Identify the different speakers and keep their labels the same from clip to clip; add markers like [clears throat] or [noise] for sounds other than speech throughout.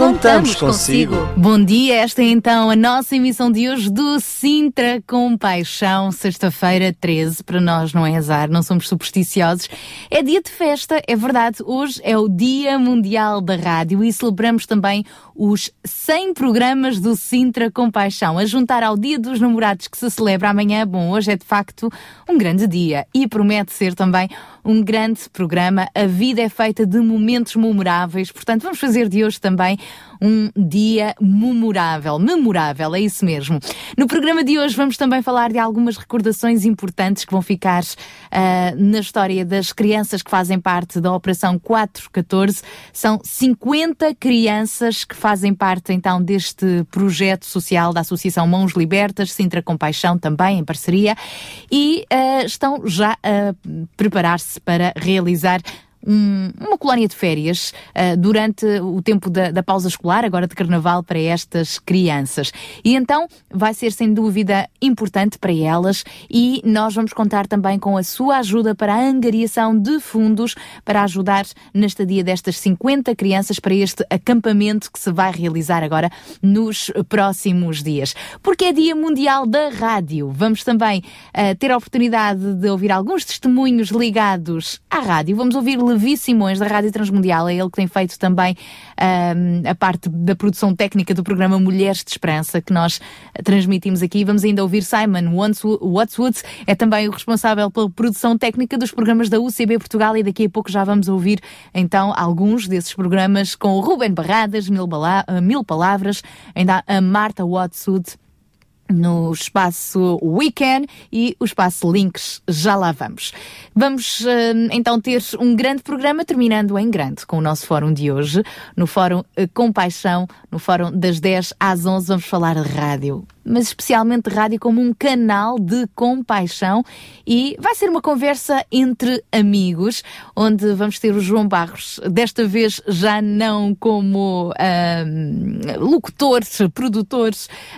Speaker 1: Contamos consigo.
Speaker 2: Bom dia, esta é então a nossa emissão de hoje do Sintra Compaixão, sexta-feira 13, para nós não é azar, não somos supersticiosos. É dia de festa, é verdade, hoje é o Dia Mundial da Rádio e celebramos também os 100 programas do Sintra Compaixão, a juntar ao Dia dos Namorados que se celebra amanhã. Bom, hoje é de facto um grande dia e promete ser também um grande programa. A vida é feita de momentos memoráveis, portanto, vamos fazer de hoje também um dia memorável. Memorável, é isso mesmo. No programa de hoje vamos também falar de algumas recordações importantes que vão ficar uh, na história das crianças que fazem parte da Operação 414. São 50 crianças que fazem parte então deste projeto social da Associação Mãos Libertas, Sintra Compaixão também em parceria, e uh, estão já a preparar-se para realizar um, uma colónia de férias uh, durante o tempo da, da, pausa escolar, agora de carnaval, para estas crianças. E então vai ser sem dúvida importante para elas e nós vamos contar também com a sua ajuda para a angariação de fundos para ajudar na estadia destas 50 crianças para este acampamento que se vai realizar agora nos próximos dias. Porque é Dia Mundial da Rádio. Vamos também uh, ter a oportunidade de ouvir alguns testemunhos ligados à rádio. Vamos ouvir Levi Simões, da Rádio Transmundial, é ele que tem feito também um, a parte da produção técnica do programa Mulheres de Esperança, que nós transmitimos aqui. Vamos ainda ouvir Simon Watswood, é também o responsável pela produção técnica dos programas da UCB Portugal e daqui a pouco já vamos ouvir então alguns desses programas com o Ruben Barradas, Mil, Mil Palavras, ainda a Marta Watswood no espaço Weekend e o espaço Links, já lá vamos. Vamos uh, então ter um grande programa, terminando em grande com o nosso fórum de hoje, no Fórum uh, Compaixão, no Fórum das 10 às 11, vamos falar de rádio mas especialmente rádio como um canal de compaixão. E vai ser uma conversa entre amigos, onde vamos ter o João Barros, desta vez já não como um, locutor, produtor,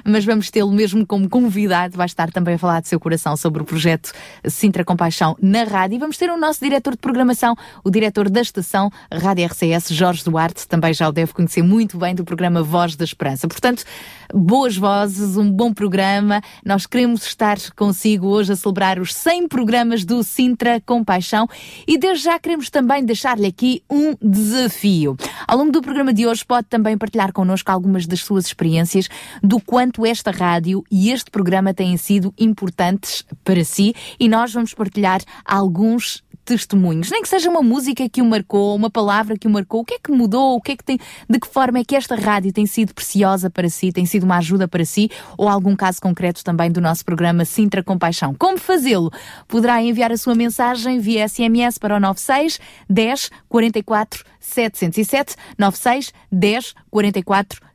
Speaker 2: mas vamos tê-lo mesmo como convidado, vai estar também a falar de seu coração sobre o projeto Sintra Compaixão na rádio. E vamos ter o nosso diretor de programação, o diretor da estação Rádio RCS, Jorge Duarte, também já o deve conhecer muito bem do programa Voz da Esperança. Portanto, boas vozes, um bom programa. Nós queremos estar consigo hoje a celebrar os 100 programas do Sintra Compaixão e desde já queremos também deixar-lhe aqui um desafio. Ao longo do programa de hoje pode também partilhar connosco algumas das suas experiências do quanto esta rádio e este programa têm sido importantes para si e nós vamos partilhar alguns testemunhos, nem que seja uma música que o marcou, uma palavra que o marcou, o que é que mudou, o que é que tem, de que forma é que esta rádio tem sido preciosa para si, tem sido uma ajuda para si, ou algum caso concreto também do nosso programa Sintra Compaixão. Como fazê-lo? Poderá enviar a sua mensagem via SMS para o 96 10 44 707 96 10 44 707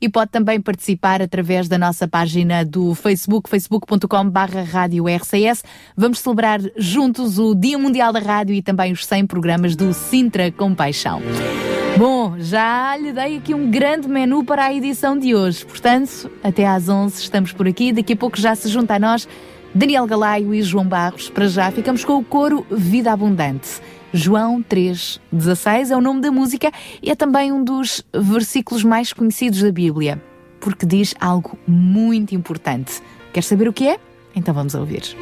Speaker 2: e pode também participar através da nossa página do Facebook, facebook.com barra rádio RCS. Vamos celebrar juntos o Dia Mundial da Rádio e também os 100 programas do Sintra Compaixão. Bom, já lhe dei aqui um grande menu para a edição de hoje. Portanto, até às 11 estamos por aqui. Daqui a pouco já se junta a nós Daniel Galaio e João Barros. Para já ficamos com o coro Vida Abundante. João 3,16 é o nome da música e é também um dos versículos mais conhecidos da Bíblia, porque diz algo muito importante. Quer saber o que é? Então vamos ouvir.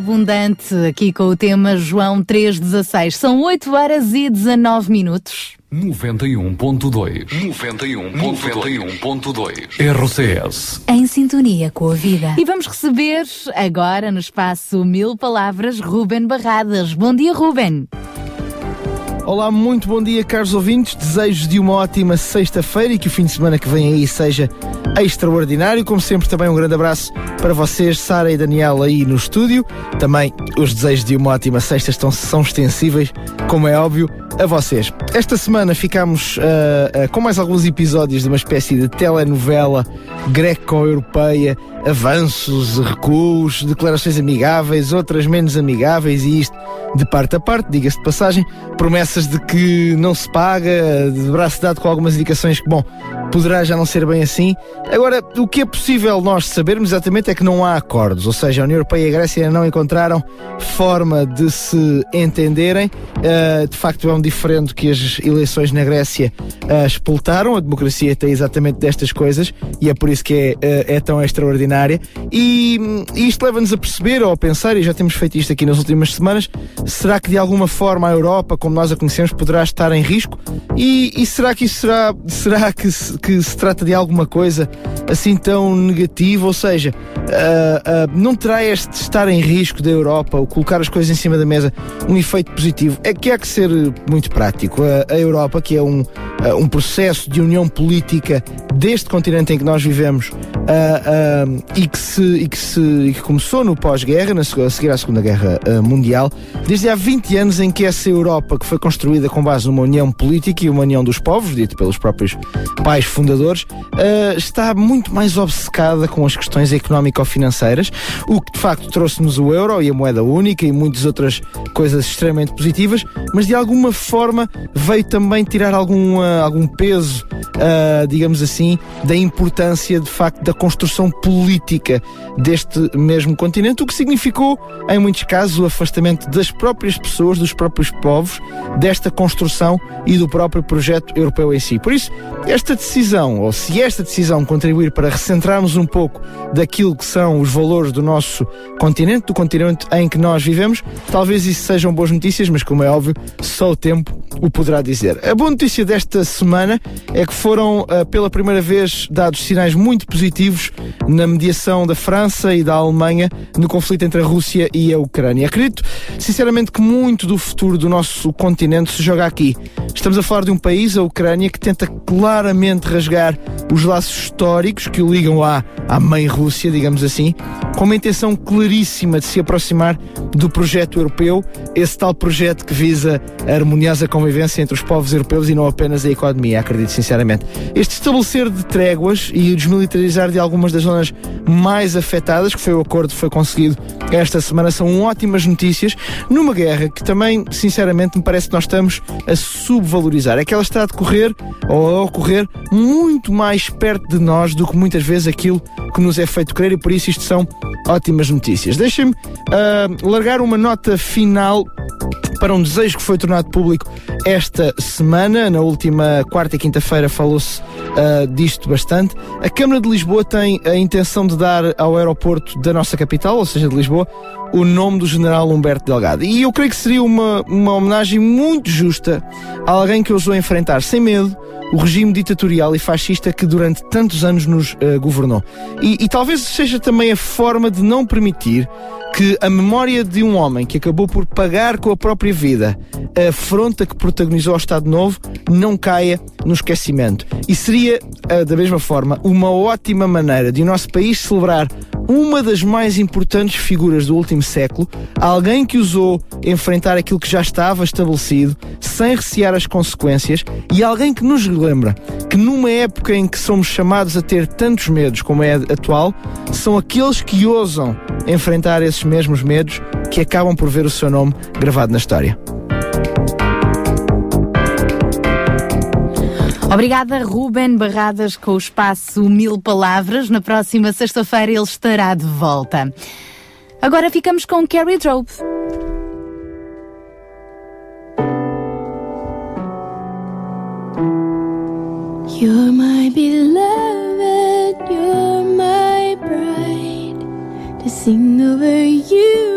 Speaker 2: Abundante, aqui com o tema João 3,16. São 8 horas e 19 minutos.
Speaker 3: 91.2 91.2 RCS
Speaker 2: Em sintonia com a vida. E vamos receber agora no espaço Mil Palavras Ruben Barradas. Bom dia, Ruben.
Speaker 4: Olá, muito bom dia, caros ouvintes. Desejo de uma ótima sexta-feira e que o fim de semana que vem aí seja extraordinário. Como sempre, também um grande abraço para vocês, Sara e Daniel, aí no estúdio. Também os desejos de uma ótima sexta estão, são extensíveis, como é óbvio, a vocês. Esta semana ficamos uh, uh, com mais alguns episódios de uma espécie de telenovela greco-europeia, avanços, recuos, declarações amigáveis, outras menos amigáveis e isto de parte a parte, diga-se de passagem, promessas de que não se paga, de braço dado com algumas indicações que, bom, poderá já não ser bem assim. Agora, o que é possível nós sabermos exatamente é que não há acordos, ou seja, a União Europeia e a Grécia não encontraram forma de se entenderem. Uh, de facto, é um diferente que as eleições na Grécia uh, expultaram. A democracia tem exatamente destas coisas e é por isso que é, uh, é tão extraordinária. E, isto leva-nos a perceber ou a pensar, e já temos feito isto aqui nas últimas semanas, será que de alguma forma a Europa, como nós a conhecemos, poderá estar em risco? E, e será que isso será, será que que se trata de alguma coisa assim tão negativa? Ou seja, uh, uh, não terá este estar em risco da Europa, ou colocar as coisas em cima da mesa, um efeito positivo? É que há que ser muito prático. A, a Europa, que é um, uh, um processo de união política deste continente em que nós vivemos e, que se, e, que se, e que começou no pós-guerra, a seguir à Segunda Guerra Mundial, desde há 20 anos em que essa Europa, que foi construída com base numa união política e uma união dos povos, dito pelos próprios pais fundadores, uh, está muito mais obcecada com as questões económico-financeiras, o que de facto trouxe-nos o euro e a moeda única e muitas outras coisas extremamente positivas, mas de alguma forma veio também tirar algum, uh, algum peso, uh, digamos assim, da importância de facto da construção política deste mesmo continente, o que significou, em muitos casos, o afastamento das próprias pessoas, dos próprios povos, desta construção e do próprio projeto europeu em si. Por isso, esta decisão, ou se esta decisão contribuir para recentrarmos um pouco daquilo que são os valores do nosso continente, do continente em que nós vivemos, talvez isso sejam boas notícias, mas como é óbvio, só o tempo o poderá dizer. A boa notícia desta semana é que foram uh, pela primeira vez dados sinais muito positivos na mediação da França e da Alemanha no conflito entre a Rússia e a Ucrânia. Acredito, sinceramente, que muito do futuro do nosso continente se joga aqui. Estamos a falar de um país, a Ucrânia, que tenta claramente rasgar os laços históricos que o ligam à, à mãe Rússia, digamos assim, com uma intenção claríssima de se aproximar do projeto europeu, esse tal projeto que visa a harmoniosa convivência entre os povos europeus e não apenas a economia, acredito sinceramente. Este estabelecer de tréguas e o desmilitarizar de algumas das zonas mais afetadas, que foi o acordo que foi conseguido esta semana, são ótimas notícias numa guerra que também, sinceramente, me parece que nós estamos a subvalorizar. É que ela está a decorrer ou a ocorrer muito mais perto de nós do que muitas vezes aquilo que nos é feito crer e por isso isto são ótimas notícias. Deixem-me uh, largar uma nota final para um desejo que foi tornado público esta semana. Na última quarta e quinta-feira falou-se uh, disto bastante. A Câmara de Lisboa tem a intenção de dar ao aeroporto da nossa capital, ou seja, de Lisboa, o nome do general Humberto Delgado. E eu creio que seria uma, uma homenagem muito justa a alguém que ousou enfrentar sem medo o regime ditatorial e fascista que durante tantos anos nos uh, governou. E, e talvez seja também a forma de não permitir que a memória de um homem que acabou por pagar com a própria vida a afronta que protagonizou o Estado Novo não caia no esquecimento. E seria, uh, da mesma forma, uma ótima maneira de o nosso país celebrar uma das mais importantes figuras do último século, alguém que usou enfrentar aquilo que já estava estabelecido, sem recear as consequências, e alguém que nos lembra que numa época em que somos chamados a ter tantos medos como é atual, são aqueles que ousam enfrentar esses mesmos medos que acabam por ver o seu nome gravado na história.
Speaker 2: Obrigada, Ruben Barradas, com o espaço Mil Palavras. Na próxima sexta-feira ele estará de volta. Agora ficamos com Carrie Drobe. You're my beloved, you're my bride, to sing over you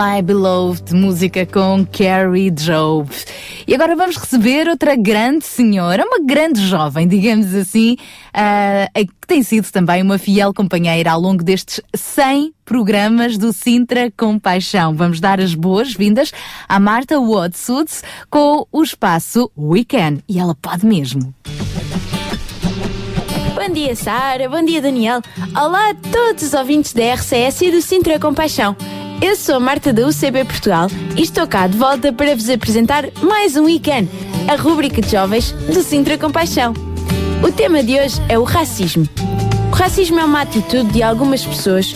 Speaker 5: My Beloved,
Speaker 2: música com Carrie Job. E agora vamos receber outra grande senhora, uma grande jovem, digamos assim, ah, que tem sido também uma fiel companheira ao longo destes 100 programas do Sintra com Paixão. Vamos dar as boas-vindas à Marta Watsoots com o espaço Weekend. E ela pode mesmo.
Speaker 5: Bom dia, Sara. Bom dia, Daniel. Olá a todos os ouvintes da RCS e do Sintra Compaixão. Eu sou a Marta da UCB Portugal e estou cá de volta para vos apresentar mais um Weekend, a rúbrica de jovens do Sintra Compaixão. O tema de hoje é o racismo. O racismo é uma atitude de algumas pessoas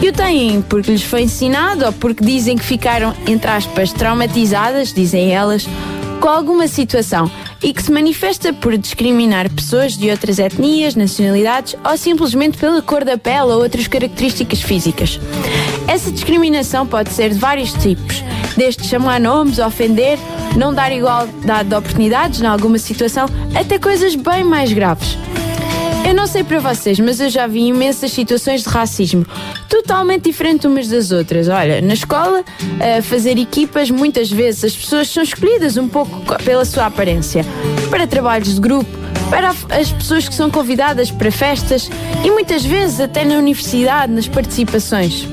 Speaker 5: que o têm porque lhes foi ensinado ou porque dizem que ficaram, entre aspas, traumatizadas, dizem elas, com alguma situação e que se manifesta por discriminar pessoas de outras etnias, nacionalidades ou simplesmente pela cor da pele ou outras características físicas. Essa discriminação pode ser de vários tipos, desde chamar nomes, ofender, não dar igualdade de oportunidades em alguma situação, até coisas bem mais graves. Eu não sei para vocês, mas eu já vi imensas situações de racismo, totalmente diferentes umas das outras. Olha, na escola, a fazer equipas, muitas vezes as pessoas são escolhidas um pouco co- pela sua aparência, para trabalhos de grupo, para as pessoas que são convidadas para festas e muitas vezes até na universidade, nas participações.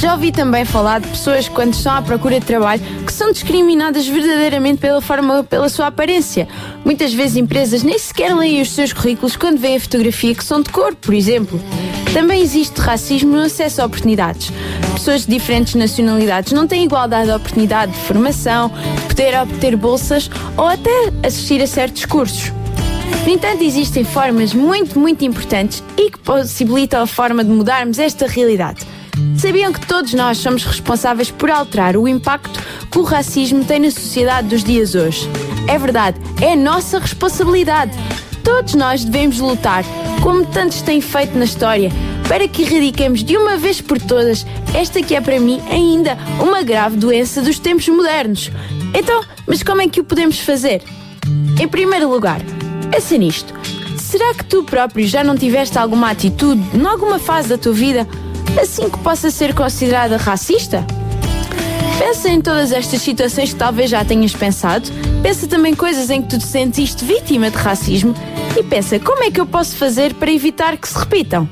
Speaker 5: Já ouvi também falar de pessoas quando estão à procura de trabalho, que são discriminadas verdadeiramente pela forma, pela sua aparência. Muitas vezes empresas nem sequer leem os seus currículos quando veem a fotografia que são de cor, por exemplo. Também existe racismo no acesso a oportunidades. Pessoas de diferentes nacionalidades não têm igualdade de oportunidade de formação, de poder obter bolsas ou até assistir a certos cursos. No entanto, existem formas muito, muito importantes e que possibilitam a forma de mudarmos esta realidade. Sabiam que todos nós somos responsáveis por alterar o impacto que o racismo tem na sociedade dos dias hoje? É verdade, é nossa responsabilidade. Todos nós devemos lutar, como tantos têm feito na história, para que erradiquemos de uma vez por todas esta que é para mim ainda uma grave doença dos tempos modernos. Então, mas como é que o podemos fazer? Em primeiro lugar, pensa nisto. Será que tu próprio já não tiveste alguma atitude, em alguma fase da tua vida, assim que possa ser considerada racista? Pensa em todas estas situações que talvez já tenhas pensado. Pensa também coisas em que tu te sentiste vítima de racismo e pensa como é que eu posso fazer para evitar que se repitam.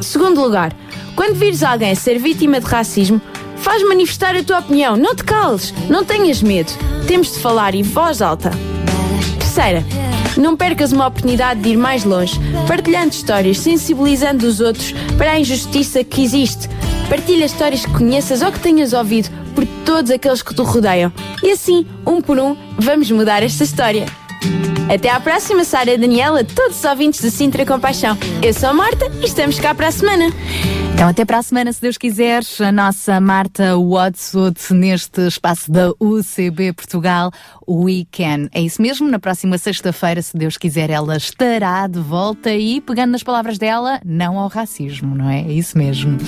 Speaker 5: Segundo lugar, quando vires alguém ser vítima de racismo, faz manifestar a tua opinião. Não te cales, não tenhas medo. Temos de falar em voz alta. Terceira, não percas uma oportunidade de ir mais longe, partilhando histórias, sensibilizando os outros para a injustiça que existe. Partilha histórias que conheças ou que tenhas ouvido por todos aqueles que te rodeiam. E assim, um por um, vamos mudar esta história. Até à próxima, Sara Daniela, todos os ouvintes de Sintra Compaixão. Eu sou a Marta e estamos cá para a semana.
Speaker 2: Então, até para a semana, se Deus quiser, a nossa Marta Watson neste espaço da UCB Portugal, We Can. É isso mesmo, na próxima sexta-feira, se Deus quiser, ela estará de volta e, pegando nas palavras dela, não ao racismo, não é? É isso mesmo.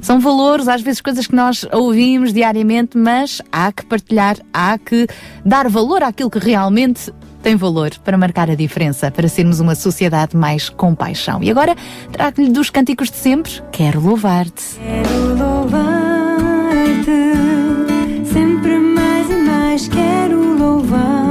Speaker 2: São valores, às vezes coisas que nós ouvimos diariamente, mas há que partilhar, há que dar valor àquilo que realmente tem valor para marcar a diferença, para sermos uma sociedade mais com paixão. E agora, trago-lhe dos cânticos de sempre, Quero Louvar-te.
Speaker 6: Quero louvar-te, sempre mais e mais quero louvar-te,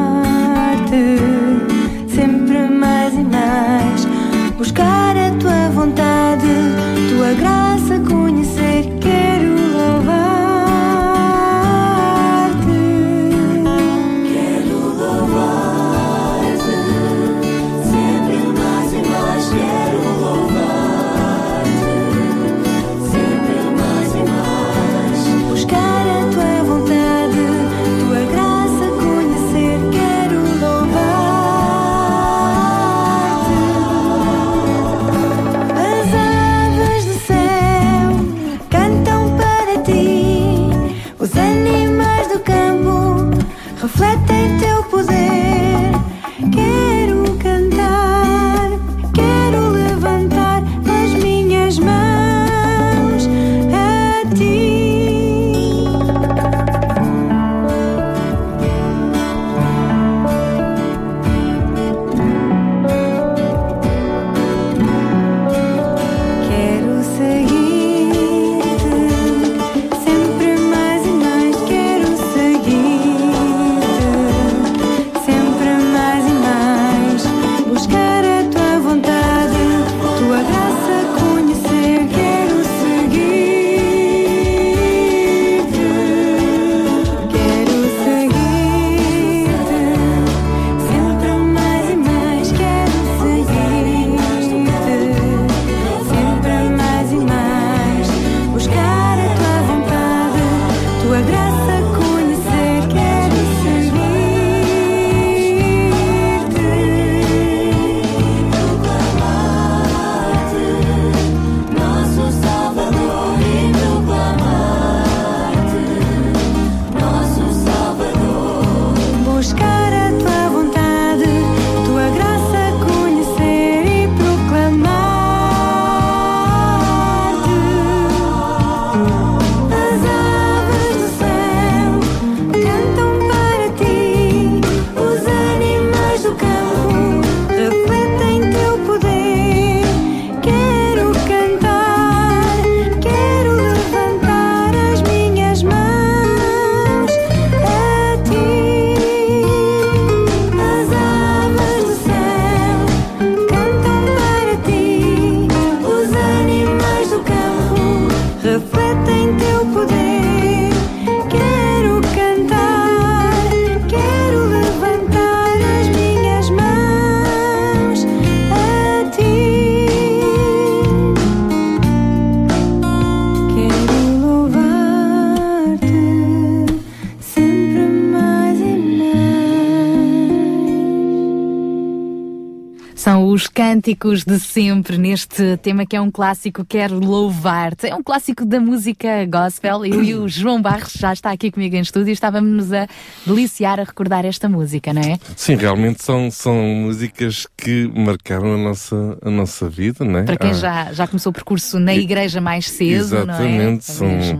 Speaker 2: cânticos de sempre neste tema que é um clássico, Quero Louvar-te. É um clássico da música gospel. Eu e o [clears throat] João Barros já está aqui comigo em estúdio e estávamos a deliciar a recordar esta música, não é?
Speaker 7: Sim, realmente são, são músicas que marcaram a nossa, a nossa vida, não é?
Speaker 2: Para quem
Speaker 7: Ah,
Speaker 2: já, já começou o percurso na igreja mais cedo,
Speaker 7: Exatamente,
Speaker 2: não é?
Speaker 7: são, eh,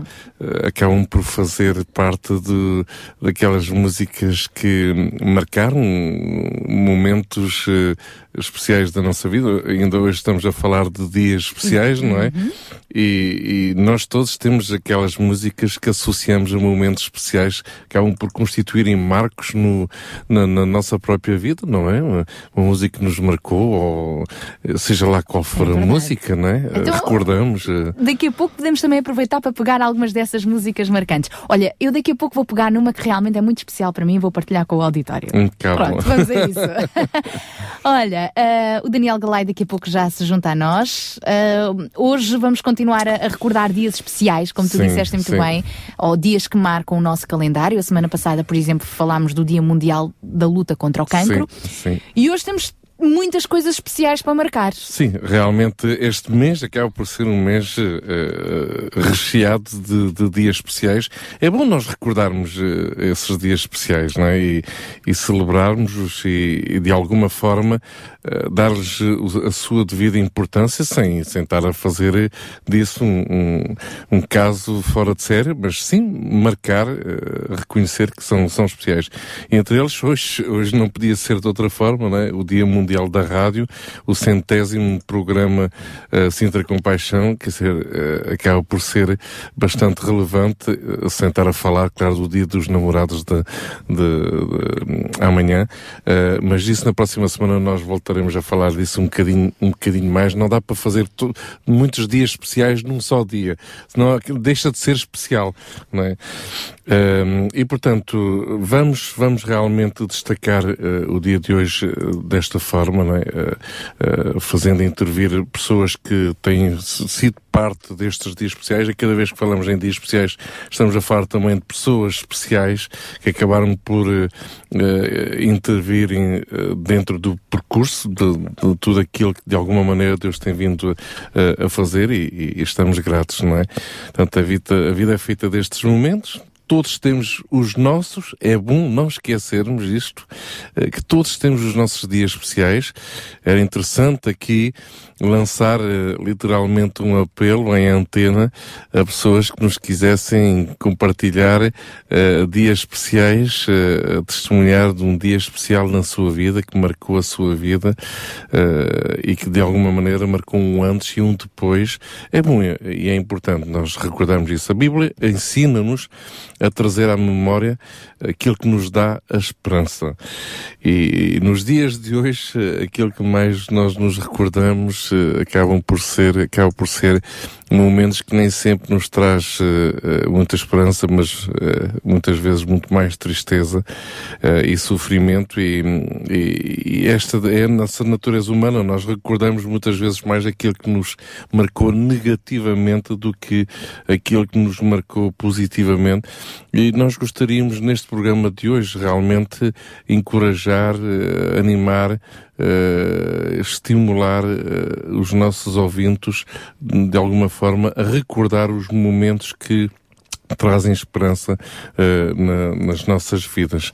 Speaker 7: acabam por fazer parte de, daquelas músicas que marcaram momentos eh, especiais da nossa vida. Ainda hoje estamos a falar de dias especiais, não é? E, e nós todos temos aquelas músicas que associamos a momentos especiais que acabam por constituírem marcos no, na, na nossa própria vida, não é? Uma, uma música que nos marcou, ou eh, seja lá qual for a
Speaker 2: verdade.
Speaker 7: música, não é?
Speaker 2: Então-
Speaker 7: Recordamos. eh,
Speaker 2: Daqui a pouco podemos também aproveitar para pegar algumas dessas músicas marcantes. Olha, eu daqui a pouco vou pegar numa que realmente é muito especial para mim e vou partilhar com o auditório.
Speaker 7: Impecável.
Speaker 2: Pronto, vamos a isso. [laughs] Olha, ah, o Daniel Galay daqui a pouco já se junta a nós. Ah, hoje vamos continuar a, a recordar dias especiais, como tu
Speaker 7: Sim,
Speaker 2: disseste muito
Speaker 7: sim.
Speaker 2: bem, ou dias que marcam o nosso calendário. A semana passada, por exemplo, falámos do Dia Mundial da Luta contra o Cancro.
Speaker 7: Sim, sim.
Speaker 2: E hoje temos muitas coisas especiais para marcar.
Speaker 7: Sim, realmente este mês acaba por ser um mês eh, recheado de, de dias especiais. É bom nós recordarmos eh, esses dias especiais, não é? E, e celebrarmos-os e, e, de alguma forma eh, dar-lhes a sua devida importância sem, sem estar a fazer disso um, um, um caso fora de série, mas sim marcar, reconhecer que são, são especiais. Entre eles, hoje, hoje não podia ser de outra forma, não é? O Dia Mundial da Rádio, o centésimo programa uh, Sintra Compaixão, quer dizer, uh, acaba por ser bastante relevante, uh, a falar, claro, do Dia dos Namorados de, de, de amanhã, uh, mas disso na próxima semana nós voltaremos a falar disso um bocadinho, um bocadinho mais. Não dá para fazer to- muitos dias especiais num só dia, senão deixa de ser especial, não é? E portanto, vamos, vamos realmente destacar uh, o dia de hoje uh, desta forma, não é? Uh, uh, fazendo intervir pessoas que têm sido parte destes dias especiais. E cada vez que falamos em dias especiais, estamos a falar também de pessoas especiais que acabaram por uh, intervir dentro do percurso de, de tudo aquilo que de alguma maneira Deus tem vindo a, a fazer e, e estamos gratos, não é? Portanto, a vida, a vida é feita destes momentos todos temos os nossos, é bom não esquecermos isto, eh, que todos temos os nossos dias especiais. Era interessante aqui lançar eh, literalmente um apelo em antena a pessoas que nos quisessem compartilhar eh, dias especiais, a testemunhar de um dia especial na sua vida, que marcou a sua vida eh, e que de alguma maneira marcou um antes e um depois. É bom e é importante nós recordarmos isso. A Bíblia ensina-nos a trazer à memória aquilo que nos dá a esperança. E, nos dias de hoje, aquilo que mais nós nos recordamos eh, acabam por ser, acabam por ser momentos que nem sempre nos traz eh, muita esperança, mas eh, muitas vezes muito mais tristeza e sofrimento e, e, e esta é a nossa natureza humana. Nós recordamos muitas vezes mais aquilo que nos marcou negativamente do que aquilo que nos marcou positivamente. E nós gostaríamos neste programa de hoje realmente encorajar, eh, animar, eh, estimular eh, os nossos ouvintes de alguma forma a recordar os momentos que trazem esperança eh, na- nas nossas vidas.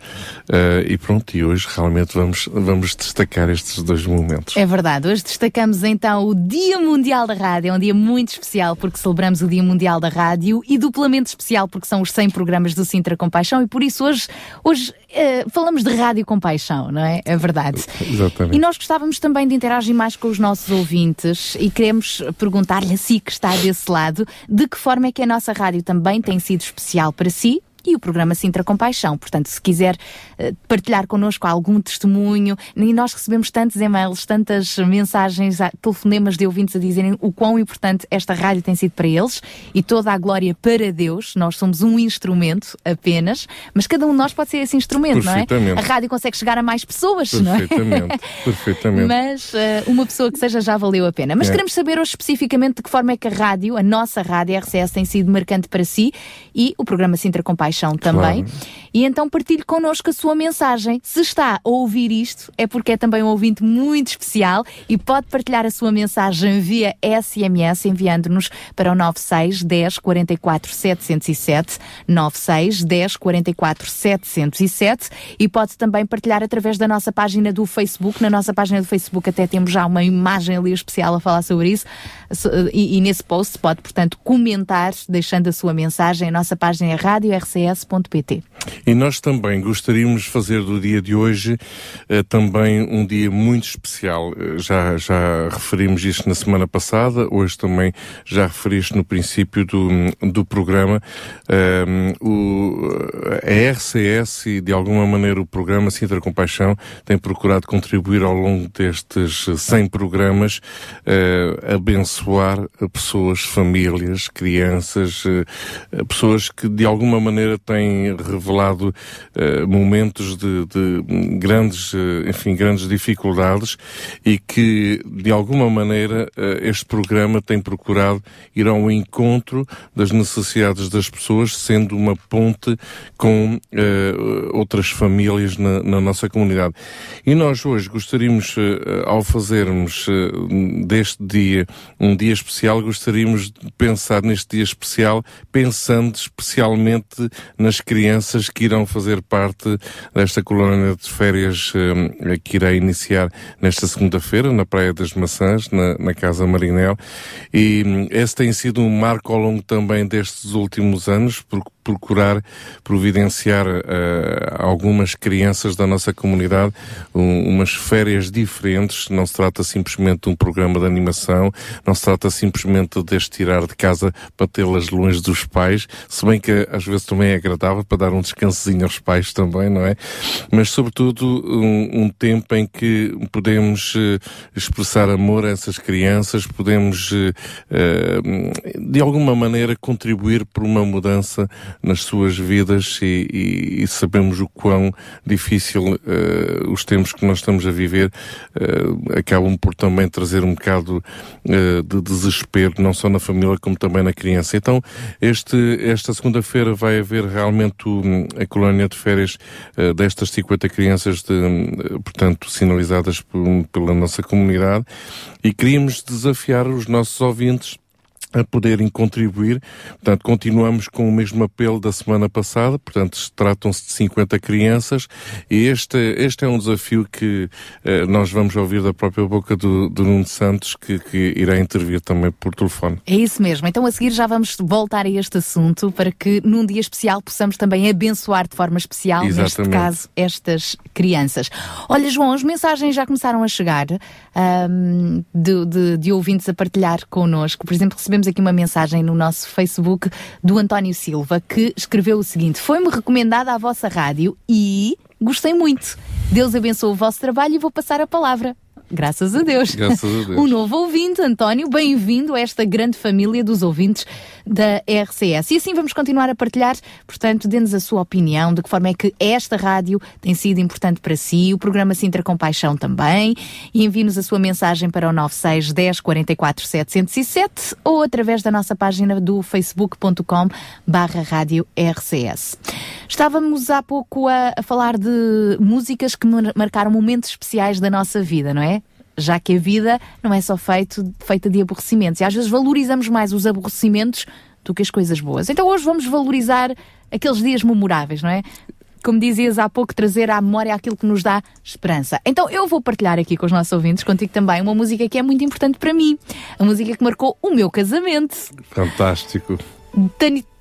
Speaker 7: Eh, e pronto, e hoje realmente vamos, vamos destacar estes dois momentos.
Speaker 2: É verdade, hoje destacamos então o Dia Mundial da Rádio. É um dia muito especial porque celebramos o Dia Mundial da Rádio e duplamente especial porque são os 100 programas do Sintra Compaixão e por isso hoje, hoje eh, falamos de Rádio Compaixão, não é? É verdade.
Speaker 7: Exatamente.
Speaker 2: E nós gostávamos também de interagir mais com os nossos ouvintes e queremos perguntar-lhe a si que está desse lado de que forma é que a nossa rádio também tem sido especial para si. E o programa Sintra Compaixão. Portanto, se quiser eh, partilhar connosco algum testemunho, e nós recebemos tantos e-mails, tantas mensagens, telefonemas de ouvintes a dizerem o quão importante esta rádio tem sido para eles e toda a glória para Deus. Nós somos um instrumento apenas, mas cada um de nós pode ser esse instrumento, não é? A rádio consegue chegar a mais pessoas, não é? [laughs]
Speaker 7: Perfeitamente.
Speaker 2: Mas eh, uma pessoa que seja já valeu a pena. Mas
Speaker 7: É.
Speaker 2: queremos saber hoje especificamente de que forma é que a rádio, a nossa rádio RCS, tem sido marcante para si e o programa Sintra Compaixão Compaixão também.
Speaker 7: Claro.
Speaker 2: E então partilhe connosco a sua mensagem. Se está a ouvir isto, é porque é também um ouvinte muito especial e pode partilhar a sua mensagem via SMS enviando-nos para o 96 10 44 707 96 10 44 707 e pode também partilhar através da nossa página do Facebook. Na nossa página do Facebook até temos já uma imagem ali especial a falar sobre isso e, e nesse post pode, portanto, comentar deixando a sua mensagem. A nossa página é radiorcs.pt.
Speaker 7: E nós também gostaríamos de fazer do dia de hoje eh, também um dia muito especial. Eh, já, já referimos isto na semana passada, hoje também já referiste no princípio do, do programa. Eh, o, a RCS e de alguma maneira o programa Sintra Compaixão tem procurado contribuir ao longo destes 100 programas eh, abençoar pessoas, famílias, crianças, eh, pessoas que de alguma maneira têm revelado uh, momentos de, de grandes, uh, enfim, grandes dificuldades e que, de alguma maneira, uh, este programa tem procurado ir ao encontro das necessidades das pessoas, sendo uma ponte com outras famílias na, na, nossa comunidade. E nós hoje gostaríamos, ao fazermos deste dia um dia especial, gostaríamos de pensar neste dia especial, pensando especialmente nas crianças que irão fazer parte desta colônia de férias eh, que irá iniciar nesta segunda-feira na Praia das Maçãs, na, na Casa Marinel. E hum, esse tem sido um marco ao longo também destes últimos anos, porque procurar providenciar uh, algumas crianças da nossa comunidade um, umas férias diferentes. Não se trata simplesmente de um programa de animação, não se trata simplesmente de as tirar de casa para tê-las longe dos pais, se bem que às vezes também é agradável para dar um descansozinho aos pais também, não é? Mas sobretudo um, um tempo em que podemos uh, expressar amor a essas crianças, podemos uh, de alguma maneira contribuir por uma mudança nas suas vidas e, e, e sabemos o quão difícil uh, os tempos que nós estamos a viver uh, acabam por também trazer um bocado uh, de desespero, não só na família como também na criança. Então, este, esta segunda-feira vai haver realmente a colónia de férias destas 50 crianças, de, portanto, sinalizadas por, pela nossa comunidade e queríamos desafiar os nossos ouvintes a poderem contribuir. Portanto, continuamos com o mesmo apelo da semana passada, portanto, tratam-se de 50 crianças e este, este é um desafio que eh, nós vamos ouvir da própria boca do, do Nuno Santos, que, que irá intervir também por telefone.
Speaker 2: É isso mesmo. Então, a seguir já vamos voltar a este assunto para que num dia especial possamos também abençoar de forma especial,
Speaker 7: Exatamente.
Speaker 2: neste caso, estas crianças. Olha, João, as mensagens já começaram a chegar um, de, de, de ouvintes a partilhar connosco. Por exemplo, recebemos recebemos aqui uma mensagem no nosso Facebook do António Silva que escreveu o seguinte: Foi-me recomendada a vossa rádio e gostei muito. Deus abençoe o vosso trabalho e vou passar a palavra. Graças a Deus.
Speaker 7: Graças a [laughs] Deus.
Speaker 2: Um novo ouvinte, António, bem-vindo a esta grande família dos ouvintes da RCS. E assim vamos continuar a partilhar, portanto, dê-nos a sua opinião, de que forma é que esta rádio tem sido importante para si, o programa Sintra Compaixão também, e envie-nos a sua mensagem para o 96 10 44 707 ou através da nossa página do facebook.com barra rádio RCS. Estávamos há pouco a, a falar de músicas que marcaram momentos especiais da nossa vida, não é? Já que a vida não é só feito, feita de aborrecimentos. E às vezes valorizamos mais os aborrecimentos do que as coisas boas. Então hoje vamos valorizar aqueles dias memoráveis, não é? Como dizias há pouco, trazer à memória aquilo que nos dá esperança. Então eu vou partilhar aqui com os nossos ouvintes, contigo também, uma música que é muito importante para mim. A música que marcou o meu casamento.
Speaker 7: Fantástico.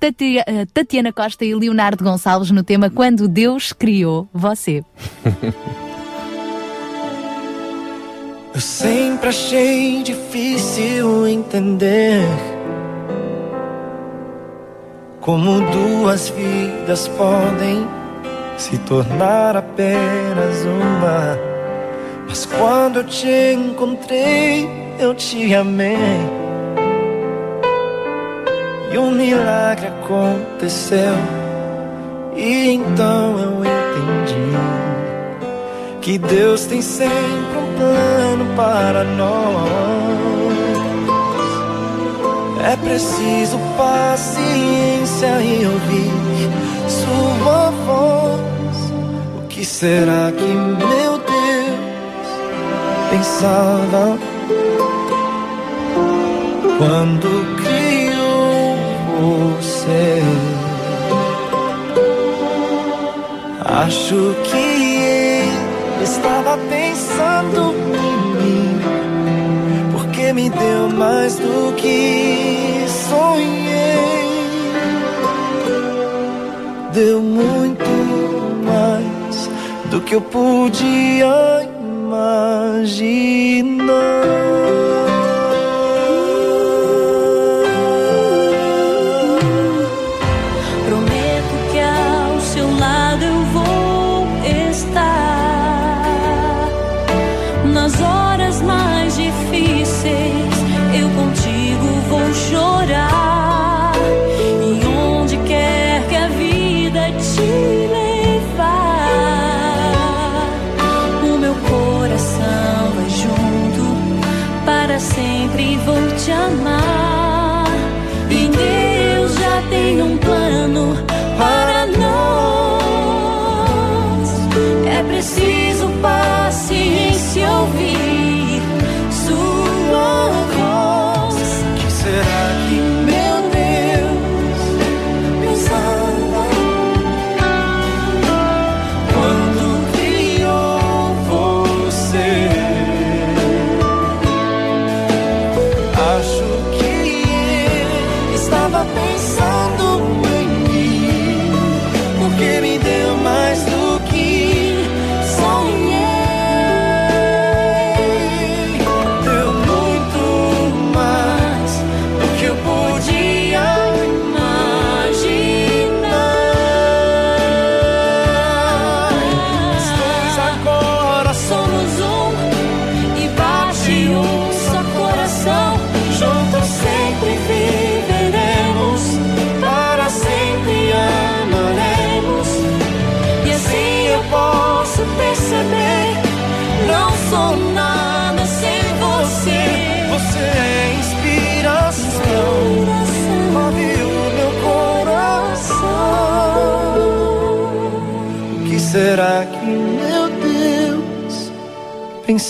Speaker 2: Eh, Tatiana Costa e Leonardo Gonçalves no tema Quando Deus Criou Você. [laughs]
Speaker 8: Eu sempre achei difícil entender como duas vidas podem se tornar apenas uma. Mas quando eu te encontrei, eu te amei. E um milagre aconteceu. E então eu entendi que Deus tem sempre um plano para nós. É preciso paciência e ouvir será que meu Deus pensava quando criou você? Acho que estava pensando em mim, porque me deu mais do que sonhei. Deu muito mais do que eu podia imaginar.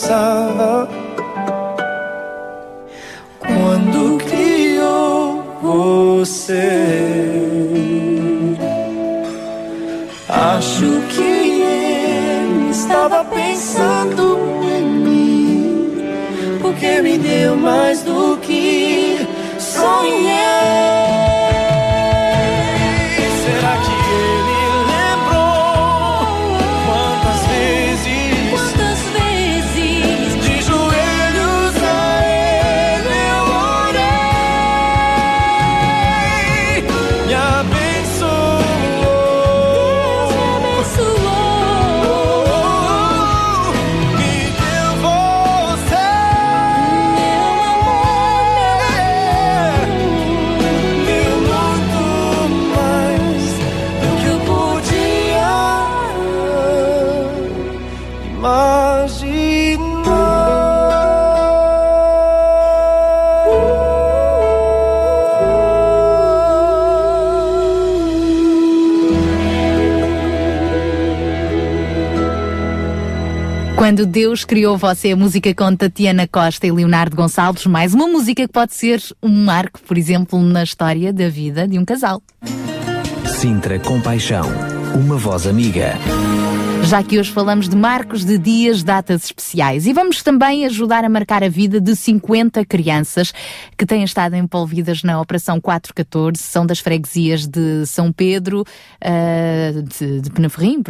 Speaker 8: Pensava? quando criou você. Acho que ele estava pensando em mim, porque me deu mais do Quando
Speaker 2: Deus criou você, a música com Tatiana Costa e Leonardo Gonçalves, mais uma música que pode ser um marco, por exemplo, na história da vida de um casal.
Speaker 1: Sintra Compaixão, uma voz amiga.
Speaker 2: Já que hoje falamos de marcos de dias, datas especiais. E vamos também ajudar a marcar a vida de 50 crianças que têm estado envolvidas na Operação 414. São das freguesias de São Pedro, uh, de, de Penaferrim,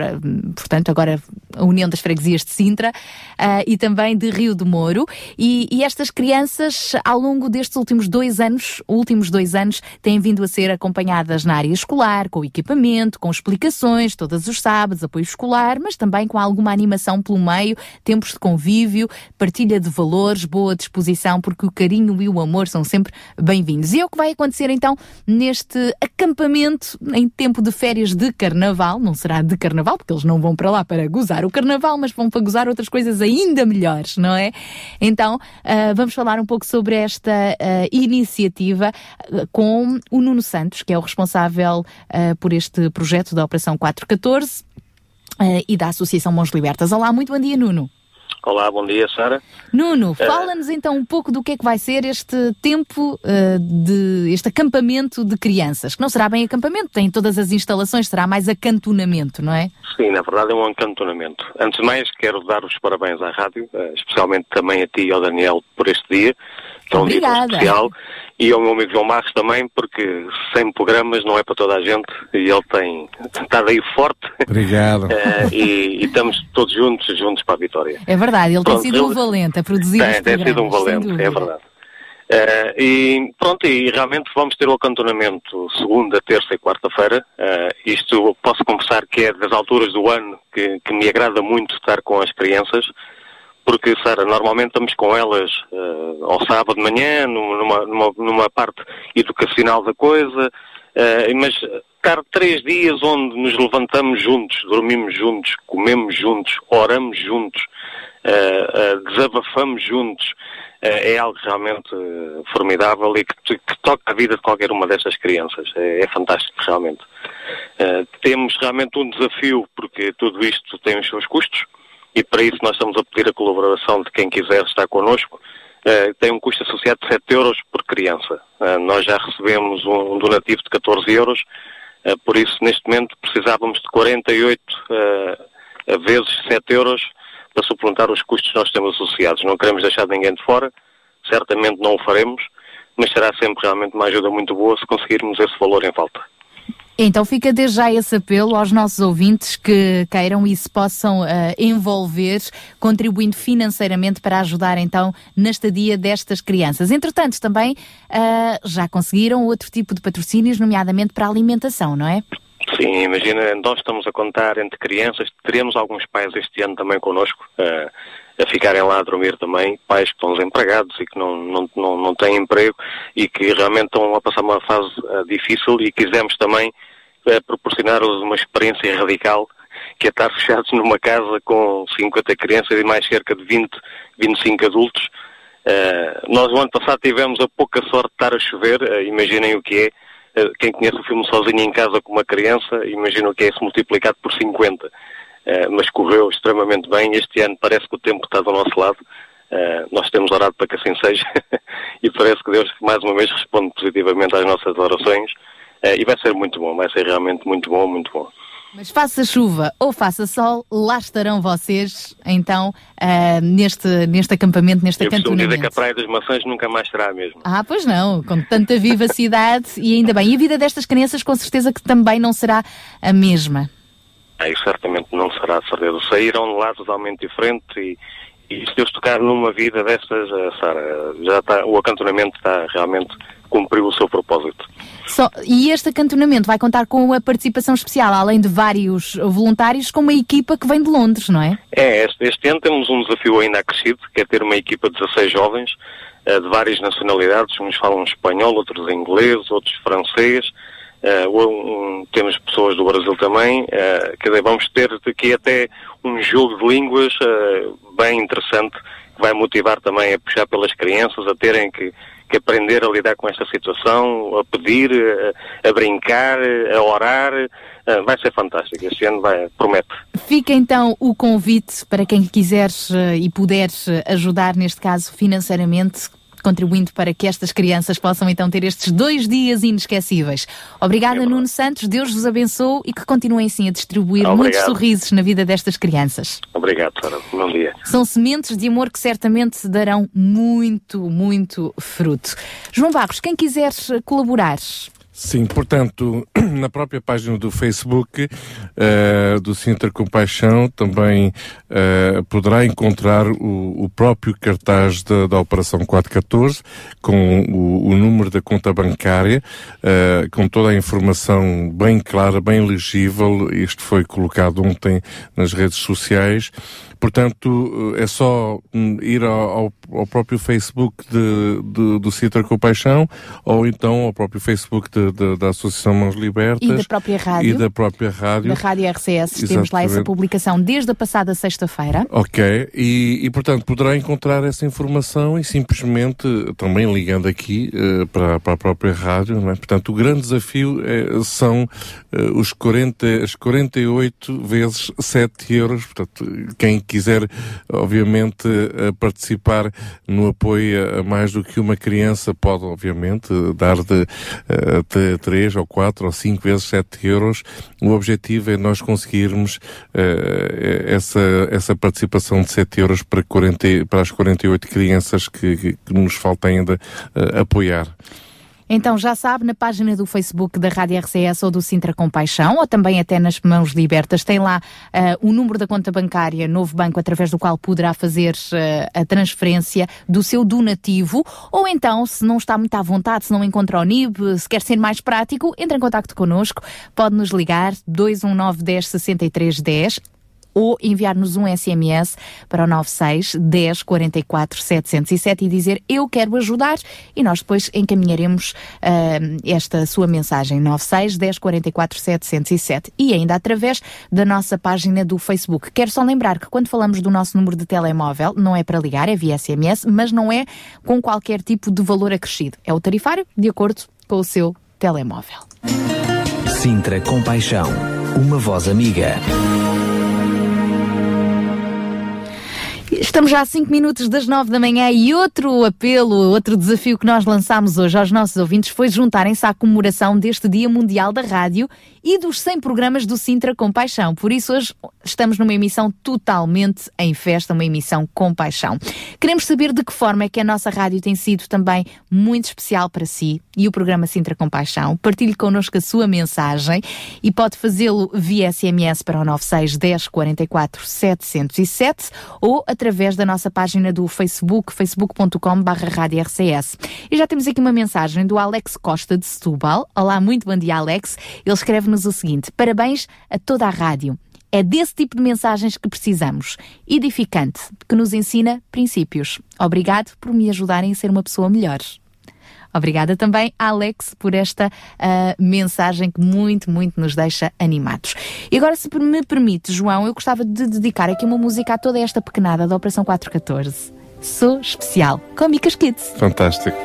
Speaker 2: portanto, agora a União das Freguesias de Sintra, uh, e também de Rio de Moro. E, e estas crianças, ao longo destes últimos dois anos, últimos dois anos, têm vindo a ser acompanhadas na área escolar, com equipamento, com explicações, todos os sábados, apoio escolar, mas também com alguma animação pelo meio, tempos de convívio, partilha de valores, boa disposição, porque o carinho e o amor são sempre bem-vindos. E é o que vai acontecer então neste acampamento em tempo de férias de carnaval. Não será de carnaval, porque eles não vão para lá para gozar o carnaval, mas vão para gozar outras coisas ainda melhores, não é? Então, uh, vamos falar um pouco sobre esta uh, iniciativa uh, com o Nuno Santos, que é o responsável por este projeto da Operação 414. Eh, e da Associação Mãos Libertas. Olá, muito bom dia, Nuno.
Speaker 9: Olá, bom dia, Sara.
Speaker 2: Nuno,
Speaker 9: Eh,
Speaker 2: fala-nos então um pouco do que é que vai ser este tempo eh, de este acampamento de crianças, que não será bem acampamento, tem todas as instalações, será mais acantonamento, não é?
Speaker 9: Sim, na verdade é um encantonamento. Antes de mais, quero dar os parabéns à rádio, especialmente também a ti e ao Daniel por este dia, que é um dia especial, e ao meu amigo João Marcos também, porque sem programas não é para toda a gente, e ele tem estado aí forte,
Speaker 7: Obrigado. [laughs]
Speaker 9: eh, e, e estamos todos juntos, juntos para a vitória.
Speaker 2: É verdade, ele tem
Speaker 9: Pronto,
Speaker 2: sido um valente a produzir
Speaker 9: Tem, tem sido um valente, é verdade. Eh, e pronto, e realmente vamos ter o acantonamento segunda, terça e quarta-feira. Eh, isto posso confessar que é das alturas do ano que, que me agrada muito estar com as crianças, porque, Sara, normalmente estamos com elas eh, ao sábado de manhã, numa, numa, numa parte educacional da coisa, eh, mas estar três dias onde nos levantamos juntos, dormimos juntos, comemos juntos, oramos juntos, eh, desabafamos juntos, é algo realmente formidável e que, que toca a vida de qualquer uma destas crianças. É, é fantástico, realmente. Temos realmente um desafio, porque tudo isto tem os seus custos, e para isso nós estamos a pedir a colaboração de quem quiser estar connosco. Eh, tem um custo associado de 7 euros por criança. Eh, nós já recebemos um donativo de 14 euros, eh, por isso neste momento precisávamos de 48 eh, vezes 7 euros para suplantar os custos que nós temos associados. Não queremos deixar ninguém de fora, certamente não o faremos, mas será sempre realmente uma ajuda muito boa se conseguirmos esse valor em falta.
Speaker 2: Então fica desde já esse apelo aos nossos ouvintes que queiram e se possam eh, envolver, contribuindo financeiramente para ajudar então na estadia destas crianças. Entretanto, também eh, já conseguiram outro tipo de patrocínios, nomeadamente para a alimentação, não é?
Speaker 9: Sim, imagina, nós estamos a contar entre crianças, teremos alguns pais este ano também connosco, eh, a ficarem lá a dormir também, pais que estão desempregados e que não, não, não, não têm emprego e que realmente estão a passar uma fase eh, difícil e quisemos também eh, proporcionar-lhes uma experiência radical que é estar [laughs] fechados numa casa com 50 crianças e mais cerca de 20, 25 adultos. Eh, nós, o ano passado, tivemos a pouca sorte de estar a chover, imaginem o que é. Quem conhece o filme Sozinho em Casa com uma criança, imagina o que é isso multiplicado por 50. Eh, mas correu extremamente bem. Este ano parece que o tempo está do nosso lado. Eh, nós temos orado para que assim seja [laughs] e parece que Deus mais uma vez responde positivamente às nossas orações Eh, e vai ser muito bom, vai ser realmente muito bom, muito bom.
Speaker 2: Mas faça chuva ou faça sol, lá estarão vocês então eh, neste, neste acampamento, neste
Speaker 9: Eu costumo dizer que a
Speaker 2: acantonamento.
Speaker 9: Praia das Maçãs nunca mais será a mesma.
Speaker 2: Ah, pois não, com tanta vivacidade e ainda bem. E a vida destas crianças com certeza que também não será a mesma.
Speaker 9: Isso certamente não será, de certeza. Saíram de lá totalmente diferente e, e se Deus tocar numa vida destas, eh, Sara, já está, o acantonamento está realmente cumpriu o seu propósito.
Speaker 2: Só- e este acantonamento vai contar com a participação especial, além de vários voluntários, com uma equipa que vem de Londres, não é?
Speaker 9: É, este, este ano temos um desafio ainda acrescido, que é ter uma equipa de 16 jovens, eh, de várias nacionalidades, uns falam espanhol, outros inglês, outros francês, eh, um- temos pessoas do Brasil também, eh, quer dizer, vamos ter aqui até um jogo de línguas eh, bem interessante, que vai motivar também a puxar pelas crianças, a terem que, que aprender a lidar com esta situação, a pedir, eh, a brincar, a orar, vai ser fantástico, este ano vai, promete.
Speaker 2: Fica então o convite para quem quiser eh, e puder eh, ajudar, neste caso financeiramente, contribuindo para que estas crianças possam então ter estes dois dias inesquecíveis. Obrigada, Nuno Santos, Deus vos abençoe e que continuem assim a distribuir
Speaker 9: Obrigado.
Speaker 2: muitos sorrisos na vida destas crianças.
Speaker 9: Obrigado, Sara. Bom dia.
Speaker 2: São sementes de amor que certamente darão muito, muito fruto. João Barros, quem quiser colaborar,
Speaker 7: Sim, portanto, [clears throat] na própria página do Facebook eh, do Sintra Compaixão também eh, poderá encontrar o, o próprio cartaz da, da Operação 414 com o, o número da conta bancária, eh, com toda a informação bem clara, bem legível. Isto foi colocado ontem nas redes sociais. Portanto, é só hum, ir ao, ao- próprio Facebook de, de- do Citra Compaixão ou então ao próprio Facebook de- de- da Associação Mãos Libertas.
Speaker 2: E da própria rádio.
Speaker 7: E da própria rádio.
Speaker 2: Da Rádio RCS, temos lá essa
Speaker 7: Exatamente.
Speaker 2: publicação desde a passada sexta-feira.
Speaker 7: Ok, e, e, portanto poderá encontrar essa informação e simplesmente também ligando aqui eh, para, para a própria rádio, não é? Portanto, o grande desafio eh, são eh, os 40, as 48 vezes 7 euros. Portanto, quem quiser, obviamente, eh, participar no apoio a mais do que uma criança pode, obviamente, dar de, eh, de 3 ou 4 ou 5 vezes 7 euros. O objetivo é nós conseguirmos eh, essa, essa participação de 7 euros para, 40, e- para as 48 crianças que, que, que nos falta ainda apoiar.
Speaker 2: Então já sabe, na página do Facebook da Rádio RCS ou do Sintra Compaixão, ou também até nas Mãos Libertas, tem lá ah, o número da conta bancária Novo Banco, através do qual poderá fazer ah, a transferência do seu donativo, ou então, se não está muito à vontade, se não encontra o NIB, se quer ser mais prático, entre em contato connosco, pode nos ligar 219 10 63 10 ou enviar-nos um SMS para o 96 10 44 707 e dizer eu quero ajudar e nós depois encaminharemos ah, esta sua mensagem 96 10 44 707 e ainda através da nossa página do Facebook. Quero só lembrar que quando falamos do nosso número de telemóvel não é para ligar, é via SMS, mas não é com qualquer tipo de valor acrescido. É o tarifário de acordo com o seu telemóvel.
Speaker 1: Sintra Compaixão. Uma voz amiga.
Speaker 2: Estamos já a 5 minutos das 9 da manhã e outro apelo, outro desafio que nós lançámos hoje aos nossos ouvintes foi juntarem-se à comemoração deste Dia Mundial da Rádio e dos 100 programas do Sintra com Paixão. Por isso, hoje estamos numa emissão totalmente em festa, uma emissão com paixão. Queremos saber de que forma é que a nossa rádio tem sido também muito especial para si e o programa Sintra com Paixão. Partilhe connosco a sua mensagem e pode fazê-lo via SMS para o 96 10 44 707 ou através da nossa página do Facebook, facebook.com barra rádio RCS. E já temos aqui uma mensagem do Alex Costa de Setúbal. Olá, muito bom dia, Alex. Ele escreve-nos o seguinte: Parabéns a toda a rádio. É desse tipo de mensagens que precisamos. Edificante, que nos ensina princípios. Obrigado por me ajudarem a ser uma pessoa melhor. Obrigada também, Alex, por esta ah, mensagem que muito, muito nos deixa animados. E agora, se me permite, João, eu gostava de dedicar aqui uma música a toda esta pequenada da Operação 414. Sou especial, com Micas Kids.
Speaker 7: Fantástico.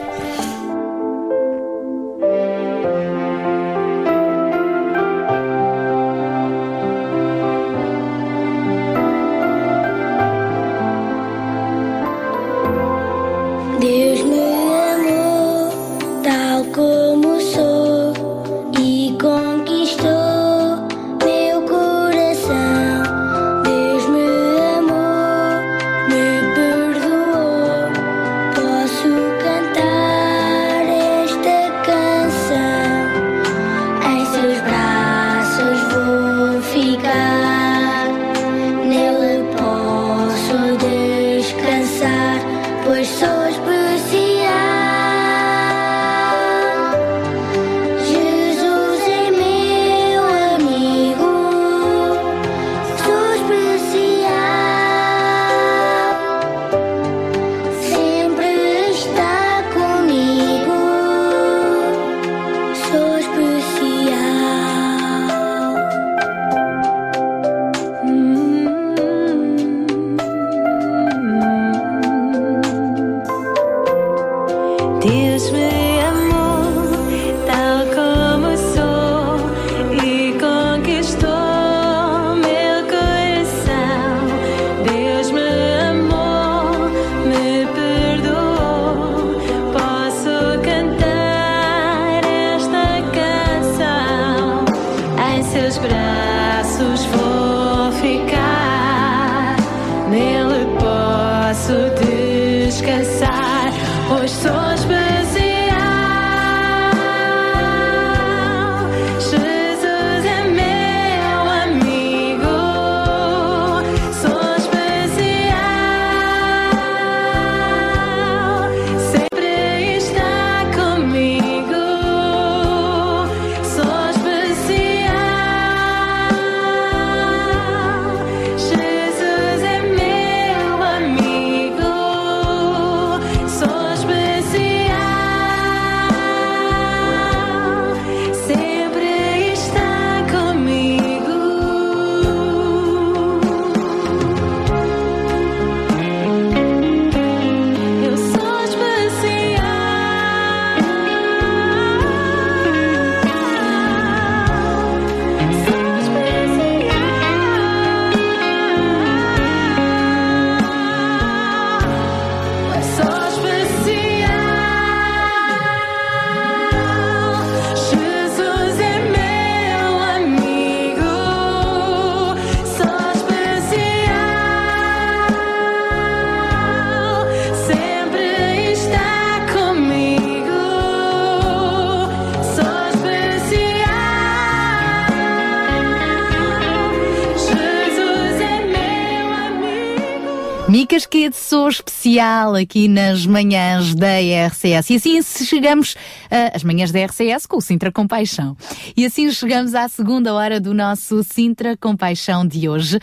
Speaker 2: Especial aqui nas manhãs da RCS. E assim chegamos uh, às manhãs da RCS com o Sintra Compaixão. E assim chegamos à segunda hora do nosso Sintra Compaixão de hoje,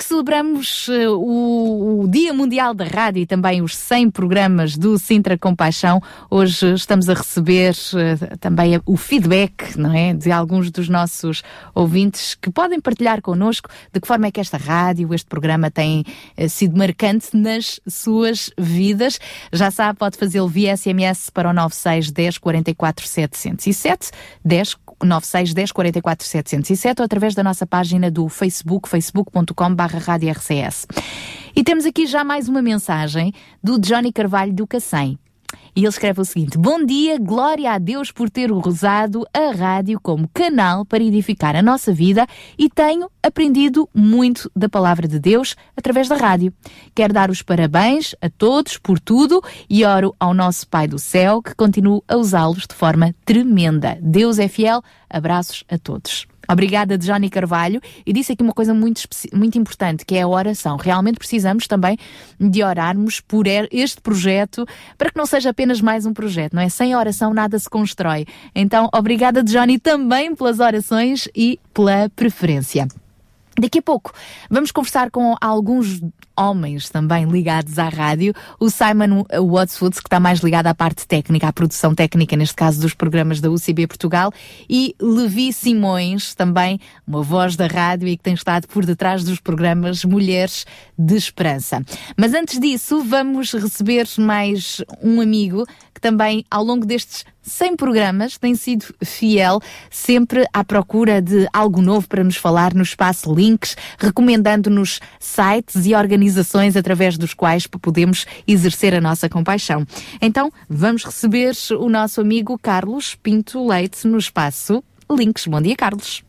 Speaker 2: porque celebramos uh, o, o, Dia Mundial da Rádio e também os 100 programas do Sintra Compaixão. Hoje estamos a receber uh, também o feedback, não é, de alguns dos nossos ouvintes que podem partilhar connosco de que forma é que esta rádio, este programa tem sido marcado marcante nas suas vidas. Já sabe, pode fazê-lo via SMS para o 96 10 44 707, 10 96 10 44 707 ou através da nossa página do Facebook, facebook.com barra RCS. E temos aqui já mais uma mensagem do Johnny Carvalho do Cacém. E ele escreve o seguinte: Bom dia, glória a Deus por ter usado a rádio como canal para edificar a nossa vida e tenho aprendido muito da palavra de Deus através da rádio. Quero dar os parabéns a todos por tudo e oro ao nosso Pai do Céu que continue a usá-los de forma tremenda. Deus é fiel. Abraços a todos. Obrigada, Johnny Carvalho. E disse aqui uma coisa muito, muito importante, que é a oração. Realmente precisamos também de orarmos por este projeto, para que não seja apenas mais um projeto, não é? Sem oração nada se constrói. Então, obrigada, Johnny, também pelas orações e pela preferência. Daqui a pouco vamos conversar com alguns homens também ligados à rádio. O Simon Watswood, que está mais ligado à parte técnica, à produção técnica, neste caso dos programas da UCB Portugal, e Levi Simões, também uma voz da rádio e que tem estado por detrás dos programas Mulheres de Esperança. Mas antes disso, vamos receber mais um amigo que também, ao longo destes 100 programas, tem sido fiel, sempre à procura de algo novo para nos falar no espaço Links, recomendando-nos sites e organizações através dos quais podemos exercer a nossa compaixão. Então, vamos receber o nosso amigo Carlos Pinto Leite no espaço Links. Bom dia, Carlos.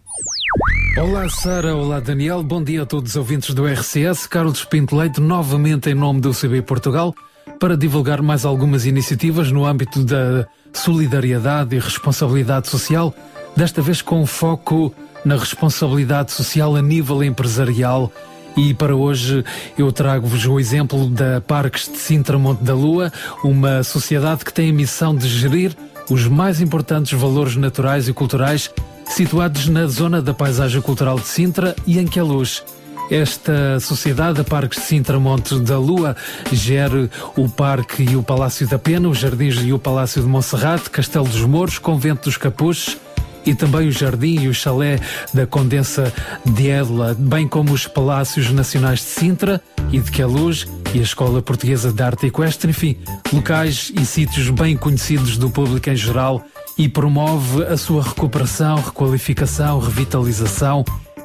Speaker 10: Olá Sara, olá Daniel, bom dia a todos os ouvintes do RCS. Carlos Pinto Leite, novamente em nome do CB Portugal, para divulgar mais algumas iniciativas no âmbito da solidariedade e responsabilidade social, desta vez com foco na responsabilidade social a nível empresarial. E para hoje eu trago-vos o exemplo da Parques de Sintra Monte da Lua, uma sociedade que tem a missão de gerir os mais importantes valores naturais e culturais situados na zona da paisagem cultural de Sintra e em Queluz. Esta sociedade, a Parques de Sintra Monte da Lua, gera o Parque e o Palácio da Pena, os Jardins e o Palácio de Monserrate, Castelo dos Mouros, Convento dos Capuches, e também o Jardim e o Chalé da Condensa de Edla, bem como os Palácios Nacionais de Sintra e de Queluz e a Escola Portuguesa de Arte Equestre, enfim, locais e sítios bem conhecidos do público em geral e promove a sua recuperação, requalificação, revitalização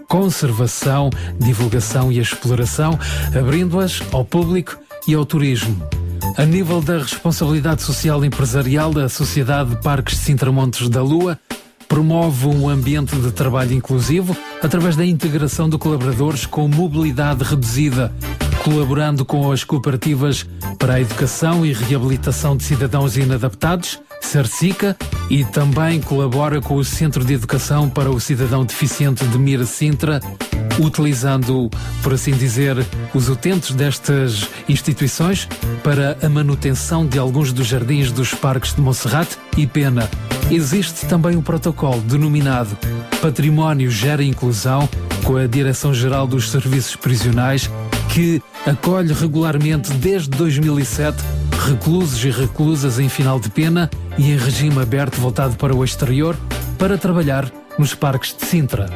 Speaker 10: conservação, divulgação e exploração, abrindo-as ao público e ao turismo. A nível da responsabilidade social empresarial, a Sociedade Parques de Sintramontes da Lua promove um ambiente de trabalho inclusivo através da integração de colaboradores com mobilidade reduzida, colaborando com as cooperativas para a educação e reabilitação de cidadãos inadaptados, Cercica, e também colabora com o Centro de Educação para o Cidadão Deficiente de Mira Sintra, utilizando, por assim dizer, os utentes destas instituições para a manutenção de alguns dos jardins dos parques de Monserrate e Pena. Existe também um protocolo denominado Património Gera Inclusão, com a Direção-Geral dos Serviços Prisionais, que acolhe regularmente desde 2007 reclusos e reclusas em final de pena e em regime aberto voltado para o exterior para trabalhar nos parques de Sintra.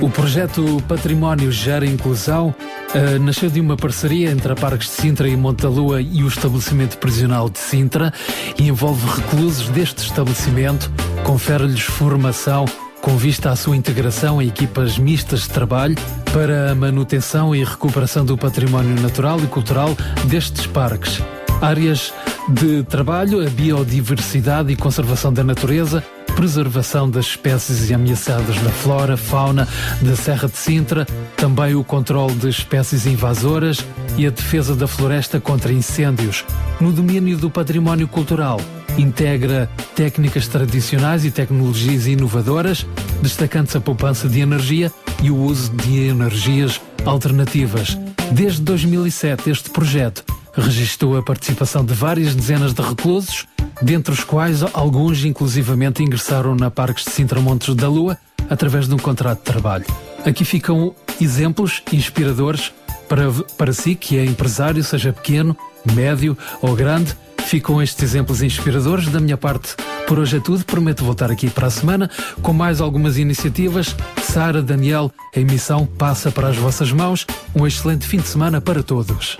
Speaker 10: O projeto Património Gera Inclusão uh, nasceu de uma parceria entre a Parques de Sintra e Montalua e o estabelecimento prisional de Sintra e envolve reclusos deste estabelecimento, confere-lhes formação com vista à sua integração em equipas mistas de trabalho para a manutenção e recuperação do património natural e cultural destes parques. Áreas de trabalho, a biodiversidade e conservação da natureza, preservação das espécies ameaçadas da flora, fauna da Serra de Sintra, também o controle de espécies invasoras e a defesa da floresta contra incêndios. No domínio do património cultural, integra técnicas tradicionais e tecnologias inovadoras, destacando-se a poupança de energia e o uso de energias alternativas. Desde 2007, este projeto registrou a participação de várias dezenas de reclusos, dentre os quais alguns inclusivamente ingressaram na Parques de Sintra Montes da Lua através de um contrato de trabalho. Aqui ficam exemplos inspiradores para, para si, que é empresário, seja pequeno, médio ou grande. Ficam estes exemplos inspiradores. Da minha parte, por hoje é tudo. Prometo voltar aqui para a semana com mais algumas iniciativas. Sara, Daniel, a emissão passa para as vossas mãos. Um excelente fim de semana para todos.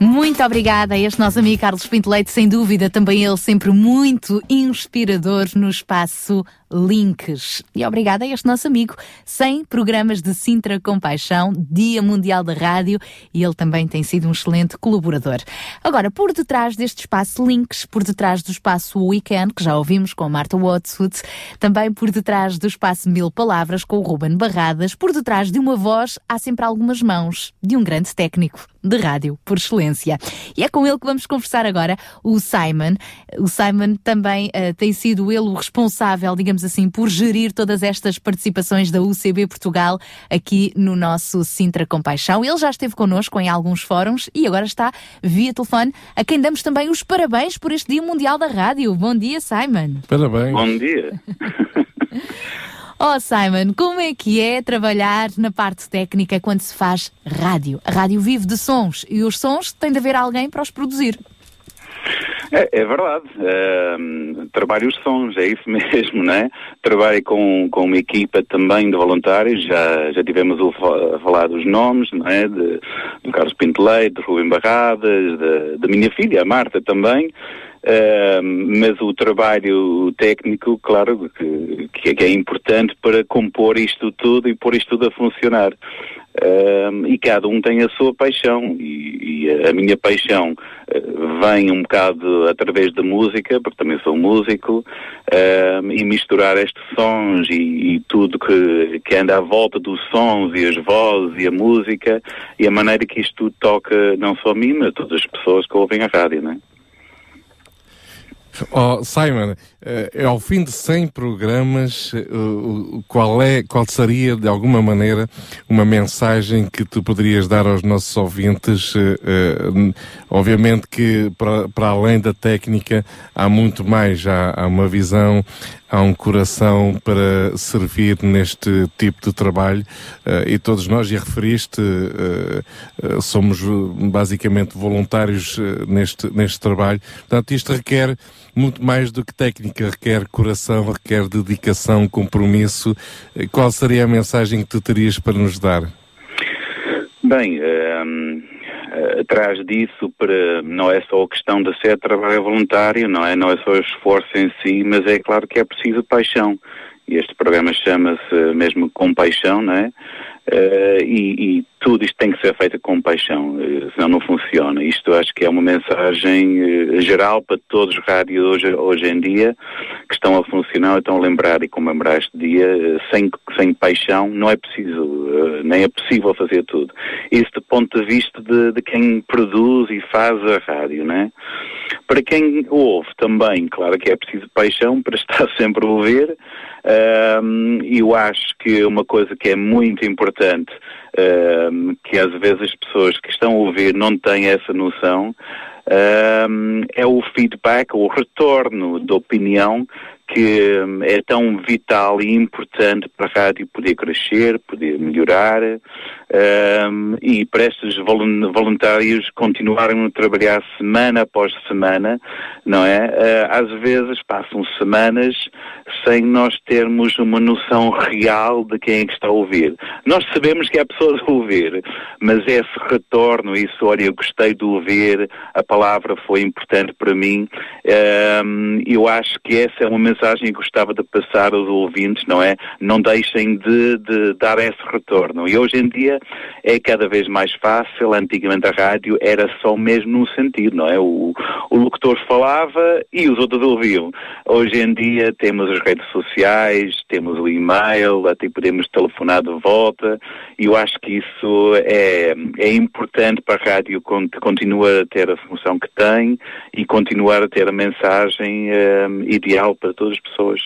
Speaker 2: Muito obrigada a este nosso amigo Carlos Pinto Leite, sem dúvida, também ele sempre muito inspirador no espaço Links. E obrigada a este nosso amigo, 100 programas de Sintra Compaixão, Dia Mundial da Rádio, e ele também tem sido um excelente colaborador. Agora, por detrás deste espaço Links, por detrás do espaço Weekend, que já ouvimos com a Marta Watswood, também por detrás do espaço Mil Palavras com o Ruben Barradas, por detrás de uma voz há sempre algumas mãos de um grande técnico de rádio, por excelência. E é com ele que vamos conversar agora, o Simon. O Simon também uh, tem sido ele o responsável, digamos assim, por gerir todas estas participações da UCB Portugal aqui no nosso Sintra Compaixão. Ele já esteve connosco em alguns fóruns e agora está via telefone, a quem damos também os parabéns por este Dia Mundial da Rádio. Bom dia, Simon.
Speaker 7: Parabéns.
Speaker 11: Bom dia. [laughs]
Speaker 2: Oh Simon, como é que é trabalhar na parte técnica quando se faz rádio? A rádio vive de sons e os sons tem de haver alguém para os produzir.
Speaker 11: É, é verdade. Ehm, trabalho os sons, é isso [laughs] mesmo, né? Trabalho com, com uma equipa também de voluntários, já, já tivemos a falar dos nomes, não é? De, do Carlos Pinto Leite, do Rubem Barradas, da minha filha, a Marta também. Uh, mas o trabalho técnico, claro, que, que, é importante para compor isto tudo e pôr isto tudo a funcionar. E cada um tem a sua paixão e, e a minha paixão uh, vem um bocado através da música, porque também sou músico, e misturar estes sons e, e, tudo que, que anda à volta dos sons e as vozes e a música e a maneira que isto tudo toca não só a mim, mas a todas as pessoas que ouvem a rádio, não é?
Speaker 7: Oh, Simon, uh, ao fim de 100 programas, uh, qual, é, qual seria, de alguma maneira, uma mensagem que tu poderias dar aos nossos ouvintes? Uh, obviamente que, para, para além da técnica, há muito mais, há, há uma visão, há um coração para servir neste tipo de trabalho uh, e todos nós, e referiste, uh, uh, somos basicamente voluntários neste, neste trabalho. Portanto, isto requer muito mais do que técnica, requer coração, requer dedicação, compromisso. Qual seria a mensagem que tu terias para nos dar?
Speaker 11: Bem, uh, atrás disso para, não é só a questão de ser trabalho voluntário, não é, não é só o esforço em si, mas é claro que é preciso paixão. E este programa chama-se mesmo Compaixão, não é? Uh, e, e, tudo isto tem que ser feito com paixão, uh, senão não funciona. Isto acho que é uma mensagem uh, geral para todos os rádios hoje, hoje em dia que estão a funcionar, estão a lembrar e comemorar este dia. sem, sem paixão não é preciso, nem é possível fazer tudo. Isso do ponto de vista de, de quem produz e faz a rádio, né? Para quem ouve também, claro que é preciso paixão para estar [laughs] sempre a ouvir. Um, eu acho que uma coisa que é muito importante, um, que às vezes as pessoas que estão a ouvir não têm essa noção, um, é o feedback, o retorno de opinião que hum, é tão vital e importante para a rádio poder crescer, poder melhorar um, e para estes voluntários continuarem a trabalhar semana após semana, não é? Uh, às vezes passam semanas sem nós termos uma noção real de quem é que está a ouvir. Nós sabemos que há pessoas a ouvir, mas esse retorno, isso, olha, eu gostei de ouvir, a palavra foi importante para mim, um, eu acho que essa é uma mensagem que gostava de passar aos ouvintes, não é? Não deixem de, de dar esse retorno. E hoje em dia é cada vez mais fácil. Antigamente a rádio era só mesmo num sentido, não é? O, o locutor falava e os outros ouviam. Hoje em dia temos as redes sociais, temos o e-mail, até podemos telefonar de volta e eu acho que isso é, é importante para a rádio continuar a ter a função que tem e continuar a ter a mensagem um, ideal para todas as pessoas.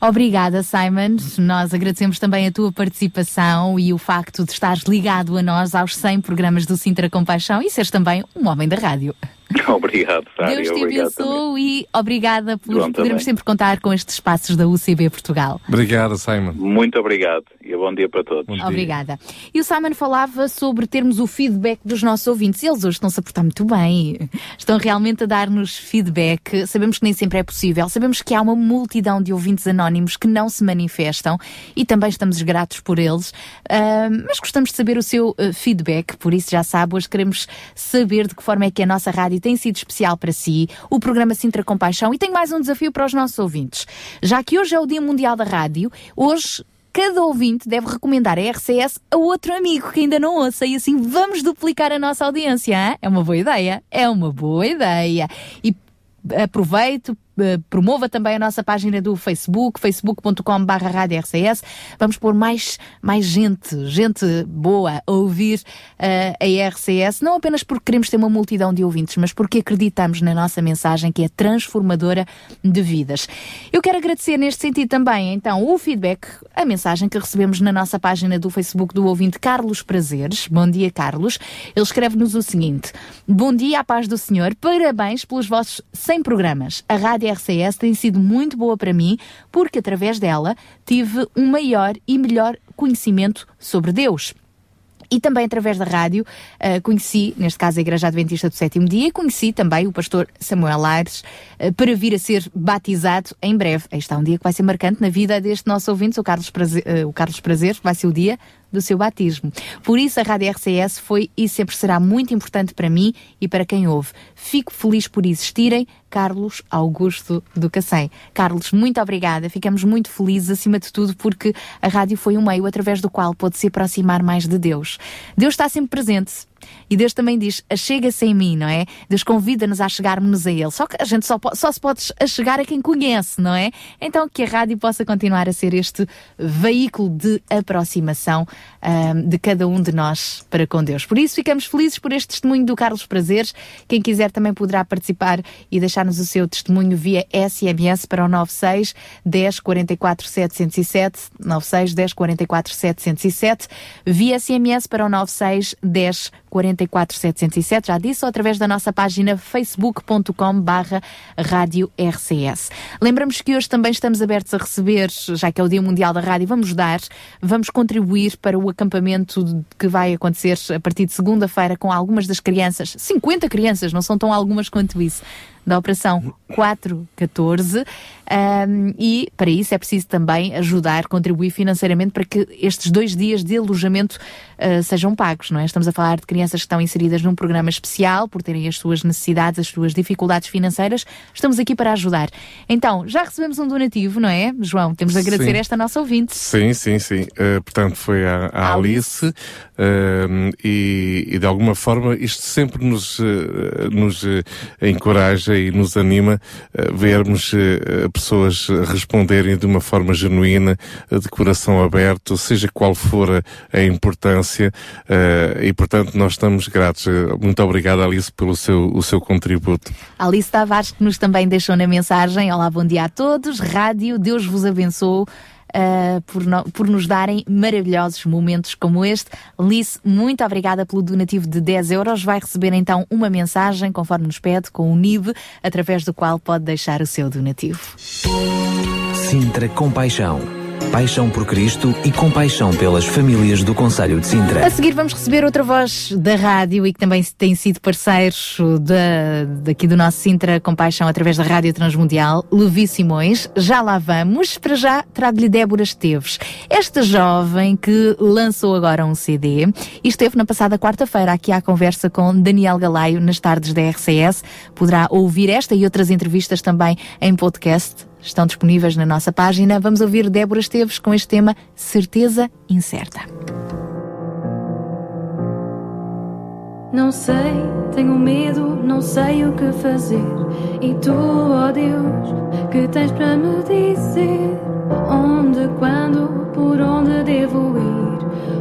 Speaker 2: Obrigada, Simon. Nós agradecemos também a tua participação e o facto de estares ligado a nós aos 100 programas do Sintra Compaixão e seres também um homem da rádio. [laughs]
Speaker 11: Obrigado, Sária.
Speaker 2: Deus te abençoe e obrigada por
Speaker 11: João
Speaker 2: podermos
Speaker 11: também.
Speaker 2: sempre contar com estes espaços da UCB Portugal.
Speaker 7: Obrigado, Simon.
Speaker 11: Muito obrigado e bom dia para todos.
Speaker 2: Obrigada. E o Simon falava sobre termos o feedback dos nossos ouvintes. Eles hoje estão-se a portar muito bem. Estão realmente a dar-nos feedback. Sabemos que nem sempre é possível. Sabemos que há uma multidão de ouvintes anónimos que não se manifestam e também estamos gratos por eles. Ah, mas gostamos de saber o seu ah, feedback. Por isso, já sabe, hoje queremos saber de que forma é que a nossa rádio tem sido especial para si, o programa Sintra Compaixão. E tenho mais um desafio para os nossos ouvintes. Já que hoje é o Dia Mundial da Rádio, hoje cada ouvinte deve recomendar a RCS a outro amigo que ainda não ouça e assim vamos duplicar a nossa audiência. hã? É uma boa ideia? É uma boa ideia. E aproveito, promova também a nossa página do Facebook, facebook.com barra rádio RCS. Vamos pôr mais, mais gente, gente boa a ouvir eh, a RCS, não apenas porque queremos ter uma multidão de ouvintes, mas porque acreditamos na nossa mensagem que é transformadora de vidas. Eu quero agradecer neste sentido também, então, o feedback, a mensagem que recebemos na nossa página do Facebook do ouvinte Carlos Prazeres. Bom dia, Carlos. Ele escreve-nos o seguinte: Bom dia, à paz do Senhor, parabéns pelos vossos 100 programas. A Rádio RCS tem sido muito boa para mim, porque através dela tive um maior e melhor conhecimento sobre Deus. E também através da rádio eh, conheci, neste caso a Igreja Adventista do Sétimo Dia, e conheci também o pastor Samuel Aires eh, para vir a ser batizado em breve. Aí está um dia que vai ser marcante na vida deste nosso ouvinte, o Carlos Prazer, eh, o Carlos Prazer vai ser o dia do seu batismo. Por isso a Rádio RCS foi e sempre será muito importante para mim e para quem ouve. Fico feliz por existirem. Carlos Augusto do Cacém. Carlos, muito obrigada. Ficamos muito felizes, acima de tudo, porque a rádio foi um meio através do qual pôde se aproximar mais de Deus. Deus está sempre presente. E Deus também diz: achega-se em mim, não é? Deus convida-nos a chegarmos a Ele. Só que a gente só, só se pode chegar a quem conhece, não é? Então que a rádio possa continuar a ser este veículo de aproximação ahm, de cada um de nós para com Deus. Por isso ficamos felizes por este testemunho do Carlos Prazeres. Quem quiser também poderá participar e deixar-nos o seu testemunho via SMS para o 96 10 44 707, 96 10 44 707, via SMS para o 96 10 44 707, já disse, ou através da nossa página facebook.com barra rádio RCS. Lembramos que hoje também estamos abertos a receber, já que é o Dia Mundial da Rádio, vamos dar, vamos contribuir para o acampamento que vai acontecer a partir de segunda-feira com algumas das crianças, 50 crianças, não são tão algumas quanto isso, da Operação 414 um, e para isso é preciso também ajudar, contribuir financeiramente para que estes dois dias de alojamento uh, sejam pagos, não é? Estamos a falar de crianças que estão inseridas num programa especial por terem as suas necessidades, as suas dificuldades financeiras. Estamos aqui para ajudar. Então, já recebemos um donativo, não é, João? Temos de agradecer
Speaker 7: Sim.
Speaker 2: esta nossa ouvinte.
Speaker 7: Sim, sim, sim. Eh, portanto, foi a, a Alice eh, e, e, de alguma forma isto sempre nos, eh, nos encoraja e nos anima a vermos eh, pessoas responderem de uma forma genuína, de coração aberto, seja qual for a, importância eh, e, portanto, nós estamos gratos. Muito obrigado, Alice, pelo seu, o seu contributo.
Speaker 2: Alice Tavares, que nos também deixou na mensagem. Olá, bom dia a todos. Rádio, Deus vos abençoe. Uh, por, no- por nos darem maravilhosos momentos como este. Alice, muito obrigada pelo donativo de 10 euros. Vai receber então uma mensagem, conforme nos pede, com o NIB, através do qual pode deixar o seu donativo.
Speaker 1: Sintra Compaixão. Paixão por Cristo e compaixão pelas famílias do Conselho de Sintra.
Speaker 2: A seguir vamos receber outra voz da rádio e que também tem sido parceiro da, daqui do nosso Sintra Compaixão através da Rádio Transmundial, Levi Simões. Já lá vamos. Para já trago-lhe Débora Esteves. Esta jovem que lançou agora um CD e esteve na passada quarta-feira aqui à conversa com Daniel Galaio nas tardes da RCS. Poderá ouvir esta e outras entrevistas também em podcast. Estão disponíveis na nossa página. Vamos ouvir Débora Esteves com este tema Certeza Incerta.
Speaker 12: Não sei, tenho medo, não sei o que fazer. E tu, ó Deus, que tens para me dizer? Onde, quando, por onde devo ir?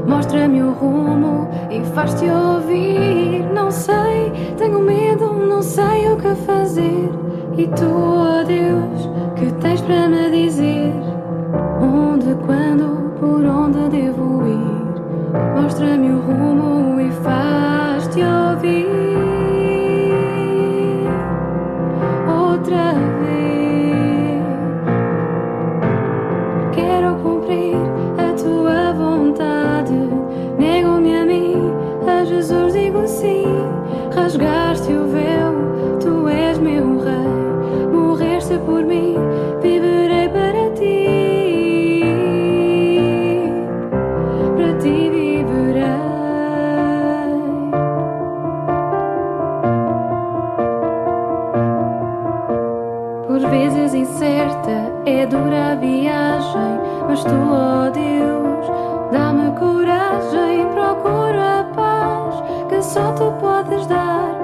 Speaker 12: Mostra-me o rumo e faz-te ouvir. Não sei, tenho medo, não sei o que fazer. E tu, ó Deus, que tens para me dizer?
Speaker 6: Onde, quando, por onde devo ir? Mostra-me o rumo e faz-te ouvir outra vez. Quero cumprir a tua vontade. Nego-me a mim, a Jesus digo sim. Rasgaste o véu, tu és meu rei. Morreste por mim, viverei para ti. Para ti viverei. Por vezes incerta é dura a viagem, mas tu, ó Deus, dá-me coragem, procuro a paz que só tu podes dar.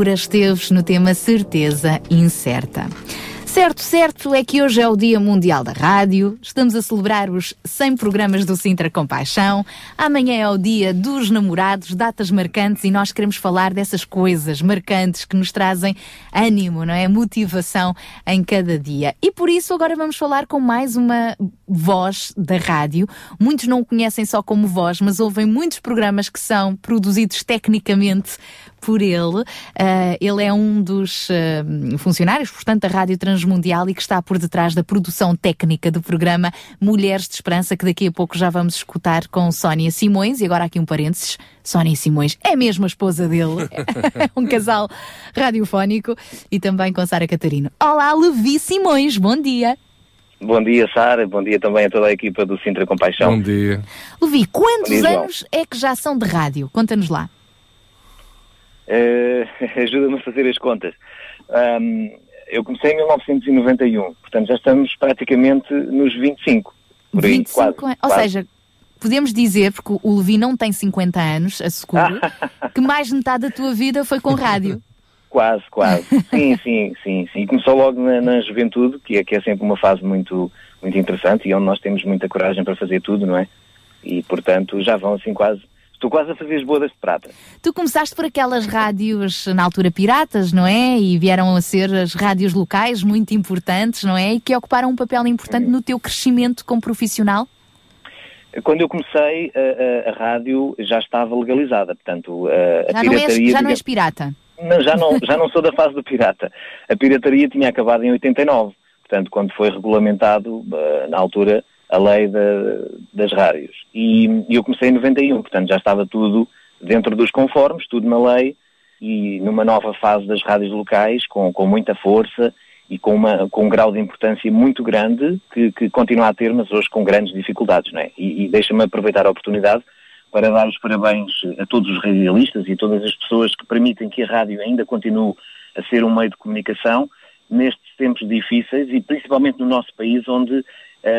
Speaker 2: Débora Esteves no tema Certeza Incerta. Certo, certo é que hoje é o Dia Mundial da Rádio, estamos a celebrar os 100 programas do Sintra Compaixão, amanhã é o Dia dos Namorados, datas marcantes e nós queremos falar dessas coisas marcantes que nos trazem ânimo, não é? Motivação em cada dia. E por isso agora vamos falar com mais uma voz da rádio. Muitos não o conhecem só como voz, mas ouvem muitos programas que são produzidos tecnicamente por ele. Uh, ele é um dos uh, funcionários, portanto, da Rádio Transmundial e que está por detrás da produção técnica do programa Mulheres de Esperança, que daqui a pouco já vamos escutar com Sónia Simões. E agora aqui um parênteses. Sónia Simões é mesmo a esposa dele. é [laughs] um casal radiofónico e também com Sara Catarino. Olá, Levi Simões, bom dia.
Speaker 13: Bom dia, Sara. Bom dia também a toda a equipa do Sintra Compaixão.
Speaker 7: Bom dia.
Speaker 2: Levi, quantos
Speaker 13: dia,
Speaker 2: anos é que já são de rádio? Conta-nos lá.
Speaker 13: Eh, [laughs] Ajuda-me a fazer as contas. Ahm, eu comecei em 1991, portanto já estamos praticamente nos 25. Por aí,
Speaker 2: 25
Speaker 13: quase,
Speaker 2: anos. Ou
Speaker 13: quase.
Speaker 2: seja, podemos dizer, porque o Levi não tem 50 anos, asseguro, [laughs] que mais de metade da tua vida foi com rádio. [laughs]
Speaker 13: Quase, quase. sim, sim, sim, sim. Começou logo na, na juventude, que é, que é sempre uma fase muito, muito interessante e onde nós temos muita coragem para fazer tudo, não é? E, portanto, já vão assim quase... Estou quase a fazer as bodas de prata.
Speaker 2: Tu começaste por aquelas rádios, na altura, piratas, não é? E vieram a ser as rádios locais muito importantes, não é? E que ocuparam um papel importante no teu crescimento como profissional.
Speaker 13: Quando eu comecei, a, a- a rádio já estava legalizada, portanto, a,
Speaker 2: Já não, és,
Speaker 13: pirataria...
Speaker 2: já não és pirata.
Speaker 13: Não, já não, já não sou da fase do pirata. A pirataria tinha acabado em 89, portanto, quando foi regulamentado, eh, na altura, a lei da- das rádios. E, e eu comecei em 91, portanto, já estava tudo dentro dos conformes, tudo na lei e numa nova fase das rádios locais, com, com muita força e com, uma, com um grau de importância muito grande que, que continua a ter, mas hoje com grandes dificuldades, não é? E, e deixa-me aproveitar a oportunidade para dar os parabéns a todos os radialistas e a todas as pessoas que permitem que a rádio ainda continue a ser um meio de comunicação nestes tempos difíceis e principalmente no nosso país onde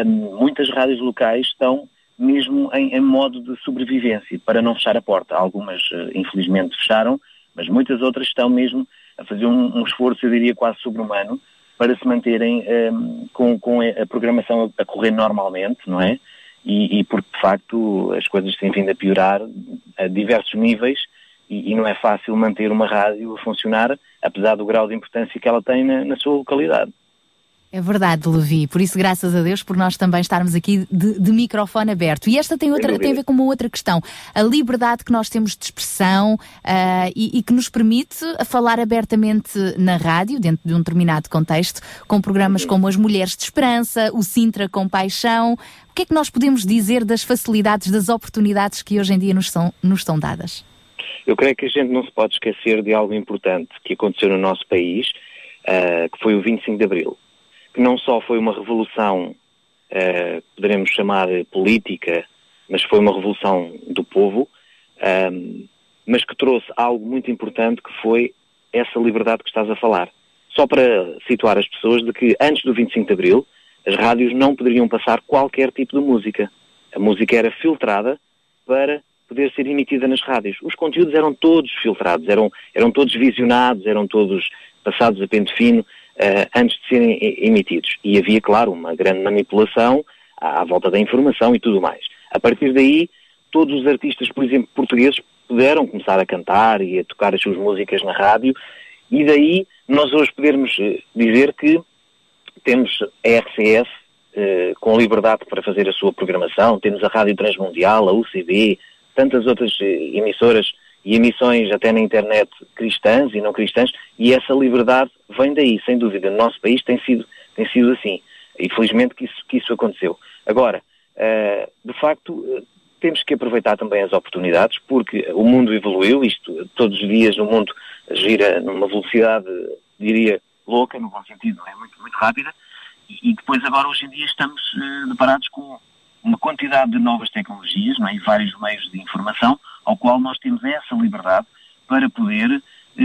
Speaker 13: muitas rádios locais estão mesmo em, em modo de sobrevivência para não fechar a porta. Algumas eh, infelizmente fecharam, mas muitas outras estão mesmo a fazer um, um esforço, eu diria, quase sobre-humano para se manterem hum, com, com a programação a correr normalmente, não é? E, e porque de facto as coisas têm vindo a piorar a diversos níveis e, e não é fácil manter uma rádio a funcionar, apesar do grau de importância que ela tem na, na sua localidade.
Speaker 2: É verdade, Levi. Por isso, graças a Deus, por nós também estarmos aqui de, de microfone aberto. E esta tem, outra, tem a ver com uma outra questão. A liberdade que nós temos de expressão ah, e, e que nos permite falar abertamente na rádio, dentro de um determinado contexto, com programas como As Mulheres de Esperança, o Sintra com Paixão. O que é que nós podemos dizer das facilidades, das oportunidades que hoje em dia nos são, nos são dadas?
Speaker 13: Eu creio que a gente não se pode esquecer de algo importante que aconteceu no nosso país, ah, que foi o 25 de Abril, que não só foi uma revolução, ah, poderemos chamar política, mas foi uma revolução do povo, ah, mas que trouxe algo muito importante que foi essa liberdade que estás a falar. Só para situar as pessoas de que antes do 25 de Abril, as rádios não poderiam passar qualquer tipo de música. A música era filtrada para poder ser emitida nas rádios. Os conteúdos eram todos filtrados, eram, eram todos visionados, eram todos passados a pente fino eh, antes de serem emitidos. E havia, claro, uma grande manipulação à, à volta da informação e tudo mais. A partir daí, todos os artistas, por exemplo, portugueses, puderam começar a cantar e a tocar as suas músicas na rádio, e daí nós hoje podermos eh, dizer que temos a RCS eh, com liberdade para fazer a sua programação, temos a Rádio Transmundial, a UCB, tantas outras emissoras e emissões até na internet cristãs e não cristãs, e essa liberdade vem daí, sem dúvida. No nosso país tem sido, tem sido assim. E felizmente que isso, que isso aconteceu. Agora, eh, de facto, eh, temos que aproveitar também as oportunidades, porque o mundo evoluiu, isto todos os dias o mundo gira numa velocidade, diria, louca, no bom sentido, é? Muito, muito rápida, e, e depois agora hoje em dia estamos eh, deparados com uma quantidade de novas tecnologias, não é? E vários meios de informação, ao qual nós temos essa liberdade para poder eh,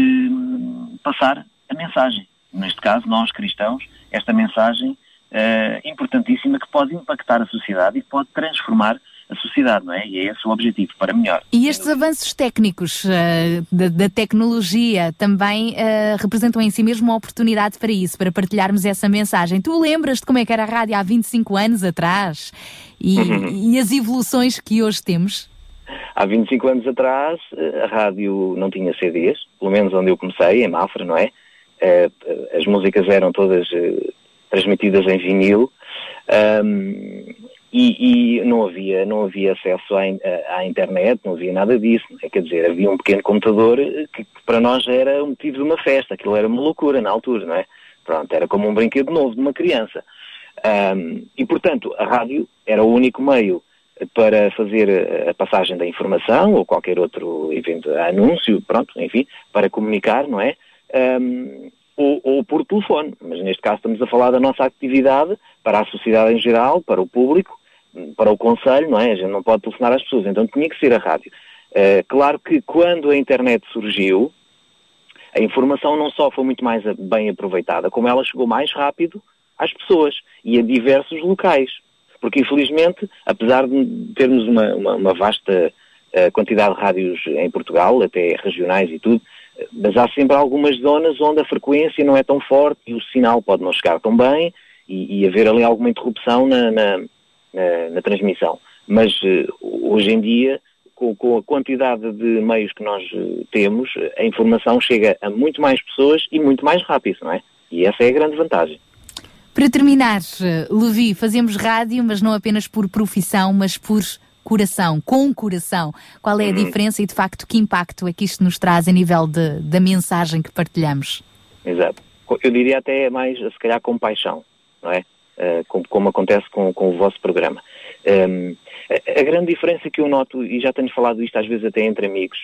Speaker 13: passar a mensagem. Neste caso, nós cristãos, esta mensagem eh, importantíssima que pode impactar a sociedade e pode transformar sociedade, não é? E é esse o objetivo, para melhor.
Speaker 2: E estes avanços técnicos eh, da, da tecnologia também eh, representam em si mesmo uma oportunidade para isso, para partilharmos essa mensagem. Tu lembras de como é que era a rádio há 25 anos atrás e, e as evoluções que hoje temos?
Speaker 13: Há 25 anos atrás, eh, a rádio não tinha CDs, pelo menos onde eu comecei, em Mafra, não é? As músicas eram todas transmitidas em vinil ahm, e, e não, havia, não havia acesso à, à internet, não havia nada disso. é? Quer dizer, havia um pequeno computador eh, que, que para nós era o motivo de uma festa, aquilo era uma loucura na altura, não é? Pronto, era como um brinquedo novo de uma criança. Ahm, e, portanto, a rádio era o único meio para fazer a- a passagem da informação ou qualquer outro evento, anúncio, pronto, enfim, para comunicar, não é? Ahm, ou, ou por telefone, mas neste caso estamos a falar da nossa atividade para a sociedade em geral, para o público, para o conselho, não é? A gente não pode telefonar às pessoas, então tinha que ser a rádio. Eh, claro que quando a internet surgiu, a informação não só foi muito mais bem aproveitada, como ela chegou mais rápido às pessoas e a diversos locais. Porque, infelizmente, apesar de termos uma, uma- uma vasta eh, quantidade de rádios em Portugal, até regionais e tudo, mas há sempre algumas zonas onde a frequência não é tão forte e o sinal pode não chegar tão bem e, e haver ali alguma interrupção na, na- na- na transmissão. Mas eh, hoje em dia, com, com a quantidade de meios que nós eh, temos, eh, a informação chega a muito mais pessoas e muito mais rápido, não é? E essa é a grande vantagem.
Speaker 2: Para terminar, eh, Levi, fazemos rádio, mas não apenas por profissão, mas por coração, com coração. Qual é a diferença e, de facto, que impacto é que isto nos traz a nível de- da mensagem que partilhamos?
Speaker 13: Exato. Eu diria até mais, se calhar, compaixão, não é? Eh, como, como acontece com, com o vosso programa. Um, a, a grande diferença que eu noto, e já tenho falado isto às vezes até entre amigos,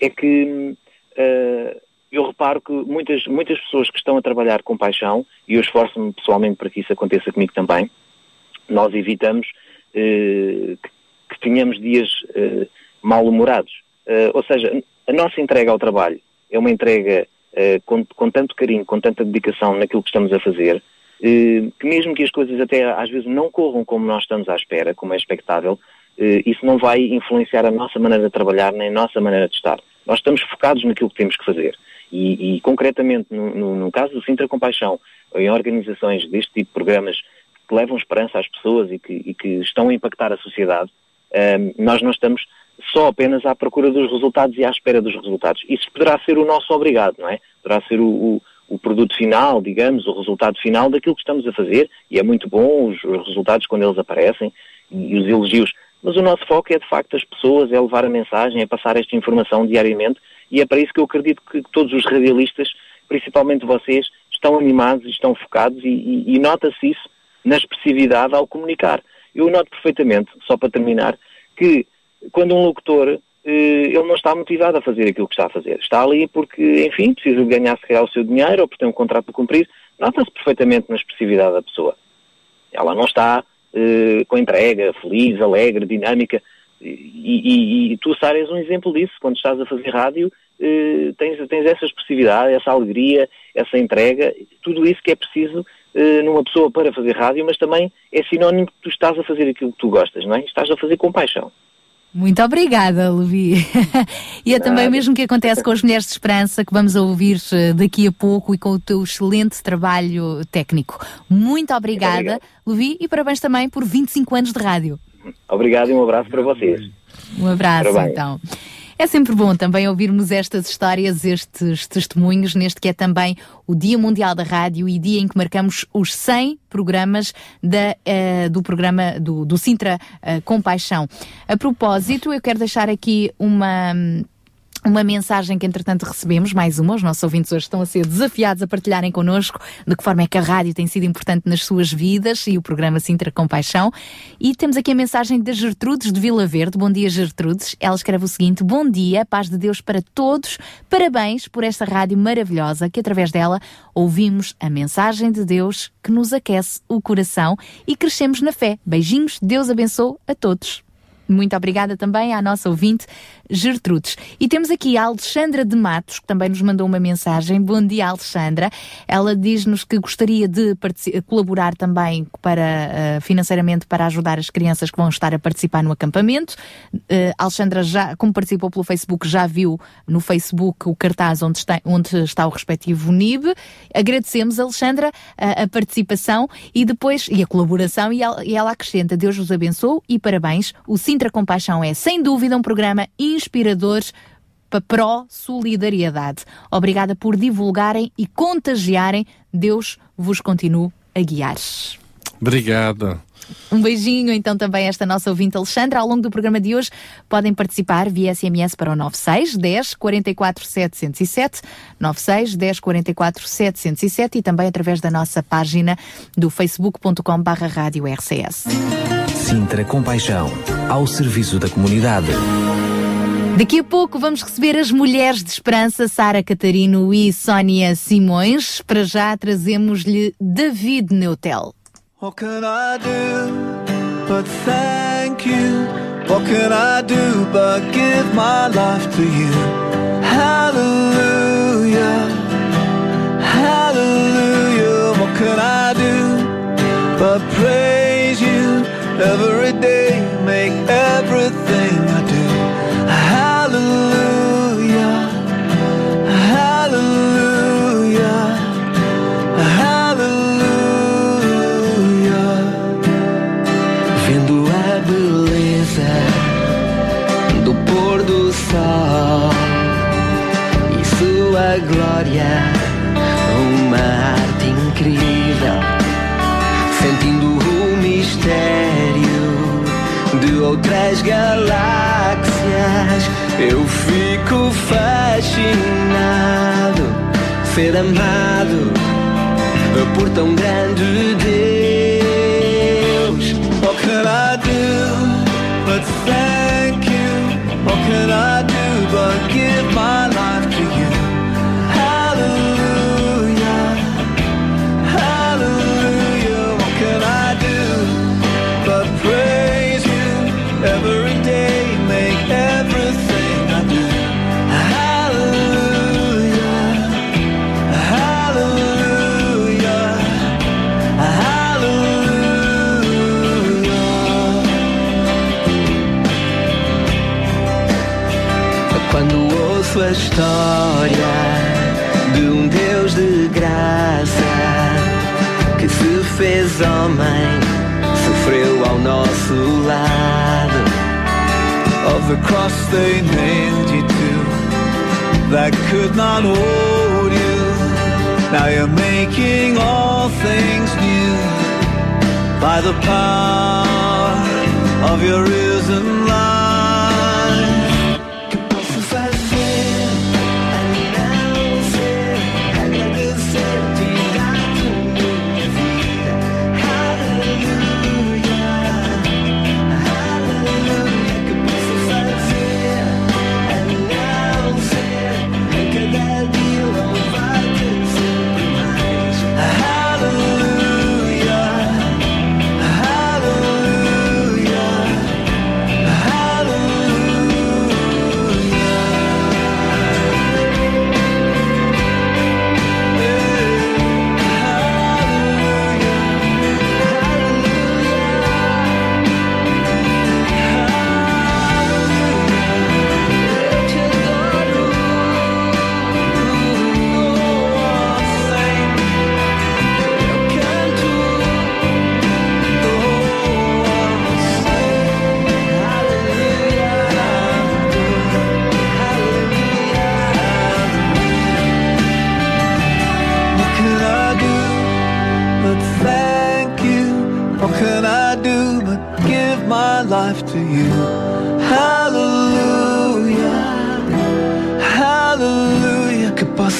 Speaker 13: é que uh, eu reparo que muitas, muitas pessoas que estão a trabalhar com paixão, e eu esforço-me pessoalmente para que isso aconteça comigo também, nós evitamos uh, que, que tenhamos dias uh, mal-humorados. Ou seja, a nossa entrega ao trabalho é uma entrega com, com tanto carinho, com tanta dedicação naquilo que estamos a fazer, que mesmo que as coisas até às vezes não corram como nós estamos à espera, como é expectável, uh, isso não vai influenciar a nossa maneira de trabalhar nem a nossa maneira de estar. Nós estamos focados naquilo que temos que fazer. E, e concretamente, no, no, no caso do Sintra Compaixão, em organizações deste tipo de programas que levam esperança às pessoas e que, e que estão a impactar a sociedade, um, nós não estamos só apenas à procura dos resultados e à espera dos resultados. Isso poderá ser o nosso obrigado, não é? Poderá ser o, o, o produto final, digamos, o resultado final daquilo que estamos a fazer, e é muito bom os, os resultados quando eles aparecem e, e os elogios. Mas o nosso foco é, de facto, as pessoas, é levar a mensagem, é passar esta informação diariamente, e é para isso que eu acredito que todos os radialistas, principalmente vocês, estão animados e estão focados, e, e, e nota-se isso na expressividade ao comunicar. Eu noto perfeitamente, só para terminar, que quando um locutor ele não está motivado a fazer aquilo que está a fazer. Está ali porque, enfim, precisa ganhar se calhar o seu dinheiro ou porque tem um contrato a cumprir. Nota-se perfeitamente na expressividade da pessoa. Ela não está eh, com entrega, feliz, alegre, dinâmica. E, e, e tu, Sara, és um exemplo disso. Quando estás a fazer rádio, eh, tens, tens essa expressividade, essa alegria, essa entrega, tudo isso que é preciso eh, numa pessoa para fazer rádio, mas também é sinónimo que tu estás a fazer aquilo que tu gostas, não é? Estás a fazer com paixão.
Speaker 2: Muito obrigada, Levi. [laughs] e é também o mesmo que acontece com as Mulheres de Esperança, que vamos ouvir eh, daqui a pouco e com o teu excelente trabalho técnico. Muito obrigada,
Speaker 13: Obrigado.
Speaker 2: Levi, e parabéns também por 25 anos de rádio.
Speaker 13: Obrigado e um abraço para vocês.
Speaker 2: Um abraço,
Speaker 13: Parabéns.
Speaker 2: então. É sempre bom também ouvirmos estas histórias, estes testemunhos, neste que é também o Dia Mundial da Rádio e dia em que marcamos os 100 programas da, eh, do programa do, do Sintra eh, Compaixão. A propósito, eu quero deixar aqui uma. Uma mensagem que entretanto recebemos, mais uma, os nossos ouvintes hoje estão a ser desafiados a partilharem connosco de que forma é que a rádio tem sido importante nas suas vidas e o programa Sintra Compaixão. E temos aqui a mensagem da Gertrudes de Vila Verde. Bom dia, Gertrudes. Ela escreve o seguinte: Bom dia, paz de Deus para todos. Parabéns por esta rádio maravilhosa que através dela ouvimos a mensagem de Deus que nos aquece o coração e crescemos na fé. Beijinhos, Deus abençoe a todos. Muito obrigada também à nossa ouvinte Gertrudes. E temos aqui a Alexandra de Matos, que também nos mandou uma mensagem. Bom dia, Alexandra. Ela diz-nos que gostaria de colaborar também para, eh, financeiramente para ajudar as crianças que vão estar a participar no acampamento. Eh, Alexandra, já, como participou pelo Facebook, já viu no Facebook o cartaz onde está, onde está o respectivo NIB. Agradecemos, Alexandra, a, a participação e depois e a colaboração. E ela, e ela acrescenta: Deus vos abençoe e parabéns. O Sintra Compaixão é, sem dúvida, um programa inspirador para pró-solidariedade. Obrigada por divulgarem e contagiarem. Deus vos continue a guiar.
Speaker 7: Obrigada.
Speaker 2: Um beijinho então também a esta nossa ouvinte Alexandra. Ao longo do programa de hoje podem participar via SMS para o 96 10 44 707, 96 10 44 707 e também através da nossa página do facebook.com barra rádio RCS.
Speaker 1: Sintra Compaixão, ao serviço da comunidade.
Speaker 2: Daqui a pouco vamos receber as mulheres de esperança, Sara Catarino e Sónia Simões. Para já trazemos-lhe David Neutel.
Speaker 8: What can I do but thank you? What can I do but give my life to you? Hallelujah, hallelujah. What can I do but praise you every day? Make everything outras galáxias, eu fico fascinado, ser amado por tão grande Deus. What can I do but thank you? What can I história de um Deus de graça que se fez homem, sofreu ao nosso lado. Of the cross they nailed you to, that could not hold you. Now you're making all things new by the power of your risen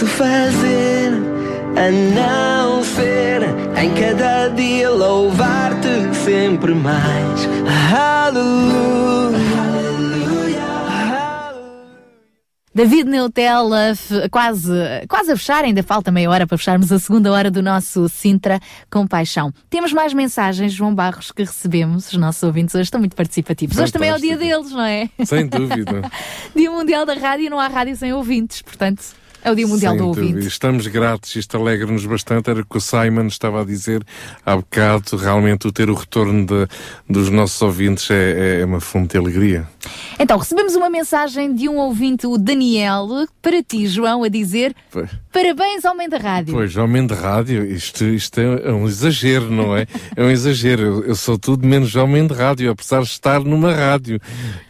Speaker 8: fazer a não ser em cada dia louvar-te sempre mais? Hallelujah.
Speaker 2: David Neutela, f- quase, quase a fechar, ainda falta meia hora para fecharmos a segunda hora do nosso Sintra com Paixão. Temos mais mensagens, João Barros, que recebemos. Os nossos ouvintes hoje estão muito participativos. Hoje também é o dia deles, não é?
Speaker 7: Sem dúvida. [laughs]
Speaker 2: Dia Mundial da Rádio, não há rádio sem ouvintes, portanto, é o Dia Mundial do. Ouvinte.
Speaker 7: Estamos gratos, isto alegra-nos bastante. Era o que o Simon estava a dizer há bocado. Realmente, o ter o retorno de- dos nossos ouvintes é, é uma fonte de alegria.
Speaker 2: Então, recebemos uma mensagem de um ouvinte, o Daniel, para ti, João, a dizer
Speaker 7: Pois.
Speaker 2: parabéns, homem da rádio.
Speaker 7: Pois, homem de rádio, isto, isto é, é um exagero, não é? [laughs] É um exagero. Eu, eu sou tudo menos homem de rádio, apesar de estar numa rádio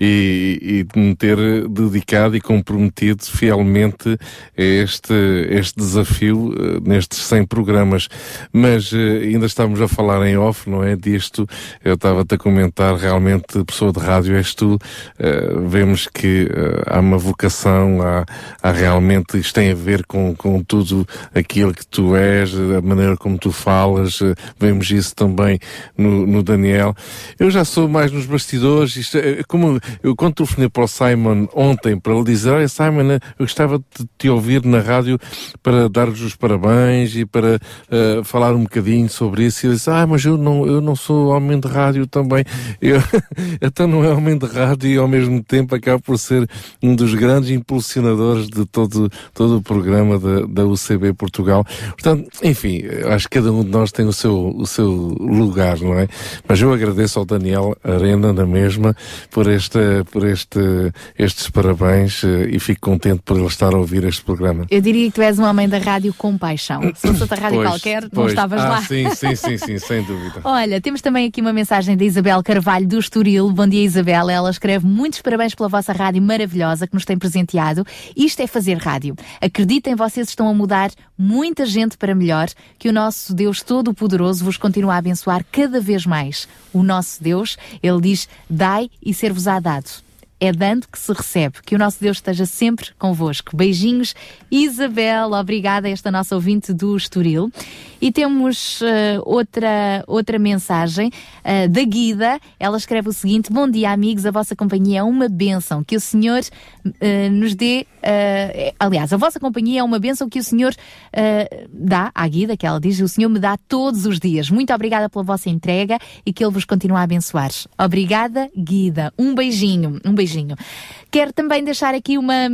Speaker 7: e, e de me ter dedicado e comprometido fielmente este, este desafio eh, nestes 100 programas. Mas eh, ainda estávamos a falar em off, não é? Disto, eu estava-te a comentar, realmente, pessoa de rádio és tu. Eh, vemos que eh, há uma vocação, há, há realmente, isto tem a ver com, com tudo aquilo que tu és, a maneira como tu falas, eh, vemos isso também no, no Daniel. Eu já sou mais nos bastidores, isto é, como eu quando telefonei para o Simon ontem para ele dizer, olha Simon, eu gostava de te ouvir na rádio para dar-lhes os parabéns e para eh, falar um bocadinho sobre isso. E ele disse, ah, mas eu não, eu não sou homem de rádio também. [laughs] Eu, então não é homem de rádio e ao mesmo tempo acaba por ser um dos grandes impulsionadores de todo, todo o programa da, da UCB Portugal. Portanto, enfim, acho que cada um de nós tem o seu, o seu lugar, não é? Mas eu agradeço ao Daniel Arena, na mesma, por, esta, por este, estes parabéns eh, e fico contente por ele estar a ouvir este programa.
Speaker 2: Eu diria que tu és um homem da rádio com paixão. Se fosse outra rádio
Speaker 7: Pois,
Speaker 2: qualquer, não
Speaker 7: pois.
Speaker 2: estavas
Speaker 7: ah,
Speaker 2: lá.
Speaker 7: Sim, sim, sim, sim, sem dúvida. [laughs]
Speaker 2: Olha, temos também aqui uma mensagem da Isabel Carvalho do Estoril. Bom dia, Isabel. Ela escreve muitos parabéns pela vossa rádio maravilhosa que nos tem presenteado. Isto é fazer rádio. Acreditem, vocês estão a mudar muita gente para melhor. Que o nosso Deus Todo-Poderoso vos continue a abençoar cada vez mais. O nosso Deus, ele diz: dai e ser-vos-á dado. É dando que se recebe. Que o nosso Deus esteja sempre convosco. Beijinhos, Isabel, obrigada a esta nossa ouvinte do Estoril. E temos uh, outra, outra mensagem uh, da Guida. Ela escreve o seguinte: Bom dia, amigos. A vossa companhia é uma bênção. Que o Senhor uh, nos dê. aliás, a vossa companhia é uma bênção que o Senhor dá à Guida, que ela diz: O Senhor me dá todos os dias. Muito obrigada pela vossa entrega e que Ele vos continue a abençoar. Obrigada, Guida. Um beijinho. Um beijinho. Quero também deixar aqui uma.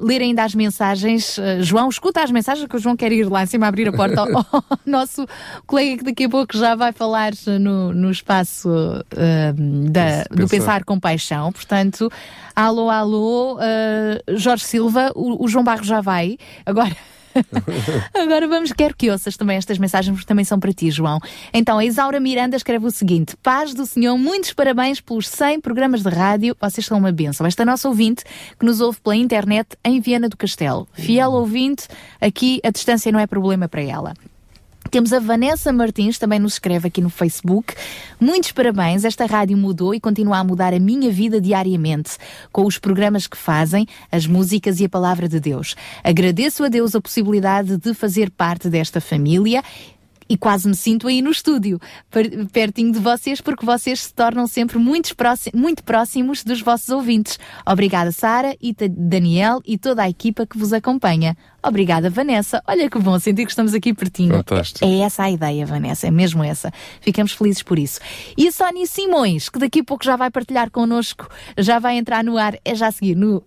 Speaker 2: Ler ainda as mensagens. João, escuta as mensagens que o João quer ir lá em cima abrir a porta [laughs] [laughs] nosso colega que daqui a pouco já vai falar no, no espaço uh, da, do Pensar com Paixão. Portanto, alô, alô, Jorge Silva, o, o João Barros já vai. Agora. [laughs] Agora vamos, quero que ouças também estas mensagens, porque também são para ti, João. Então, a Isaura Miranda escreve o seguinte: Paz do Senhor, muitos parabéns pelos 100 programas de rádio, vocês são uma bênção. Esta nossa ouvinte que nos ouve pela internet em Viana do Castelo. Fiel ouvinte, aqui a distância não é problema para ela. Temos a Vanessa Martins, também nos escreve aqui no Facebook. Muitos parabéns, esta rádio mudou e continua a mudar a minha vida diariamente, com os programas que fazem, as músicas e a palavra de Deus. Agradeço a Deus a possibilidade de fazer parte desta família e quase me sinto aí no estúdio, pertinho de vocês, porque vocês se tornam sempre muito, muito próximos dos vossos ouvintes. Obrigada, Sara e Daniel e toda a equipa que vos acompanha. Obrigada, Vanessa. Olha que bom sentir que estamos aqui pertinho.
Speaker 7: Fantástico.
Speaker 2: É, é essa a ideia, Vanessa, é mesmo essa. Ficamos felizes por isso. E a Sónia Simões, que daqui a pouco já vai partilhar connosco, já vai entrar no ar, é já a seguir, no, uh,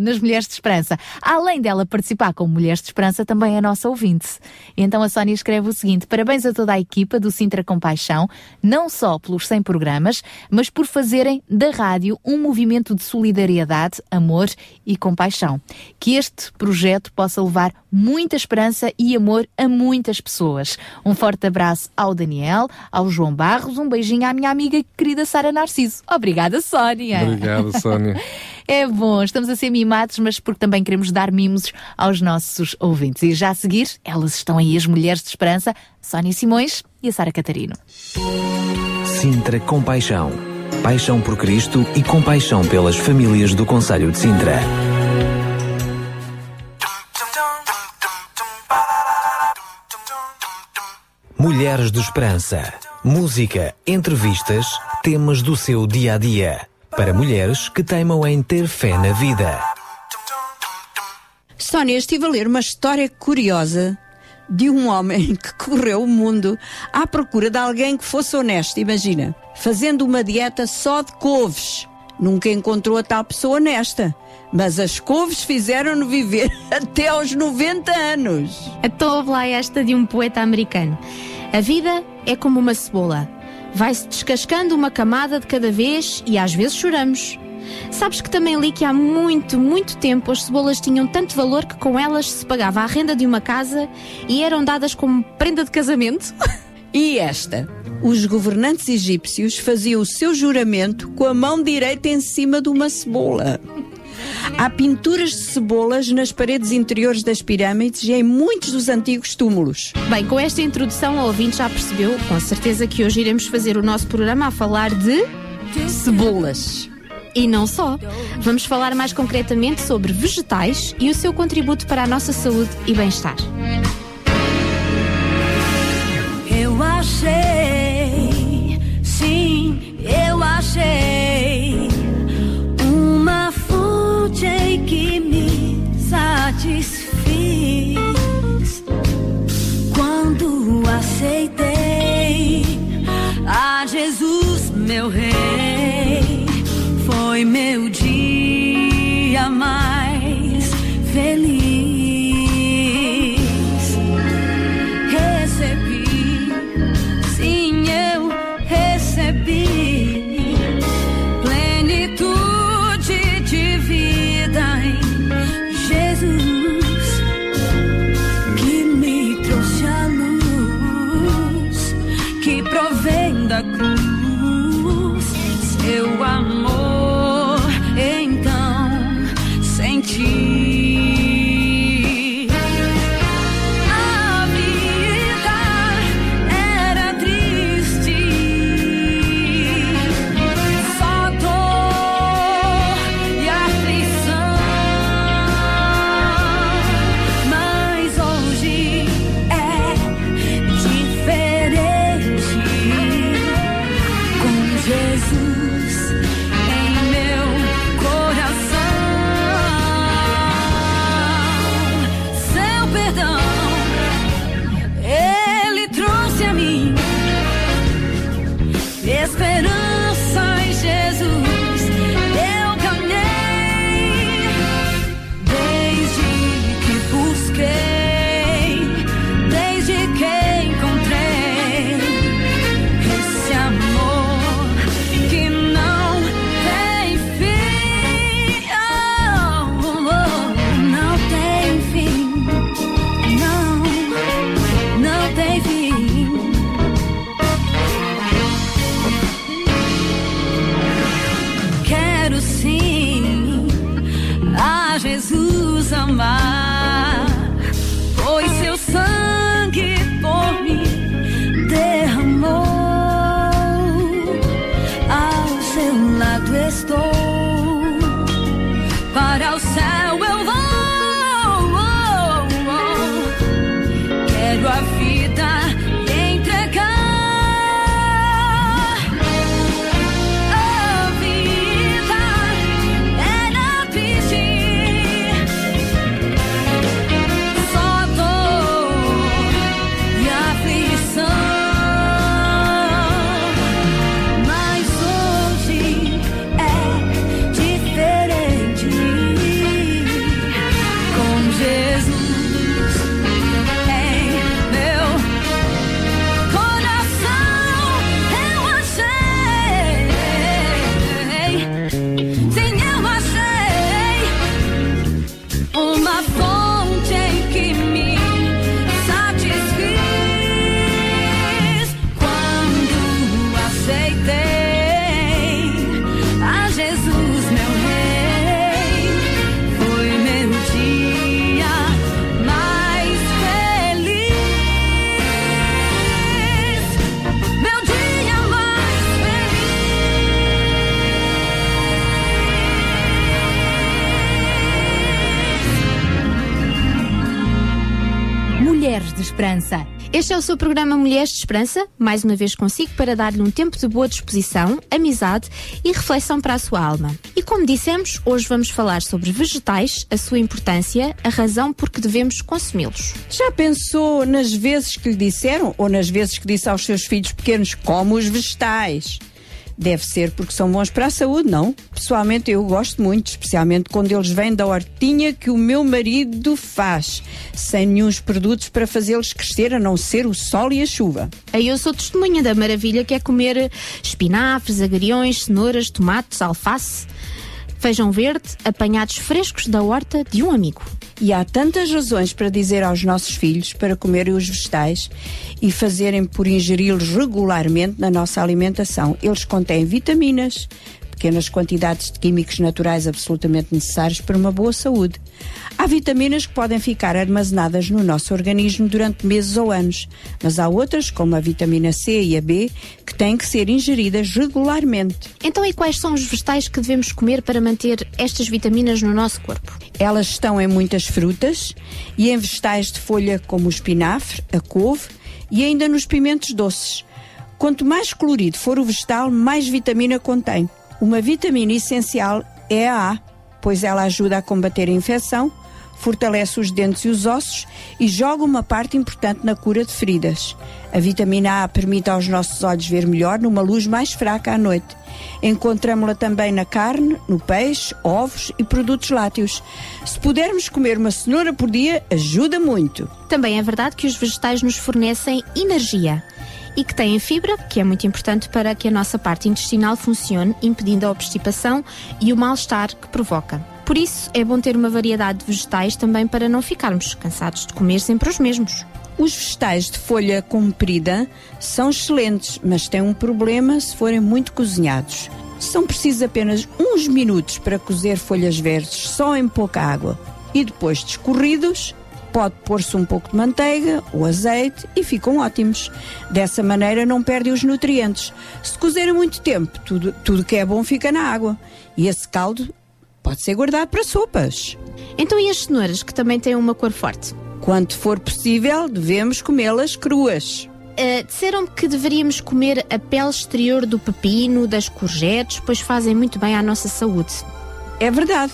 Speaker 2: nas Mulheres de Esperança. Além dela participar como Mulheres de Esperança, também é nossa ouvinte. Então a Sónia escreve o seguinte: parabéns a toda a equipa do Sintra Compaixão, não só pelos 100 programas, mas por fazerem da rádio um movimento de solidariedade, amor e compaixão. Que este projeto possa levar levar muita esperança e amor a muitas pessoas. Um forte abraço ao Daniel, ao João Barros, um beijinho à minha amiga querida Sara Narciso. Obrigada, Sónia.
Speaker 7: Obrigado, Sónia. [laughs]
Speaker 2: É bom, estamos a ser mimados, mas porque também queremos dar mimos aos nossos ouvintes. E já a seguir, elas estão aí, as mulheres de esperança, Sónia Simões e a Sara Catarino.
Speaker 1: Sintra Compaixão. Paixão por Cristo e compaixão pelas famílias do Conselho de Sintra. Mulheres de Esperança. Música, entrevistas, temas do seu dia a dia. Para mulheres que teimam em ter fé na vida.
Speaker 14: Sónia, estive a ler uma história curiosa de um homem [laughs] que correu o mundo à procura de alguém que fosse honesto. Imagina, fazendo uma dieta só de couves. Nunca encontrou a tal pessoa honesta. Mas as couves fizeram-no viver [laughs] até aos 90 anos.
Speaker 15: Então lá esta de um poeta americano. A vida é como uma cebola. Vai-se descascando uma camada de cada vez e às vezes choramos. Sabes que também li que há muito, muito tempo as cebolas tinham tanto valor que com elas se pagava a renda de uma casa e eram dadas como prenda de casamento? [laughs]
Speaker 14: E esta? Os governantes egípcios faziam o seu juramento com a mão direita em cima de uma cebola. Há pinturas de cebolas nas paredes interiores das pirâmides e em muitos dos antigos túmulos.
Speaker 15: Bem, com esta introdução, o ouvinte já percebeu, com certeza, que hoje iremos fazer o nosso programa a falar de cebolas. E não só. Vamos falar mais concretamente sobre vegetais e o seu contributo para a nossa saúde e bem-estar.
Speaker 12: Eu achei, achei uma fonte que me satisfiz quando aceitei a Jesus, meu rei. Foi meu
Speaker 15: Este é o seu programa Mulheres de Esperança, mais uma vez consigo para dar-lhe um tempo de boa disposição, amizade e reflexão para a sua alma. E como dissemos, hoje vamos falar sobre vegetais, a sua importância, a razão por que devemos consumi-los.
Speaker 14: Já pensou nas vezes que lhe disseram ou nas vezes que disse aos seus filhos pequenos como os vegetais? Deve ser porque são bons para a saúde, não? Pessoalmente eu gosto muito, especialmente quando eles vêm da hortinha que o meu marido faz, sem nenhum produtos para fazê-los crescer a não ser o sol e a chuva.
Speaker 15: Aí eu sou testemunha da maravilha que é comer espinafres, agriões, cenouras, tomates, alface, feijão verde, apanhados frescos da horta de um amigo.
Speaker 14: E há tantas razões para dizer aos nossos filhos para comerem os vegetais e fazerem por ingeri-los regularmente na nossa alimentação. Eles contêm vitaminas, pequenas quantidades de químicos naturais absolutamente necessários para uma boa saúde. Há vitaminas que podem ficar armazenadas no nosso organismo durante meses ou anos, mas há outras, como a vitamina C e a B, que têm que ser ingeridas regularmente.
Speaker 15: Então, e quais são os vegetais que devemos comer para manter estas vitaminas no nosso corpo?
Speaker 14: Elas estão em muitas frutas e em vegetais de folha como o espinafre, a couve e ainda nos pimentos doces. Quanto mais colorido for o vegetal, mais vitamina contém. Uma vitamina essencial é a A, pois ela ajuda a combater a infecção, fortalece os dentes e os ossos e joga uma parte importante na cura de feridas. A vitamina A permite aos nossos olhos ver melhor numa luz mais fraca à noite. Encontramos-la também na carne, no peixe, ovos e produtos lácteos. Se pudermos comer uma cenoura por dia, ajuda muito.
Speaker 15: Também é verdade que os vegetais nos fornecem energia e que têm fibra, que é muito importante para que a nossa parte intestinal funcione, impedindo a obstipação e o mal-estar que provoca. Por isso, é bom ter uma variedade de vegetais também para não ficarmos cansados de comer sempre os mesmos.
Speaker 14: Os vegetais de folha comprida são excelentes, mas têm um problema se forem muito cozinhados. São precisos apenas uns minutos para cozer folhas verdes só em pouca água. E depois de escorridos, pode pôr-se um pouco de manteiga ou azeite e ficam ótimos. Dessa maneira não perdem os nutrientes. Se cozerem muito tempo, tudo, tudo que é bom fica na água. E esse caldo pode ser guardado para sopas.
Speaker 15: Então, e as cenouras, que também têm uma cor forte?
Speaker 14: Quando for possível, devemos comê-las cruas.
Speaker 15: Uh, Disseram-me que deveríamos comer a pele exterior do pepino, das courgettes, pois fazem muito bem à nossa saúde.
Speaker 14: É verdade.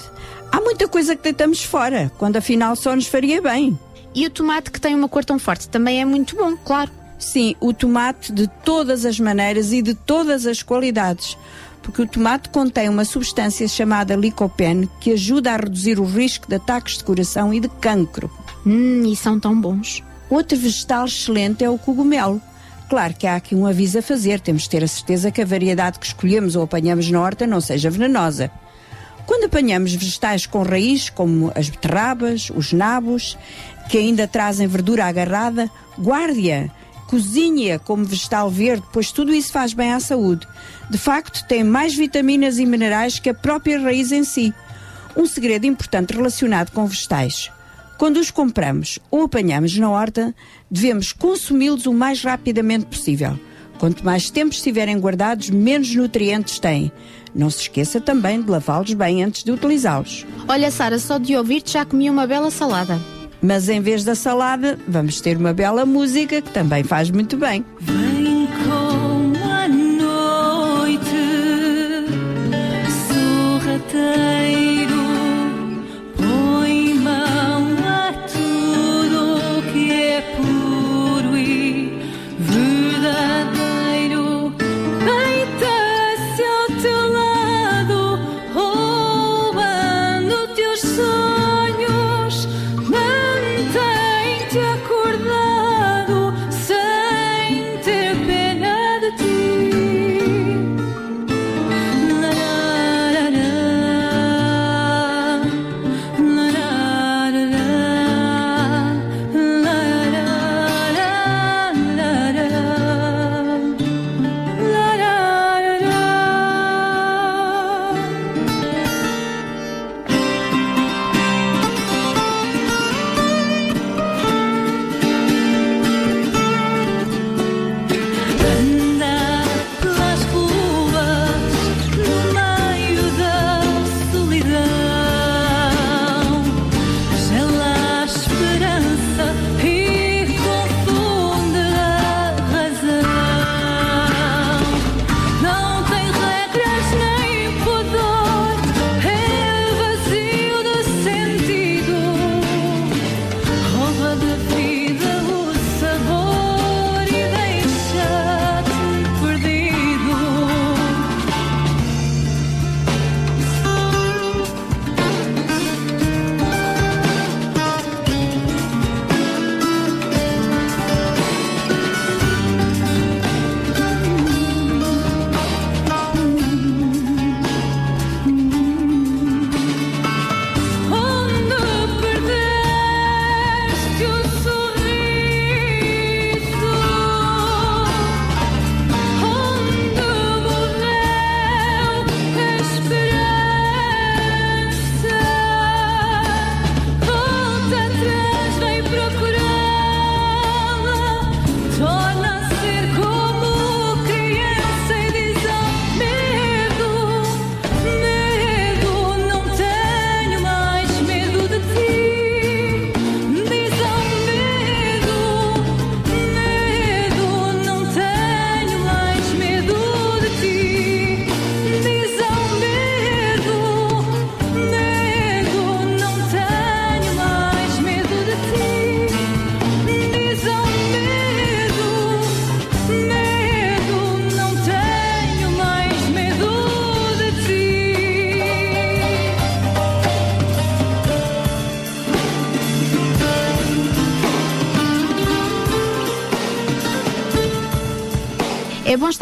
Speaker 14: Há muita coisa que deitamos fora, quando afinal só nos faria bem.
Speaker 15: E o tomate que tem uma cor tão forte também é muito bom, claro.
Speaker 14: Sim, o tomate de todas as maneiras e de todas as qualidades. Porque o tomate contém uma substância chamada licopene que ajuda a reduzir o risco de ataques de coração e de cancro.
Speaker 15: Hum, e são tão bons.
Speaker 14: Outro vegetal excelente é o cogumelo. Claro que há aqui um aviso a fazer, temos de ter a certeza que a variedade que escolhemos ou apanhamos na horta não seja venenosa. Quando apanhamos vegetais com raiz, como as beterrabas, os nabos, que ainda trazem verdura agarrada, guarde-a, cozinhe-a como vegetal verde, pois tudo isso faz bem à saúde. De facto, tem mais vitaminas e minerais que a própria raiz em si. Um segredo importante relacionado com vegetais. Quando os compramos ou apanhamos na horta, devemos consumi-los o mais rapidamente possível. Quanto mais tempo estiverem guardados, menos nutrientes têm. Não se esqueça também de lavá-los bem antes de utilizá-los.
Speaker 15: Olha, Sara, só de ouvir-te já comi uma bela salada.
Speaker 14: Mas em vez da salada, vamos ter uma bela música que também faz muito bem.
Speaker 12: Vem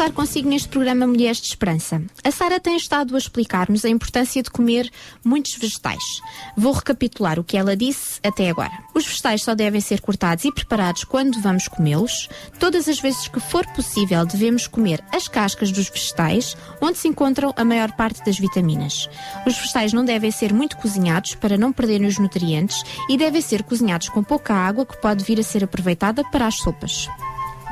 Speaker 15: estar consigo neste programa Mulheres de Esperança. A Sara tem estado a explicar-nos a importância de comer muitos vegetais. Vou recapitular o que ela disse até agora. Os vegetais só devem ser cortados e preparados quando vamos comê-los. Todas as vezes que for possível, devemos comer as cascas dos vegetais, onde se encontram a maior parte das vitaminas. Os vegetais não devem ser muito cozinhados para não perderem os nutrientes e devem ser cozinhados com pouca água que pode vir a ser aproveitada para as sopas.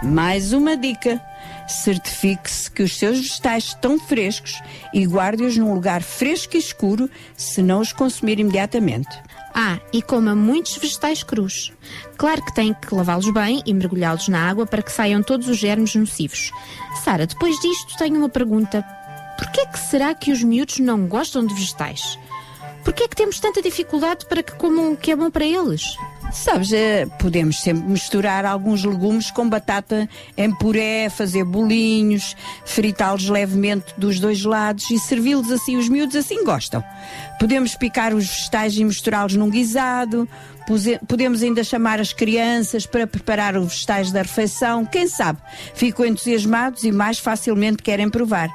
Speaker 14: Mais uma dica: certifique-se que os seus vegetais estão frescos e guarde-os num lugar fresco e escuro se não os consumir imediatamente.
Speaker 15: Ah, e coma muitos vegetais crus. Claro que tem que lavá-los bem e mergulhá-los na água para que saiam todos os germes nocivos. Sara, depois disto tenho uma pergunta. Por que é será que os miúdos não gostam de vegetais? Por que é que temos tanta dificuldade para que comam o que é bom para eles?
Speaker 14: Sabes, eh, podemos sempre misturar alguns legumes com batata em puré, fazer bolinhos, fritá-los levemente dos dois lados e servi-los assim. Os miúdos assim gostam. Podemos picar os vegetais e misturá-los num guisado. Podemos ainda chamar as crianças para preparar os vegetais da refeição. Quem sabe? Ficam entusiasmados e mais facilmente querem provar.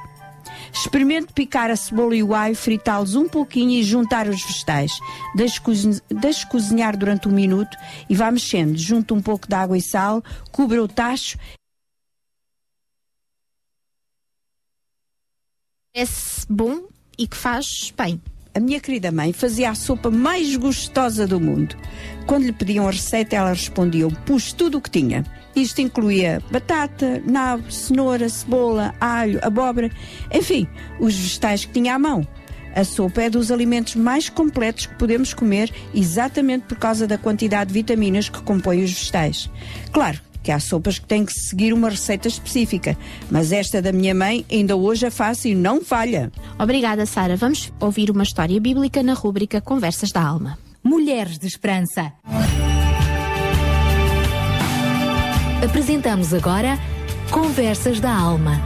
Speaker 14: Experimente picar a cebola e o alho, fritá-los um pouquinho e juntar os vegetais. Deixe, cozi- deixe cozinhar durante um minuto e vá mexendo. Junte um pouco de água e sal, cubra o tacho.
Speaker 15: Parece bom e que faz bem.
Speaker 14: a minha querida mãe fazia a sopa mais gostosa do mundo. Quando lhe pediam a receita, ela respondia: pus tudo o que tinha. Isto incluía batata, nabo, cenoura, cebola, alho, abóbora, enfim, os vegetais que tinha à mão. A sopa é dos alimentos mais completos que podemos comer, exatamente por causa da quantidade de vitaminas que compõem os vegetais. Claro que há sopas que têm que seguir uma receita específica, mas esta da minha mãe ainda hoje a faço e não falha.
Speaker 15: Obrigada, Sara. Vamos ouvir uma história bíblica na rúbrica Conversas da Alma.
Speaker 2: Mulheres de Esperança. Apresentamos agora Conversas da Alma.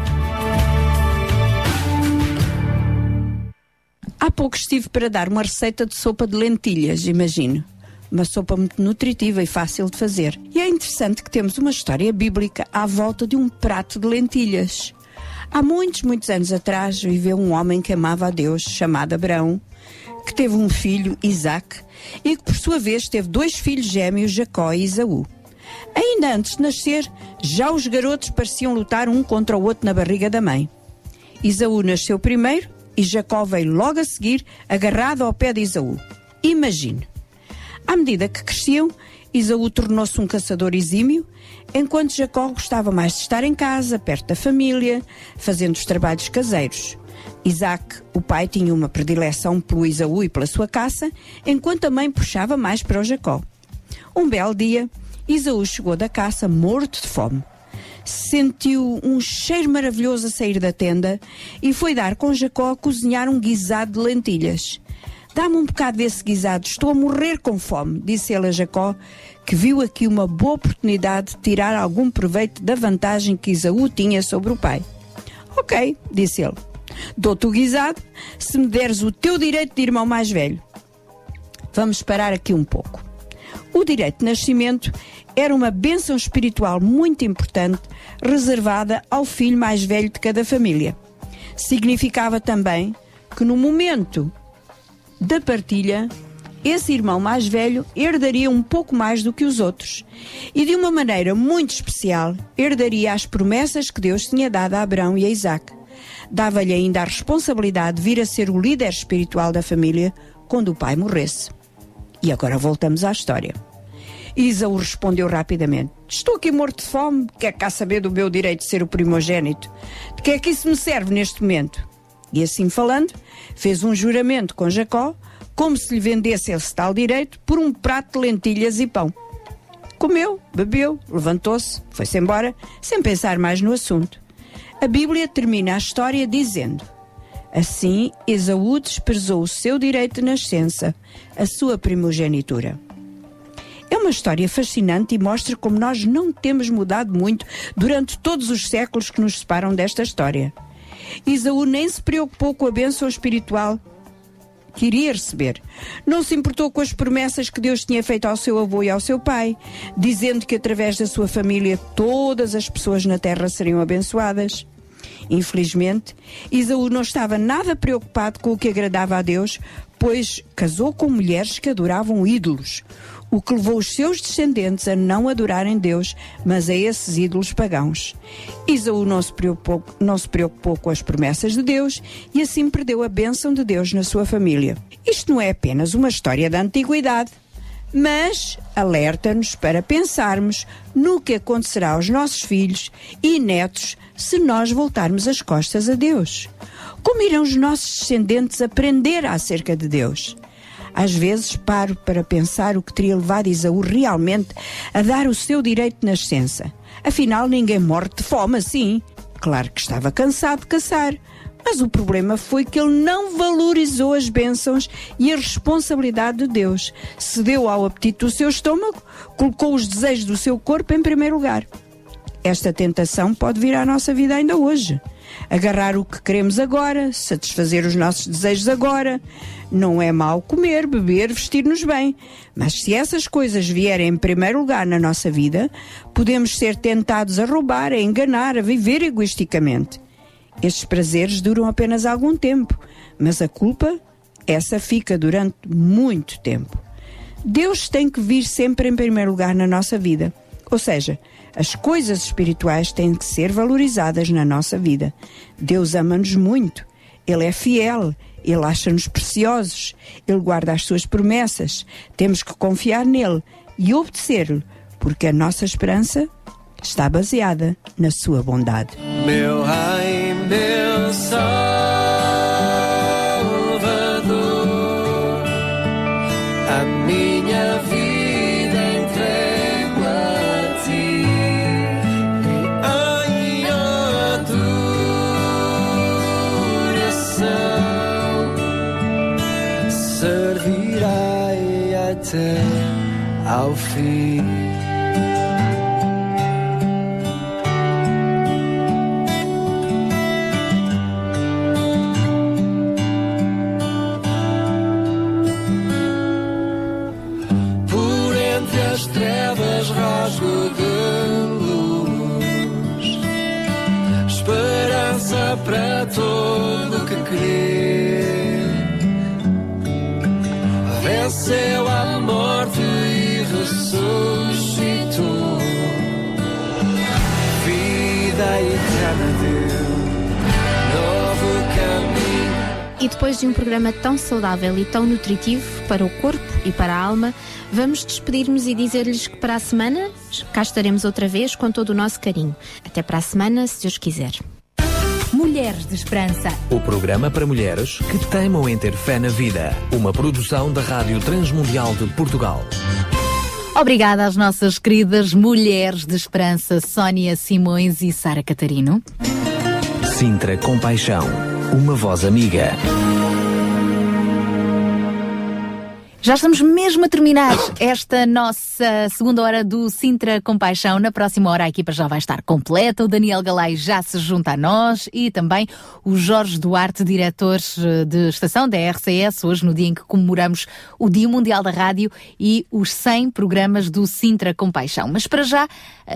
Speaker 14: Há pouco estive para dar uma receita de sopa de lentilhas, imagino. Uma sopa muito nutritiva e fácil de fazer. E é interessante que temos uma história bíblica à volta de um prato de lentilhas. Há muitos, muitos anos atrás, viveu um homem que amava a Deus, chamado Abraão, que teve um filho, Isaac, e que por sua vez teve dois filhos gêmeos, Jacó e Isaú. Ainda antes de nascer, já os garotos pareciam lutar um contra o outro na barriga da mãe. Isaú nasceu primeiro e Jacó veio logo a seguir, agarrado ao pé de Isaú. Imagine. À medida que cresciam, Isaú tornou-se um caçador exímio, enquanto Jacó gostava mais de estar em casa, perto da família, fazendo os trabalhos caseiros. Isaac, o pai, tinha uma predileção pelo Isaú e pela sua caça, enquanto a mãe puxava mais para o Jacó. Um belo dia, Isaú chegou da caça morto de fome. Sentiu um cheiro maravilhoso a sair da tenda e foi dar com Jacó a cozinhar um guisado de lentilhas. Dá-me um bocado desse guisado, estou a morrer com fome, disse ele a Jacó, que viu aqui uma boa oportunidade de tirar algum proveito da vantagem que Isaú tinha sobre o pai. Ok, disse ele. Dou-te o guisado se me deres o teu direito de irmão mais velho. Vamos parar aqui um pouco. O direito de nascimento era uma bênção espiritual muito importante reservada ao filho mais velho de cada família. Significava também que no momento da partilha, esse irmão mais velho herdaria um pouco mais do que os outros e, de uma maneira muito especial, herdaria as promessas que Deus tinha dado a Abraão e a Isaac. Dava-lhe ainda a responsabilidade de vir a ser o líder espiritual da família quando o pai morresse. E agora voltamos à história. Isaú respondeu rapidamente: Estou aqui morto de fome, quer cá saber do meu direito de ser o primogênito? De que é que isso me serve neste momento? E assim falando, fez um juramento com Jacó, como se lhe vendesse esse tal direito por um prato de lentilhas e pão. Comeu, bebeu, levantou-se, foi-se embora, sem pensar mais no assunto. A Bíblia termina a história dizendo: Assim, Esaú desprezou o seu direito de nascença, a sua primogenitura. É uma história fascinante e mostra como nós não temos mudado muito durante todos os séculos que nos separam desta história. Isaú nem se preocupou com a bênção espiritual que iria receber. Não se importou com as promessas que Deus tinha feito ao seu avô e ao seu pai, dizendo que através da sua família todas as pessoas na terra seriam abençoadas. Infelizmente, Isaú não estava nada preocupado com o que agradava a Deus, pois casou com mulheres que adoravam ídolos, o que levou os seus descendentes a não adorarem Deus, mas a esses ídolos pagãos. Isaú não se preocupou, não se preocupou com as promessas de Deus e assim perdeu a bênção de Deus na sua família. Isto não é apenas uma história da antiguidade mas alerta-nos para pensarmos no que acontecerá aos nossos filhos e netos se nós voltarmos as costas a Deus. Como irão os nossos descendentes aprender acerca de Deus? Às vezes paro para pensar o que teria levado Isaú realmente a dar o seu direito de nascença. Afinal, ninguém morre de fome assim. Claro que estava cansado de caçar, mas o problema foi que ele não valorizou as bênçãos e a responsabilidade de Deus. Cedeu ao apetite do seu estômago, colocou os desejos do seu corpo em primeiro lugar. Esta tentação pode vir à nossa vida ainda hoje. Agarrar o que queremos agora, satisfazer os nossos desejos agora. Não é mal comer, beber, vestir-nos bem. Mas se essas coisas vierem em primeiro lugar na nossa vida, podemos ser tentados a roubar, a enganar, a viver egoisticamente. Estes prazeres duram apenas algum tempo, mas a culpa, essa fica durante muito tempo. Deus tem que vir sempre em primeiro lugar na nossa vida. Ou seja, as coisas espirituais têm que ser valorizadas na nossa vida. Deus ama-nos muito. Ele é fiel. Ele acha-nos preciosos, Ele guarda as suas promessas. Temos que confiar nele e obedecer-lhe, porque a nossa esperança está baseada na sua bondade.
Speaker 8: Meu meu rasgo de luz Esperança para todo que crê. Venceu a morte e ressuscitou. Vida eterna
Speaker 15: depois de um programa tão saudável e tão nutritivo para o corpo e para a alma, vamos despedir-nos e dizer-lhes que para a semana cá estaremos outra vez com todo o nosso carinho. Até para a semana, se Deus quiser.
Speaker 2: Mulheres de Esperança.
Speaker 1: O programa para mulheres que teimam em ter fé na vida. Uma produção da Rádio Transmundial de Portugal.
Speaker 2: Obrigada às nossas queridas mulheres de esperança, Sónia Simões e Sara Catarino.
Speaker 1: Sintra Compaixão. Uma voz amiga.
Speaker 2: Já estamos mesmo a terminar esta nossa segunda hora do Sintra Compaixão. Na próxima hora a equipa já vai estar completa. O Daniel Galay já se junta a nós e também o Jorge Duarte, diretor eh, de estação da RCS, hoje no dia em que comemoramos o Dia Mundial da Rádio e os 100 programas do Sintra Compaixão. Mas para já,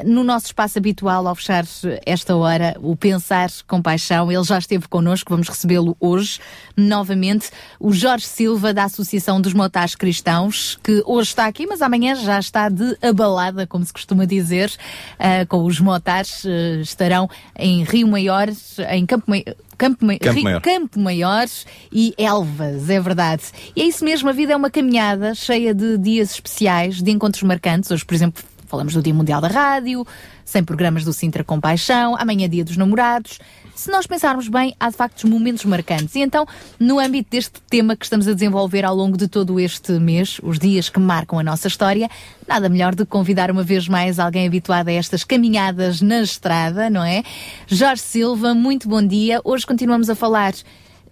Speaker 2: no nosso espaço habitual, ao fechar esta hora, o Pensar Compaixão, ele já esteve connosco, vamos recebê-lo hoje novamente. O Jorge Silva, da Associação dos Motares Cristãos, que hoje está aqui, mas amanhã já está de abalada, como se costuma dizer, uh, com os motares. Uh, estarão em Rio Maior, em Campo Maior. Campo, Ma
Speaker 16: Campo Maior.
Speaker 2: Campo Maior e Elvas, é verdade. E é isso mesmo, a vida é uma caminhada cheia de dias especiais, de encontros marcantes. Hoje, por exemplo, falamos do Dia Mundial da Rádio, 100 programas do Sintra Compaixão, amanhã é Dia dos Namorados. Se nós pensarmos bem, há de facto momentos marcantes. E então, no âmbito deste tema que estamos a desenvolver ao longo de todo este mês, os dias que marcam a nossa história, nada melhor do que convidar uma vez mais alguém habituado a estas caminhadas na estrada, não é? Jorge Silva, muito bom dia. Hoje continuamos a falar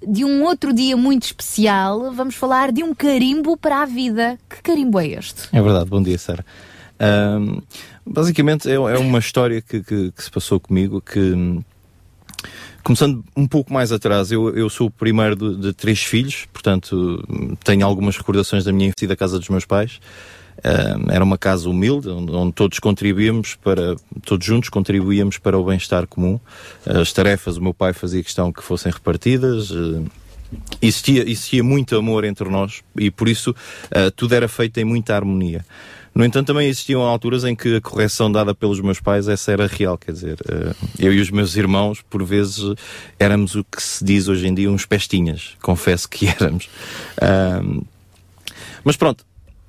Speaker 2: de um outro dia muito especial. Vamos falar de um carimbo para a vida. Que carimbo é este?
Speaker 16: É verdade, bom dia, Sara. Ahm, basicamente é, é uma história que, que- que se passou comigo que, começando um pouco mais atrás, eu, eu sou o primeiro de, de três filhos, portanto tenho algumas recordações da minha infância da casa dos meus pais. Era uma casa humilde, onde, todos contribuíamos para, todos juntos contribuíamos para o bem-estar comum. As tarefas, o meu pai fazia questão que fossem repartidas. eh, existia, existia muito amor entre nós e por isso eh, tudo era feito em muita harmonia. No entanto, também existiam alturas em que a correção dada pelos meus pais, essa era real, quer dizer, eh, eu e os meus irmãos, por vezes, éramos o que se diz hoje em dia uns pestinhas, confesso que [laughs] éramos. Mas pronto,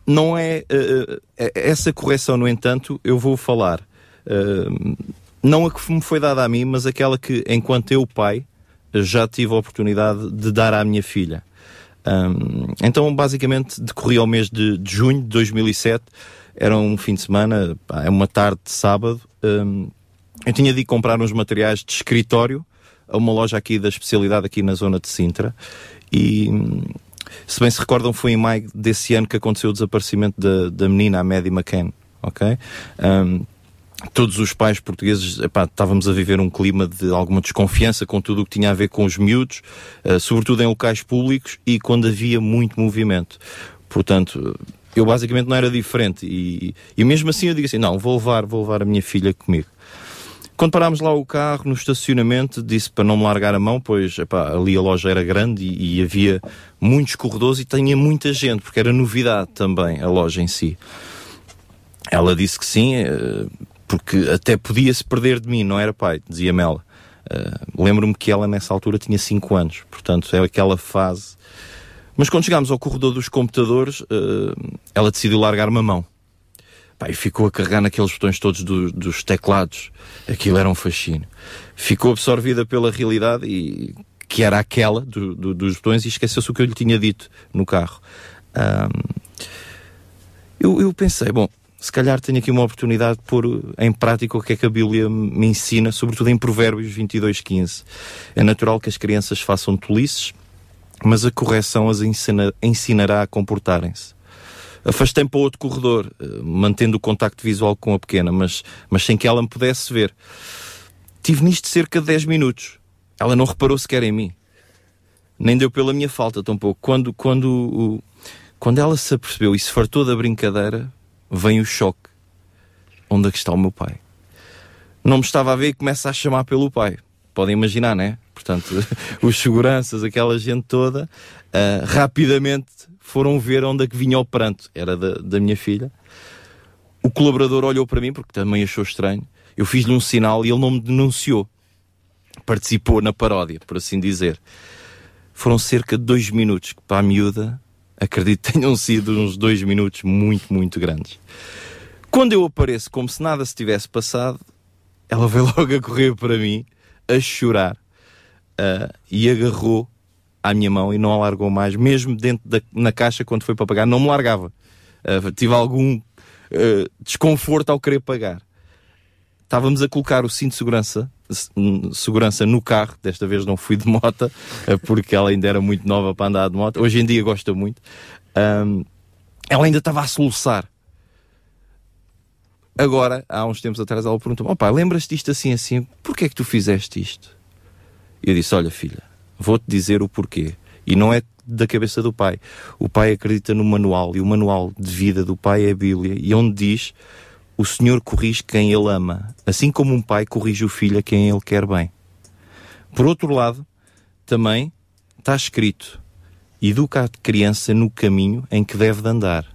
Speaker 16: não é eh, eh, essa correção, no entanto, eu vou falar. não a que me foi dada a mim, mas aquela que, enquanto eu, pai, já tive a oportunidade de dar à minha filha. Ahm, então, basicamente, decorria ao mês de, de junho de 2007. Era um fim de semana, é uma tarde de sábado. Ahm, eu tinha de ir comprar uns materiais de escritório a uma loja aqui da especialidade aqui na zona de Sintra. E, se bem se recordam, foi em maio desse ano que aconteceu o desaparecimento da, da menina, a Maddie McCann. Ok? Ahm, todos os pais portugueses epá, estávamos a viver um clima de alguma desconfiança com tudo o que tinha a ver com os miúdos, eh, sobretudo em locais públicos e quando havia muito movimento. Portanto, eu basicamente não era diferente e, e mesmo assim eu digo assim, não, vou levar, vou levar a minha filha comigo. Quando parámos lá o carro no estacionamento, disse para não me largar a mão, pois epá, ali a loja era grande e, e havia muitos corredores e tinha muita gente, porque era novidade também a loja em si. Ela disse que sim, eh, porque até podia-se perder de mim, não era pai, dizia-me ela. Uh, Lembro-me que ela nessa altura tinha 5 anos, portanto é aquela fase. Mas quando chegámos ao corredor dos computadores, uh, ela decidiu largar-me a mão. E ficou a carregar naqueles botões todos do- dos teclados. Aquilo era um fascínio. Ficou absorvida pela realidade e que era aquela do- do- dos botões e esqueceu-se o que eu lhe tinha dito no carro. Ahm, eu, eu pensei, bom, se calhar tenho aqui uma oportunidade de pôr em prática o que é que a Bíblia me ensina, sobretudo em Provérbios 22.15. É natural que as crianças façam tolices, mas a correção as ensina- ensinará a comportarem-se. Afastei-me para outro corredor, eh, mantendo o contacto visual com a pequena, mas, mas sem que ela me pudesse ver. Tive nisto cerca de 10 minutos. Ela não reparou sequer em mim. Nem deu pela minha falta tampouco. Quando, quando, quando ela se apercebeu e se fartou da brincadeira, vem o choque. Onde é que está o meu pai? Não me estava a ver e começa a chamar pelo pai. Podem imaginar, né? Portanto, [laughs] os seguranças, aquela gente toda, ah, rapidamente foram ver onde é que vinha o pranto. Era da, da minha filha. O colaborador olhou para mim, porque também achou estranho. Eu fiz-lhe um sinal e ele não me denunciou. Participou na paródia, por assim dizer. Foram cerca de dois minutos que para a miúda, acredito que tenham sido uns dois minutos muito, muito grandes. Quando eu apareço como se nada se tivesse passado, ela veio [laughs] logo a correr para mim, a chorar, ah, e agarrou à minha mão e não a largou mais, mesmo dentro da na caixa, quando foi para pagar, não me largava. Ah, tive algum ah, desconforto ao querer pagar. Estávamos a colocar o cinto de segurança, se- segurança no carro, desta vez não fui de moto, ah, [laughs] porque ela ainda era muito nova para andar de moto. Hoje em dia gosta muito. Ahm, ela ainda estava a soluçar. Agora, há uns tempos atrás, ela perguntou: "Ó pai, lembras-te disto assim assim? Porquê é que tu fizeste isto? Eu disse: Olha, filha, vou-te dizer o porquê. E não é da cabeça do pai. O pai acredita no manual, e o manual de vida do pai é a Bíblia, e onde diz: O Senhor corrige quem ele ama, assim como um pai corrige o filho a quem ele quer bem. Por outro lado, também está escrito: Educa a criança no caminho em que deve de andar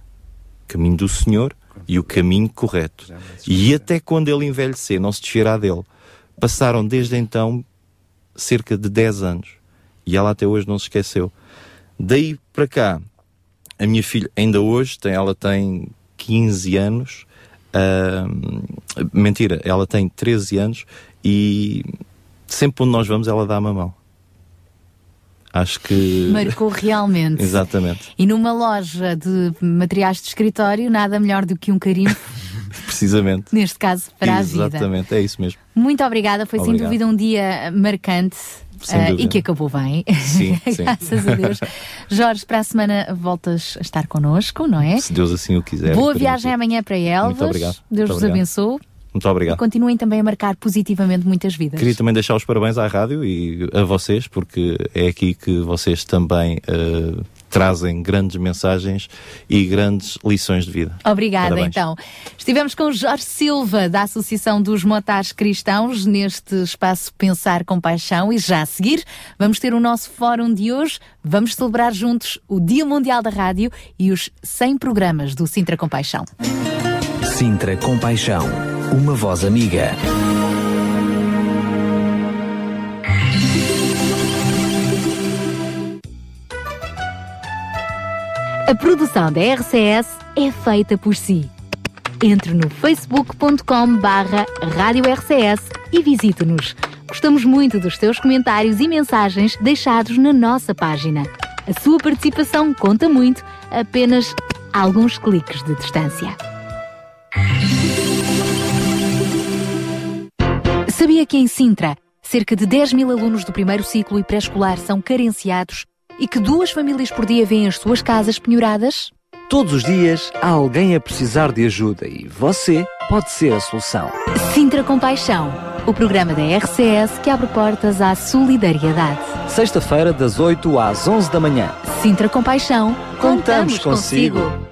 Speaker 16: caminho do Senhor e o caminho correto. E até quando ele envelhecer, não se desfirá dele. Passaram desde então cerca de 10 anos e ela até hoje não se esqueceu. Daí para cá, a minha filha, ainda hoje, tem, ela tem 15 anos. Ahm, mentira, ela tem 13 anos e sempre onde nós vamos ela dá-me a mão. Acho que. [laughs]
Speaker 2: Marcou realmente.
Speaker 16: Exatamente.
Speaker 2: E numa loja de materiais de escritório, nada melhor do que um carimbo, [laughs]
Speaker 16: Precisamente.
Speaker 2: neste caso, para a vida.
Speaker 16: Exatamente, é isso mesmo.
Speaker 2: Muito obrigada, foi sem
Speaker 16: Obrigado.
Speaker 2: dúvida um dia marcante.
Speaker 16: Dúvida.
Speaker 2: e que acabou bem.
Speaker 16: Sim, [laughs] sim.
Speaker 2: Graças a Deus. Jorge, para a semana voltas a estar connosco, não é?
Speaker 16: Se Deus assim o quiser.
Speaker 2: Boa viagem amanhã para Elvas.
Speaker 16: Muito obrigado.
Speaker 2: Deus
Speaker 16: Muito
Speaker 2: vos abençoe.
Speaker 16: Muito obrigado.
Speaker 2: E continuem também a marcar positivamente muitas vidas.
Speaker 16: Queria também deixar os parabéns à rádio e a vocês, porque é aqui que vocês também eh, trazem grandes mensagens e grandes lições de vida.
Speaker 2: Obrigada,
Speaker 16: Parabéns.
Speaker 2: então. Estivemos com o Jorge Silva, da Associação dos Motares Cristãos, neste espaço Pensar com Paixão. E já a seguir, vamos ter o nosso fórum de hoje. Vamos celebrar juntos o Dia Mundial da Rádio e os 100 programas do Sintra com Paixão.
Speaker 1: Sintra Compaixão, uma voz amiga.
Speaker 2: A produção da RCS é feita por si. Entre no facebook.com barra Rádio RCS e visite-nos. Gostamos muito dos teus comentários e mensagens deixados na nossa página. A sua participação conta muito, apenas alguns cliques de distância. Sabia que em Sintra, cerca de 10 mil alunos do primeiro ciclo e pré-escolar são carenciados e que duas famílias por dia vêm as suas casas penhoradas?
Speaker 17: Todos os dias há alguém a precisar de ajuda e você pode ser a solução.
Speaker 2: Sintra Compaixão, o programa da RCS que abre portas à solidariedade.
Speaker 17: Sexta-feira, das 8 às 11 da manhã.
Speaker 2: Sintra Compaixão, contamos,
Speaker 17: Contamos consigo.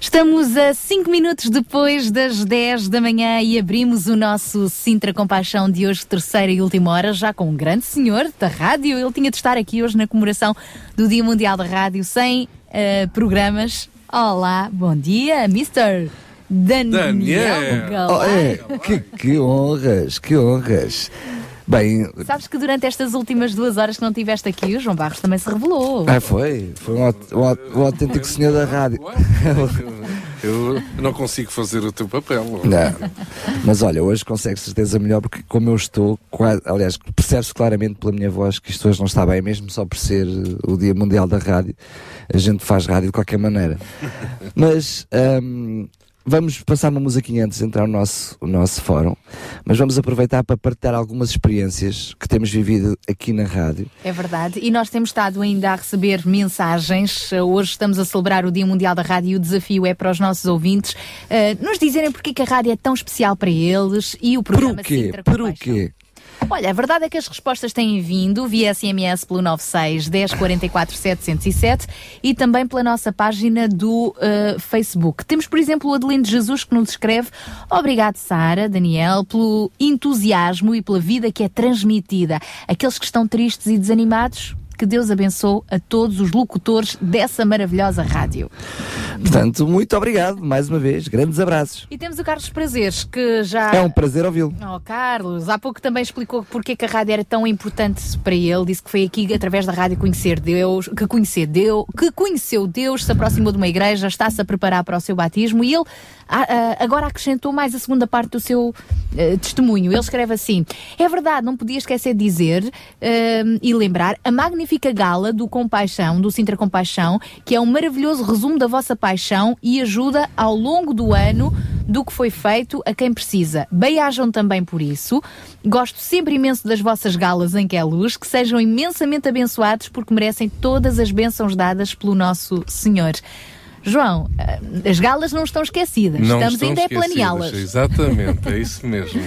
Speaker 2: Estamos a 5 minutos depois das 10 da manhã e abrimos o nosso Sintra Compaixão de hoje, terceira e última hora, já com um grande senhor da rádio. Ele tinha de estar aqui hoje na comemoração do Dia Mundial da Rádio, sem eh, programas. Olá, bom dia, Mr. Daniel,
Speaker 18: Daniel. Oh, é, que, que honras, que honras. Bem,
Speaker 2: Sabes que durante estas últimas duas horas que não estiveste aqui, o João Barros também se revelou.
Speaker 18: ah, foi, foi um, um um autêntico senhor da rádio.
Speaker 7: Eu não consigo fazer o teu papel.
Speaker 18: Não. Mas olha, hoje consegue certeza melhor porque como eu estou, quase, aliás, percebe-se claramente pela minha voz que isto hoje não está bem, mesmo só por ser o Dia Mundial da Rádio. A gente faz rádio de qualquer maneira. Mas hum, vamos passar uma musiquinha antes de entrar no nosso, o nosso fórum, mas vamos aproveitar para partilhar algumas experiências que temos vivido aqui na rádio.
Speaker 2: É verdade. E nós temos estado ainda a receber mensagens. Hoje estamos a celebrar o Dia Mundial da Rádio e o desafio é para os nossos ouvintes uh, nos dizerem porque que a rádio é tão especial para eles e o programa
Speaker 18: Por quê? Por quê?
Speaker 2: Olha, a verdade é que as respostas têm vindo via SMS pelo 96 10 44 707 e também pela nossa página do uh, Facebook. Temos, por exemplo, o Adelino de Jesus que nos escreve Obrigado, Sara, Daniel, pelo entusiasmo e pela vida que é transmitida. Aqueles que estão tristes e desanimados, que Deus abençoe a todos os locutores dessa maravilhosa rádio.
Speaker 18: Portanto, muito obrigado mais uma vez. Grandes abraços.
Speaker 2: E temos o Carlos Prazeres, que já.
Speaker 18: É um prazer ouvi-lo.
Speaker 2: Oh, Carlos, há pouco também explicou porque é que a rádio era tão importante para ele. Disse que foi aqui através da rádio conhecer Deus, que conhecer Deus, que conheceu Deus, se aproximou de uma igreja, está-se a preparar para o seu batismo e ele agora acrescentou mais a segunda parte do seu eh, testemunho. Ele escreve assim: É verdade, não podia esquecer de dizer eh, e lembrar a magnífica gala do Compaixão, do Sintra Compaixão, que é um maravilhoso resumo da vossa paixão e ajuda ao longo do ano do que foi feito a quem precisa. Bem-ajam também por isso. Gosto sempre imenso das vossas galas em que é luz, que sejam imensamente abençoados porque merecem todas as bênçãos dadas pelo nosso Senhor. João, eh, as galas não estão esquecidas.
Speaker 7: Não
Speaker 2: Estamos
Speaker 7: estão
Speaker 2: ainda a planeá-las.
Speaker 7: Exatamente, é isso mesmo.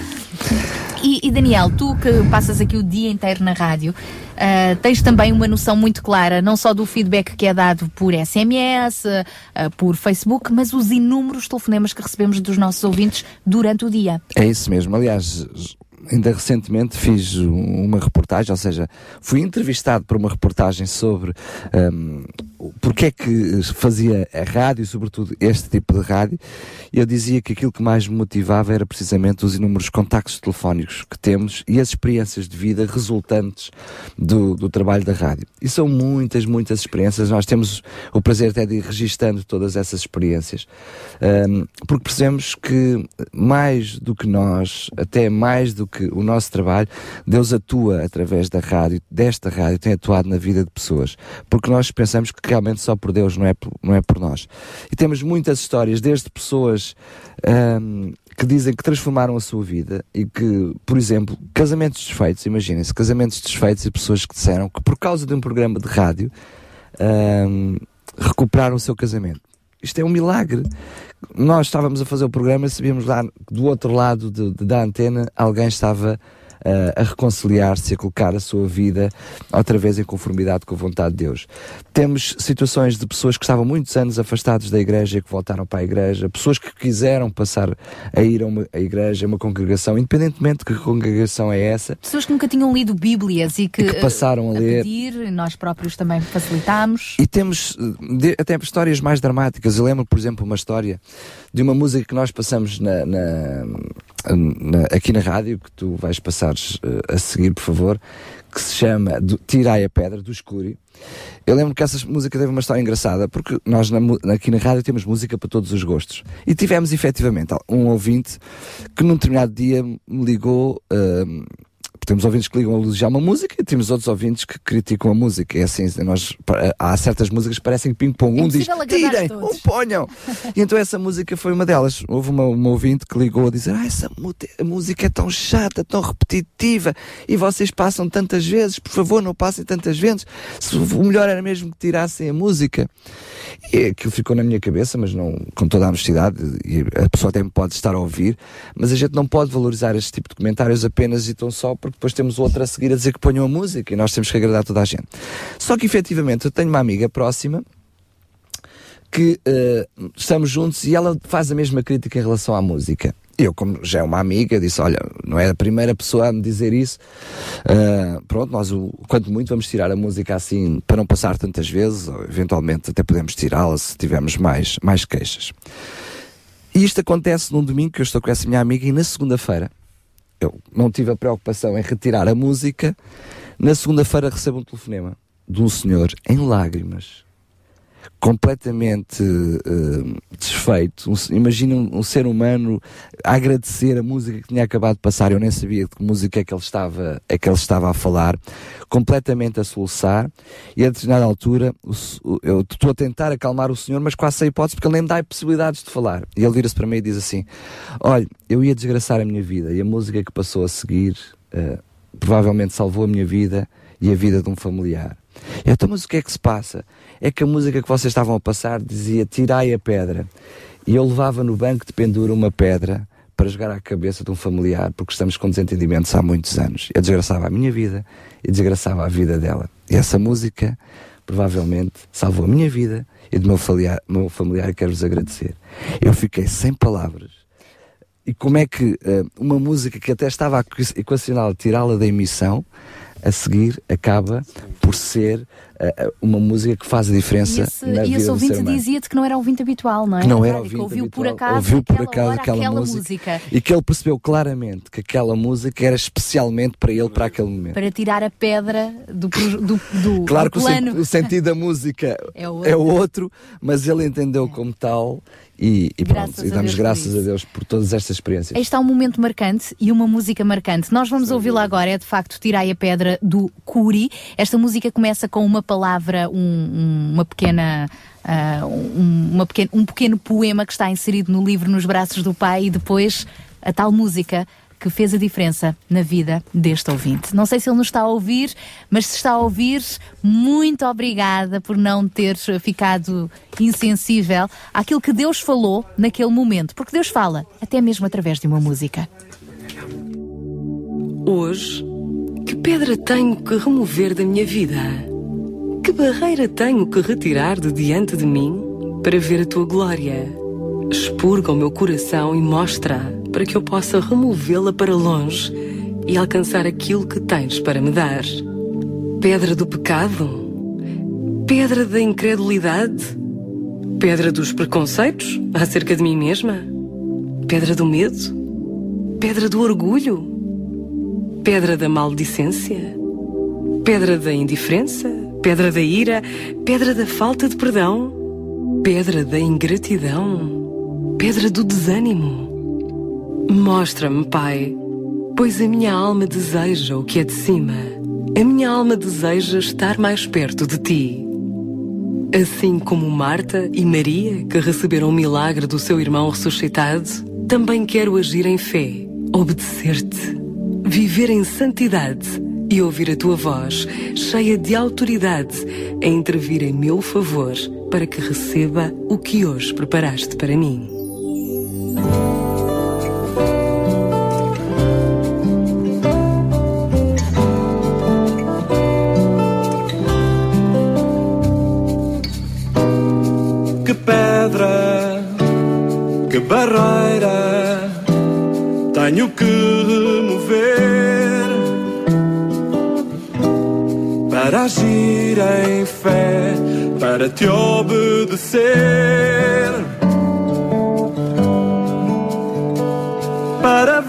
Speaker 2: E, e, Daniel, tu que passas aqui o dia inteiro na rádio, ah, tens também uma noção muito clara, não só do feedback que é dado por SMS, ah, por Facebook, mas os inúmeros telefonemas que recebemos dos nossos ouvintes durante o dia.
Speaker 18: É isso mesmo. Aliás, ainda recentemente fiz uma reportagem, ou seja, fui entrevistado por uma reportagem sobre um, o- porque é que fazia a rádio, sobretudo este tipo de rádio, eu dizia que aquilo que mais me motivava era precisamente os inúmeros contactos telefónicos que temos e as experiências de vida resultantes do, do trabalho da rádio. E são muitas, muitas experiências. Nós temos o prazer até de ir registando todas essas experiências, um, porque percebemos que mais do que nós, até mais do que o nosso trabalho, Deus atua através da rádio, desta rádio, tem atuado na vida de pessoas, porque nós pensamos que realmente só por Deus, não é por, não é por nós. E temos muitas histórias, desde pessoas um, que dizem que transformaram a sua vida e que, por exemplo, casamentos desfeitos, imaginem-se, casamentos desfeitos e pessoas que disseram que por causa de um programa de rádio um, recuperaram o seu casamento. Isto é um milagre. Nós estávamos a fazer o programa e sabíamos lá do outro lado de- de- da antena alguém estava a reconciliar-se, a colocar a sua vida outra vez em conformidade com a vontade de Deus. Temos situações de pessoas que estavam muitos anos afastados da igreja e que voltaram para a igreja, pessoas que quiseram passar a ir a uma a igreja, a uma congregação, independentemente de que congregação é essa,
Speaker 2: Pessoas que nunca tinham lido Bíblias e que,
Speaker 18: E que passaram a
Speaker 2: eh,
Speaker 18: ler.
Speaker 2: pedir, nós próprios também facilitámos.
Speaker 18: E temos eh, até histórias mais dramáticas. Eu lembro, por exemplo, uma história de uma música que nós passamos na, na- na- aqui na rádio, que tu vais passar eh, a seguir, por favor, que se chama do, Tirai a Pedra, do Escuri. Eu lembro que essa música teve uma história engraçada, porque nós na aqui na rádio temos música para todos os gostos. E tivemos efetivamente um ouvinte que num determinado dia me ligou. Eh, temos ouvintes que ligam a elogiar uma música e temos outros ouvintes que criticam a música. É assim, nós, há certas músicas que parecem ping-pong. Um diz, tirem,
Speaker 2: todos."
Speaker 18: um ponham. E então essa música foi uma delas. Houve uma, uma ouvinte que ligou a dizer, ah, essa música é tão chata, tão repetitiva, e vocês passam tantas vezes, por favor, não passem tantas vezes. Se o melhor era mesmo que tirassem a música. E aquilo ficou na minha cabeça, mas não com toda a honestidade, e a pessoa até me pode estar a ouvir, mas a gente não pode valorizar este tipo de comentários apenas e tão só porque depois temos outra a seguir a dizer que ponham a música e nós temos que agradar toda a gente. Só que efetivamente eu tenho uma amiga próxima que eh, estamos juntos e ela faz a mesma crítica em relação à música. Eu, como já é uma amiga, disse: Olha, não é a primeira pessoa a me dizer isso. Ah, pronto, nós, o, quanto muito, vamos tirar a música assim para não passar tantas vezes, ou eventualmente até podemos tirá-la se tivermos mais, mais queixas. E isto acontece num domingo que eu estou com essa minha amiga e na segunda-feira eu não tive a preocupação em retirar a música. Na segunda-feira recebo um telefonema de um senhor em lágrimas, completamente eh, desfeito. Um, imagina um, um ser humano a agradecer a música que tinha acabado de passar. Eu nem sabia de que música é que ele estava, é que ele estava a falar, completamente a soluçar. E a determinada altura, o eu estou a tentar acalmar o senhor, mas quase sem hipótese, porque ele nem me dá possibilidades de falar. E ele vira-se para mim e diz assim: Olha, eu ia desgraçar a minha vida e a música que passou a seguir eh, provavelmente salvou a minha vida e a vida de um familiar. Eu, então, mas o que é que se passa? É que a música que vocês estavam a passar dizia tirai a pedra. E eu levava no banco de pendura uma pedra para jogar à cabeça de um familiar, porque estamos com desentendimentos há muitos anos. Eu desgraçava a minha vida e desgraçava a vida dela. E essa música provavelmente salvou a minha vida e do meu familiar, meu familiar quero-vos agradecer. Eu fiquei sem palavras. E como é que eh, uma música que até estava equacionar tirá-la da emissão, a seguir acaba por ser uma música que faz a diferença
Speaker 2: E esse,
Speaker 18: na
Speaker 2: e
Speaker 18: vida
Speaker 2: esse ouvinte dizia-te que não era ouvinte habitual, não é?
Speaker 18: Que não era ouvinte
Speaker 2: ouviu por
Speaker 18: habitual,
Speaker 2: acaso,
Speaker 18: ouviu por
Speaker 2: aquela
Speaker 18: acaso
Speaker 2: hora
Speaker 18: aquela música.
Speaker 2: música.
Speaker 18: E que ele percebeu claramente que aquela música era especialmente para ele, para aquele momento.
Speaker 2: Para tirar a pedra do, do, do, [laughs]
Speaker 18: Claro
Speaker 2: do
Speaker 18: que o,
Speaker 2: plano.
Speaker 18: o sentido da música [laughs]
Speaker 2: É o
Speaker 18: é
Speaker 2: outro,
Speaker 18: mas ele entendeu como tal e, e
Speaker 2: Graças
Speaker 18: pronto, e damos
Speaker 2: Deus
Speaker 18: graças a Deus por todas estas experiências.
Speaker 2: Aí está um momento marcante e uma música marcante. Nós vamos ouvi-la agora, é de facto Tirai a Pedra do Curi. Esta música começa com uma palavra, um- um- uma pequena. ah, um, uma pequena- um pequeno poema que está inserido no livro Nos Braços do Pai e depois a tal música que fez a diferença na vida deste ouvinte. Não sei se ele nos está a ouvir, mas se está a ouvir, muito obrigada por não ter ficado insensível àquilo que Deus falou naquele momento, porque Deus fala até mesmo através de uma música.
Speaker 19: Hoje, que pedra tenho que remover da minha vida? Que barreira tenho que retirar de diante de mim para ver a tua glória? Expurga o meu coração e mostra para que eu possa removê-la para longe e alcançar aquilo que tens para me dar. Pedra do pecado? Pedra da incredulidade? Pedra dos preconceitos acerca de mim mesma? Pedra do medo? Pedra do orgulho? Pedra da maldicência? Pedra da indiferença? Pedra da ira? Pedra da falta de perdão? Pedra da ingratidão? Pedra do desânimo? Mostra-me, Pai, pois a minha alma deseja o que é de cima. A minha alma deseja estar mais perto de ti. Assim como Marta e Maria, que receberam o milagre do seu irmão ressuscitado, também quero agir em fé, obedecer-te, viver em santidade e ouvir a tua voz, cheia de autoridade, a intervir em meu favor para que receba o que hoje preparaste para mim.
Speaker 20: Tenho que remover para agir em fé, para te obedecer, para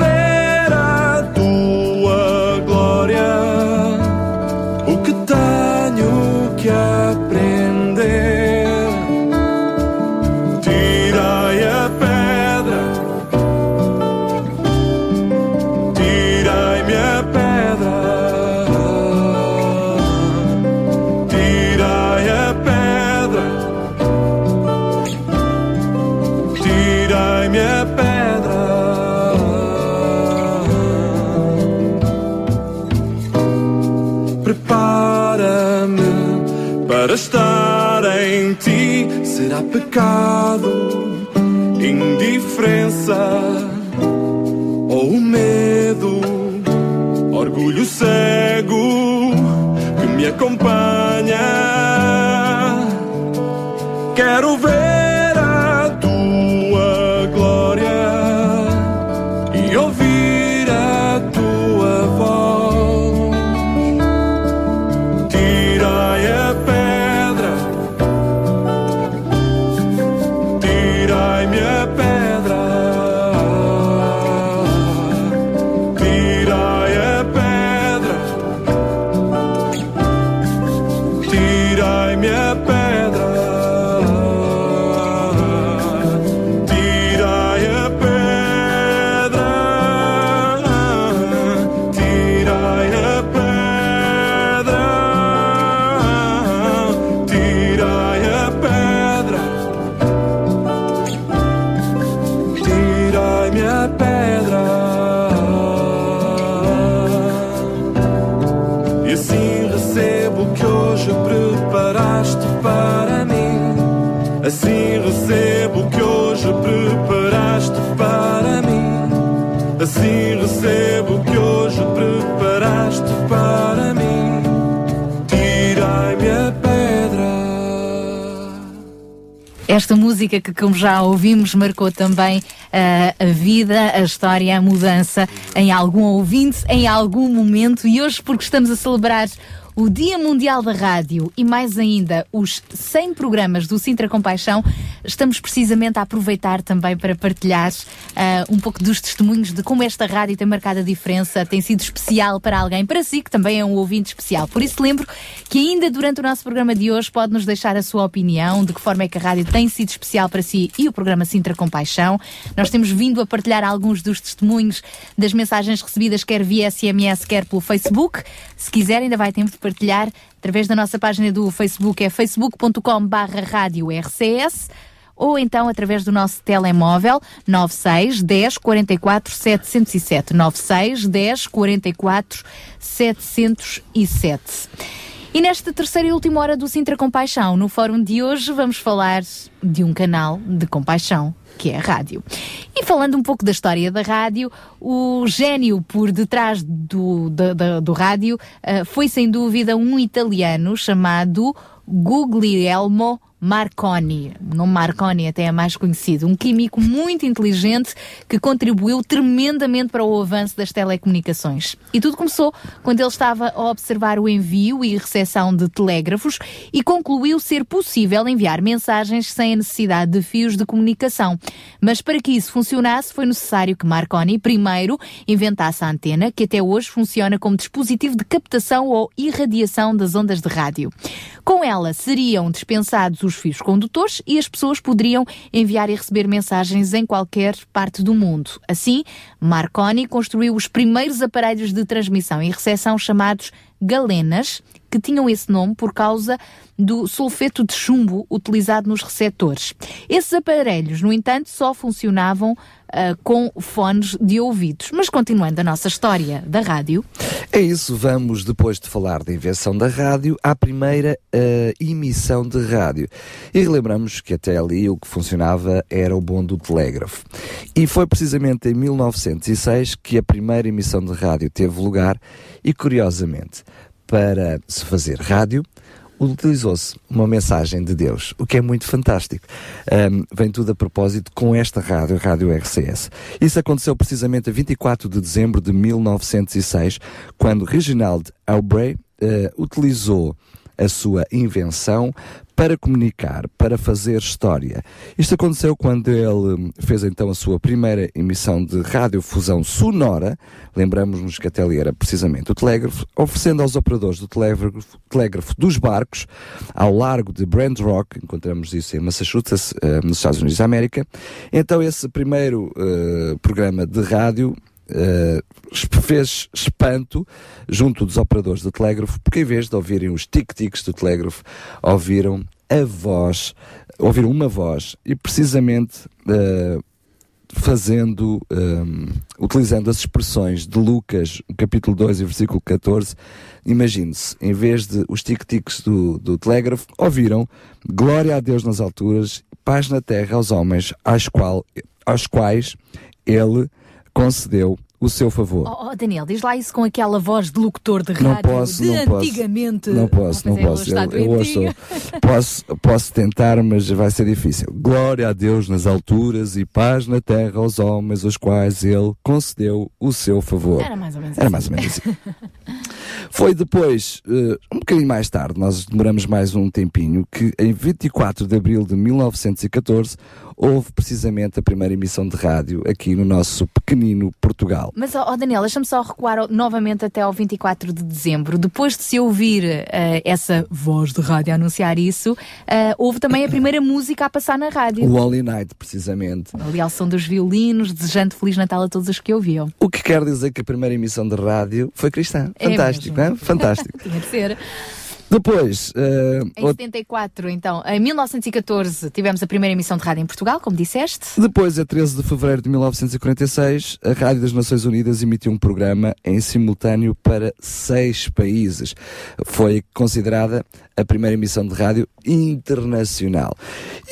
Speaker 20: Será pecado, indiferença ou medo, orgulho cego que me acompanha. Quero ver
Speaker 2: Esta música que, como já ouvimos, marcou também ah, a vida, a história, a mudança em algum ouvinte, em algum momento. E hoje, porque estamos a celebrar o Dia Mundial da Rádio e mais ainda os 100 programas do Sintra Compaixão, estamos precisamente a aproveitar também para partilhar ah, um pouco dos testemunhos de como esta rádio tem marcado a diferença, tem sido especial para alguém, para si, que também é um ouvinte especial. Por isso lembro que ainda durante o nosso programa de hoje pode nos deixar a sua opinião, de que forma é que a rádio tem sido especial para si e o programa Sintra Compaixão. Nós temos vindo a partilhar alguns dos testemunhos das mensagens recebidas, quer via SMS, quer pelo Facebook. Se quiser, ainda vai tempo de partilhar através da nossa página do Facebook, é facebook.com barra RCS ou então através do nosso telemóvel 96 10 44 707 96 10 44 707. E nesta terceira e última hora do Sintra Compaixão, no fórum de hoje, vamos falar de um canal de compaixão, que é a rádio. E falando um pouco da história da rádio, o gênio por detrás do, da- da- do rádio ah, foi sem dúvida um italiano chamado Guglielmo Marconi. O nome Marconi até é mais conhecido. Um químico muito inteligente que contribuiu tremendamente para o avanço das telecomunicações. E tudo começou quando ele estava a observar o envio e recepção de telégrafos e concluiu ser possível enviar mensagens sem a necessidade de fios de comunicação. Mas para que isso funcionasse, foi necessário que Marconi primeiro inventasse a antena, que até hoje funciona como dispositivo de captação ou irradiação das ondas de rádio. Com ela seriam dispensados os fios condutores e as pessoas poderiam enviar e receber mensagens em qualquer parte do mundo. Assim, Marconi construiu os primeiros aparelhos de transmissão e recepção chamados galenas, que tinham esse nome por causa do sulfeto de chumbo utilizado nos receptores. Esses aparelhos, no entanto, só funcionavam ah, com fones de ouvidos. Mas continuando a nossa história da rádio,
Speaker 18: É isso, vamos, depois de falar da invenção da rádio, à primeira eh, emissão de rádio. E relembramos que até ali o que funcionava era o bom do telégrafo. E foi precisamente em 1906 que a primeira emissão de rádio teve lugar e, curiosamente, para se fazer rádio, utilizou-se uma mensagem de Deus, o que é muito fantástico. Ahm, vem tudo a propósito com esta rádio, a Rádio RCS. Isso aconteceu precisamente a 24 de dezembro de 1906, quando Reginald Aubrey eh, utilizou a sua invenção para comunicar, para fazer história. Isto aconteceu quando ele fez então a sua primeira emissão de radiofusão sonora, lembramos-nos que até ali era precisamente o telégrafo, oferecendo aos operadores do telégrafo, telégrafo dos barcos ao largo de Brand Rock, encontramos isso em Massachusetts, eh, nos Estados Unidos da América. Então esse primeiro eh, programa de rádio eh, fez espanto junto dos operadores do telégrafo, porque em vez de ouvirem os tic-tics do telégrafo, ouviram a voz, ouviram uma voz e precisamente eh, fazendo, eh, utilizando as expressões de Lucas, capítulo 2 e versículo 14, imagine-se, em vez de os tic-tics do, do telégrafo, ouviram glória a Deus nas alturas, paz na terra aos homens, aos, qual, aos quais ele concedeu o seu favor.
Speaker 2: Oh, oh, Daniel, diz lá isso com aquela voz de locutor de
Speaker 18: Não
Speaker 2: rádio
Speaker 18: posso,
Speaker 2: de
Speaker 18: não posso.
Speaker 2: antigamente.
Speaker 18: Não posso, não
Speaker 2: é,
Speaker 18: posso. Eu, eu sou- [laughs] posso, posso tentar, mas vai ser difícil. Glória a Deus nas alturas e paz na terra aos homens, aos quais Ele concedeu o seu favor.
Speaker 2: Era mais ou menos
Speaker 18: Era
Speaker 2: assim.
Speaker 18: mais ou menos assim. [laughs] Foi depois, eh, um bocadinho mais tarde, nós demoramos mais um tempinho, que em 24 de abril de 1914 houve precisamente a primeira emissão de rádio aqui no nosso pequenino Portugal.
Speaker 2: Mas, ó Daniel, deixa-me só recuar novamente até ao 24 de dezembro. Depois de se ouvir eh, essa voz de rádio anunciar isso, eh, houve também a primeira [coughs] música a passar na rádio.
Speaker 18: O Holy Night, precisamente.
Speaker 2: Ali ao som dos violinos, desejando Feliz Natal a todos os que ouviam.
Speaker 18: O que quer dizer que a primeira emissão de rádio foi cristã.
Speaker 2: É
Speaker 18: Fantástico,
Speaker 2: mesmo.
Speaker 18: não é? [laughs] Fantástico.
Speaker 2: Tinha de ser.
Speaker 18: Depois, eh,
Speaker 2: Em
Speaker 18: out-
Speaker 2: 74, então, em 1914, tivemos a primeira emissão de rádio em Portugal, como disseste.
Speaker 18: depois, a 13 de fevereiro de 1946, a Rádio das Nações Unidas emitiu um programa em simultâneo para seis países. Foi considerada a primeira emissão de rádio internacional.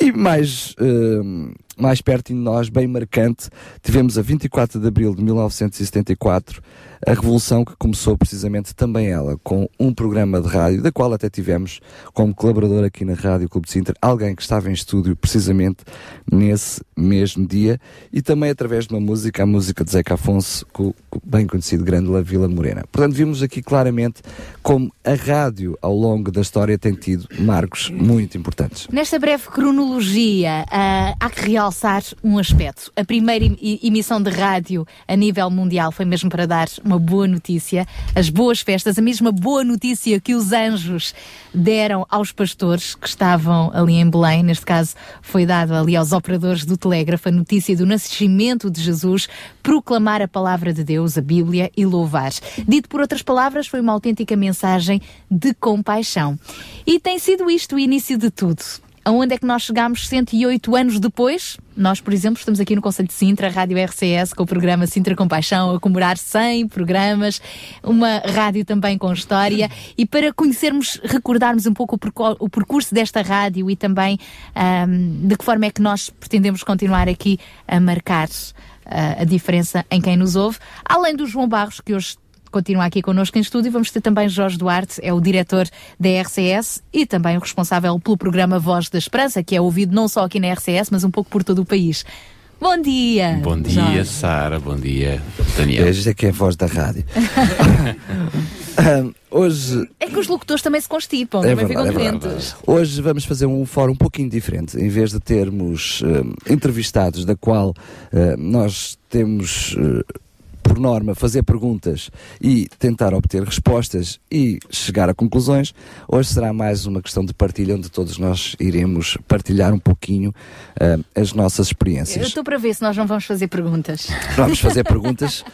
Speaker 18: E mais, eh, mais perto de nós, bem marcante, tivemos a 24 de abril de 1974 a revolução que começou precisamente também ela com um programa de rádio, da qual até tivemos como colaborador aqui na Rádio Clube de Sintra, alguém que estava em estúdio precisamente nesse mesmo dia e também através de uma música, a música de Zeca Afonso, com o bem conhecido Grande La Vila Morena. Portanto, vimos aqui claramente como a rádio ao longo da história tem tido marcos muito importantes.
Speaker 2: Nesta breve cronologia, ah, há que realçar um aspecto. A primeira em- emissão de rádio a nível mundial foi mesmo para dar uma boa notícia, as boas festas, a mesma boa notícia que os anjos deram aos pastores que estavam ali em Belém. Neste caso, foi dado ali aos operadores do telégrafo a notícia do nascimento de Jesus, proclamar a palavra de Deus, a Bíblia e louvar. Dito por outras palavras, foi uma autêntica mensagem de compaixão. E tem sido isto o início de tudo. Aonde é que nós chegamos 108 anos depois? Nós, por exemplo, estamos aqui no Conselho de Sintra, Rádio RCS, com o programa Sintra Compaixão, a comemorar 100 programas, uma rádio também com história. E para conhecermos, recordarmos um pouco o, percurso desta rádio e também ahm, de que forma é que nós pretendemos continuar aqui a marcar ah, a diferença em quem nos ouve, além do João Barros, que hoje continua aqui connosco em estúdio. Vamos ter também Jorge Duarte, é o diretor da RCS e também o responsável pelo programa Voz da Esperança, que é ouvido não só aqui na RCS, mas um pouco por todo o país. Bom dia!
Speaker 21: Bom dia. Sara. Bom dia, Daniel.
Speaker 18: Veja que é a voz da rádio. [laughs] Ahm, hoje
Speaker 2: É que os locutores também se constipam,
Speaker 18: É
Speaker 2: também
Speaker 18: verdade,
Speaker 2: ficam
Speaker 18: é
Speaker 2: doentes.
Speaker 18: Hoje vamos fazer um fórum um pouquinho diferente. Em vez de termos eh, entrevistados, da qual eh, nós temos, eh, por norma, fazer perguntas e tentar obter respostas e chegar a conclusões, hoje será mais uma questão de partilha, onde todos nós iremos partilhar um pouquinho eh, as nossas
Speaker 2: Eu
Speaker 18: experiências.
Speaker 2: estou para ver se nós não vamos fazer perguntas.
Speaker 18: Vamos fazer [laughs] perguntas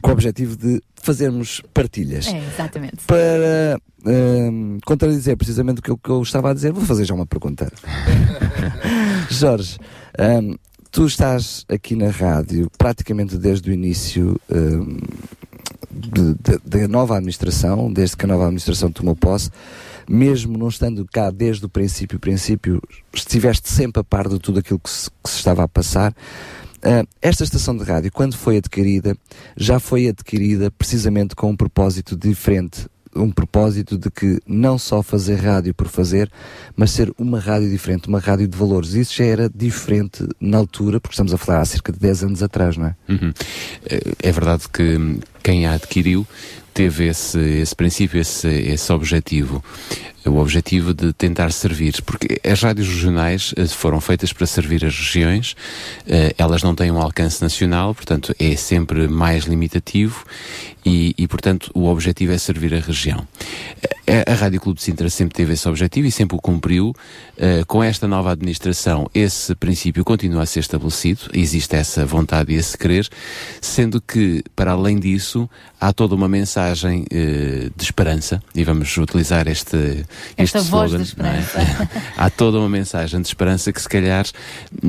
Speaker 18: com o objetivo de fazermos partilhas.
Speaker 2: É, exatamente.
Speaker 18: Para hum, contradizer precisamente o que eu, que eu estava a dizer, vou fazer já uma pergunta. [laughs] Jorge, hum, tu estás aqui na rádio praticamente desde o início de- da nova administração, desde que a nova administração tomou posse, mesmo não estando cá desde o princípio, princípio, estiveste sempre a par de tudo aquilo que se, que se estava a passar. Ah, esta estação de rádio, quando foi adquirida, já foi adquirida precisamente com um propósito diferente. Um propósito de que não só fazer rádio por fazer, mas ser uma rádio diferente, uma rádio de valores. Isso já era diferente na altura, porque estamos a falar há cerca de 10 anos atrás, não é?
Speaker 21: Uhum. É é verdade que quem a adquiriu teve esse, esse princípio, esse, esse objetivo. O objetivo de tentar servir, porque as rádios regionais eh, foram feitas para servir as regiões, eh, elas não têm um alcance nacional, portanto é sempre mais limitativo e, e, portanto, o objetivo é servir a região. A, a Rádio Clube de Sintra sempre teve esse objetivo e sempre o cumpriu. Eh, com esta nova administração, esse princípio continua a ser estabelecido, existe essa vontade e esse querer, sendo que, para além disso, há toda uma mensagem eh, de esperança, e vamos utilizar este, este
Speaker 2: Esta voz
Speaker 21: slogan.
Speaker 2: da
Speaker 21: é?
Speaker 2: esperança. [laughs]
Speaker 21: há toda uma mensagem de esperança que se calhar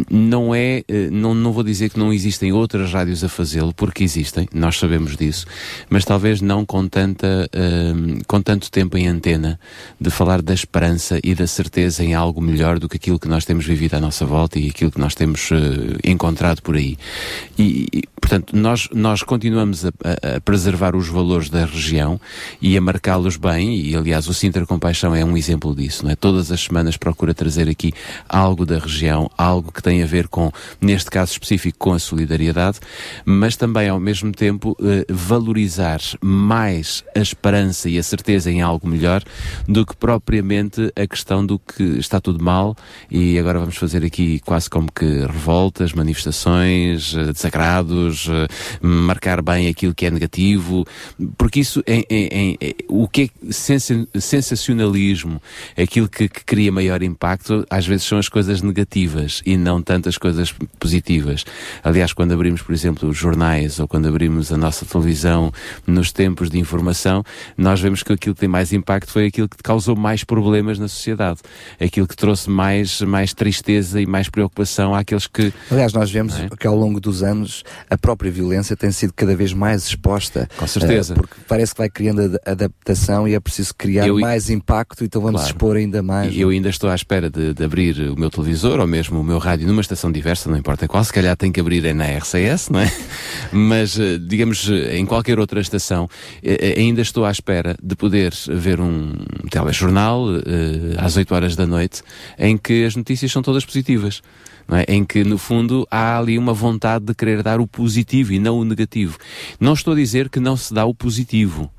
Speaker 21: não é, eh, não, não vou dizer que não existem outras rádios a fazê-lo, porque existem, nós sabemos disso, mas talvez não com tanta, hum, com tanto tempo em antena de falar da esperança e da certeza em algo melhor do que aquilo que nós temos vivido à nossa volta e aquilo que nós temos eh, encontrado por aí. E, e, portanto, nós, nós continuamos a, a- a preservar os valores da região e a marcá-los bem, e aliás o Sintra Compaixão é um exemplo disso, não é? Todas as semanas procura trazer aqui algo da região, algo que tem a ver com, neste caso específico, com a solidariedade, mas também ao mesmo tempo eh, valorizar mais a esperança e a certeza em algo melhor do que propriamente a questão do que está tudo mal e agora vamos fazer aqui quase como que revoltas, manifestações, eh, desagrados, eh, marcar bem aquilo que é negativo, porque isso é- é- é- o que é sensa- sensacionalismo, aquilo que, que cria maior impacto, às vezes são as coisas negativas e não tantas coisas positivas. Aliás, quando abrimos, por exemplo, os jornais ou quando abrimos a nossa televisão nos tempos de informação, nós vemos que aquilo que tem mais impacto foi aquilo que causou mais problemas na sociedade, aquilo que trouxe mais, mais tristeza e mais preocupação àqueles que.
Speaker 18: Aliás, nós vemos
Speaker 21: é?
Speaker 18: que ao longo dos anos a própria violência tem sido cada vez mais exposta.
Speaker 21: Com certeza.
Speaker 18: eh, porque parece que vai criando ad- adaptação e é preciso criar
Speaker 21: Eu-
Speaker 18: mais impacto, então vamos
Speaker 21: Claro.
Speaker 18: expor ainda mais.
Speaker 21: E Eu ainda estou à espera de, de abrir o meu televisor ou mesmo o meu rádio numa estação diversa, não importa qual, se calhar tem que abrir é na RCS, não é? [laughs] Mas, eh, digamos, eh, em qualquer outra estação, eh, ainda estou à espera de poder ver um telejornal às 8 horas da noite em que as notícias são todas positivas. É? Em que, no fundo, há ali uma vontade de querer dar o positivo e não o negativo. Não estou a dizer que não se dá o positivo.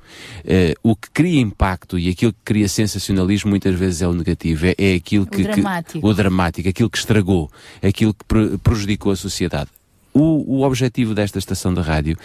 Speaker 21: Eh, o que cria impacto e aquilo que cria sensacionalismo muitas vezes é o negativo, é, é aquilo que, que-
Speaker 2: dramático.
Speaker 21: o dramático, aquilo que estragou, aquilo que pre- prejudicou a sociedade. O, o objetivo desta estação de rádio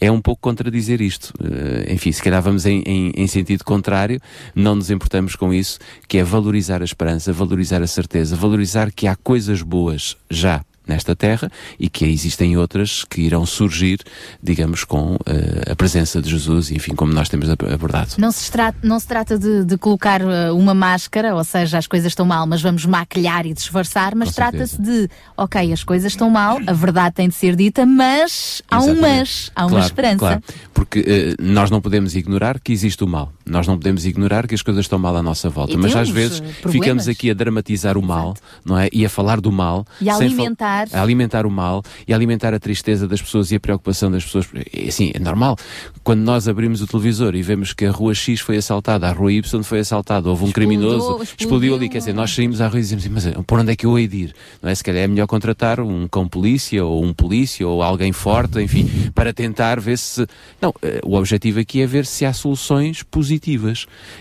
Speaker 21: é um pouco contradizer isto. Eh, enfim, se calhar vamos em, em- em sentido contrário, não nos importamos com isso, que é valorizar a esperança, valorizar a certeza, valorizar que há coisas boas já nesta terra e que existem outras que irão surgir, digamos, com eh, a presença de Jesus, enfim, como nós temos ab- abordado.
Speaker 2: Não se, trata, não se trata de, de colocar uh, uma máscara, ou seja, as coisas estão mal, mas vamos maquilhar e disfarçar, mas trata-se de, ok, as coisas estão mal, a verdade tem de ser dita, mas há um
Speaker 21: Exatamente.
Speaker 2: mas, há uma
Speaker 21: Claro,
Speaker 2: esperança.
Speaker 21: claro. Porque eh, nós não podemos ignorar que existe o mal. Nós não podemos ignorar que as coisas estão mal à nossa volta.
Speaker 2: E
Speaker 21: Mas às vezes
Speaker 2: problemas.
Speaker 21: ficamos aqui a dramatizar o mal, não é? E a falar do mal.
Speaker 2: E a alimentar.
Speaker 21: a alimentar o mal e a alimentar a tristeza das pessoas e a preocupação das pessoas. É assim, é normal. Quando nós abrimos o televisor e vemos que a rua X foi assaltada, a rua Y foi assaltada, houve um criminoso, explodiu ali, quer dizer, nós saímos à rua e dizemos, mas por onde é que eu hei de ir? Não é? Se calhar é melhor contratar um cão polícia ou um polícia ou alguém forte, enfim, para tentar ver se. Não, eh, o objetivo aqui é ver se há soluções positivas.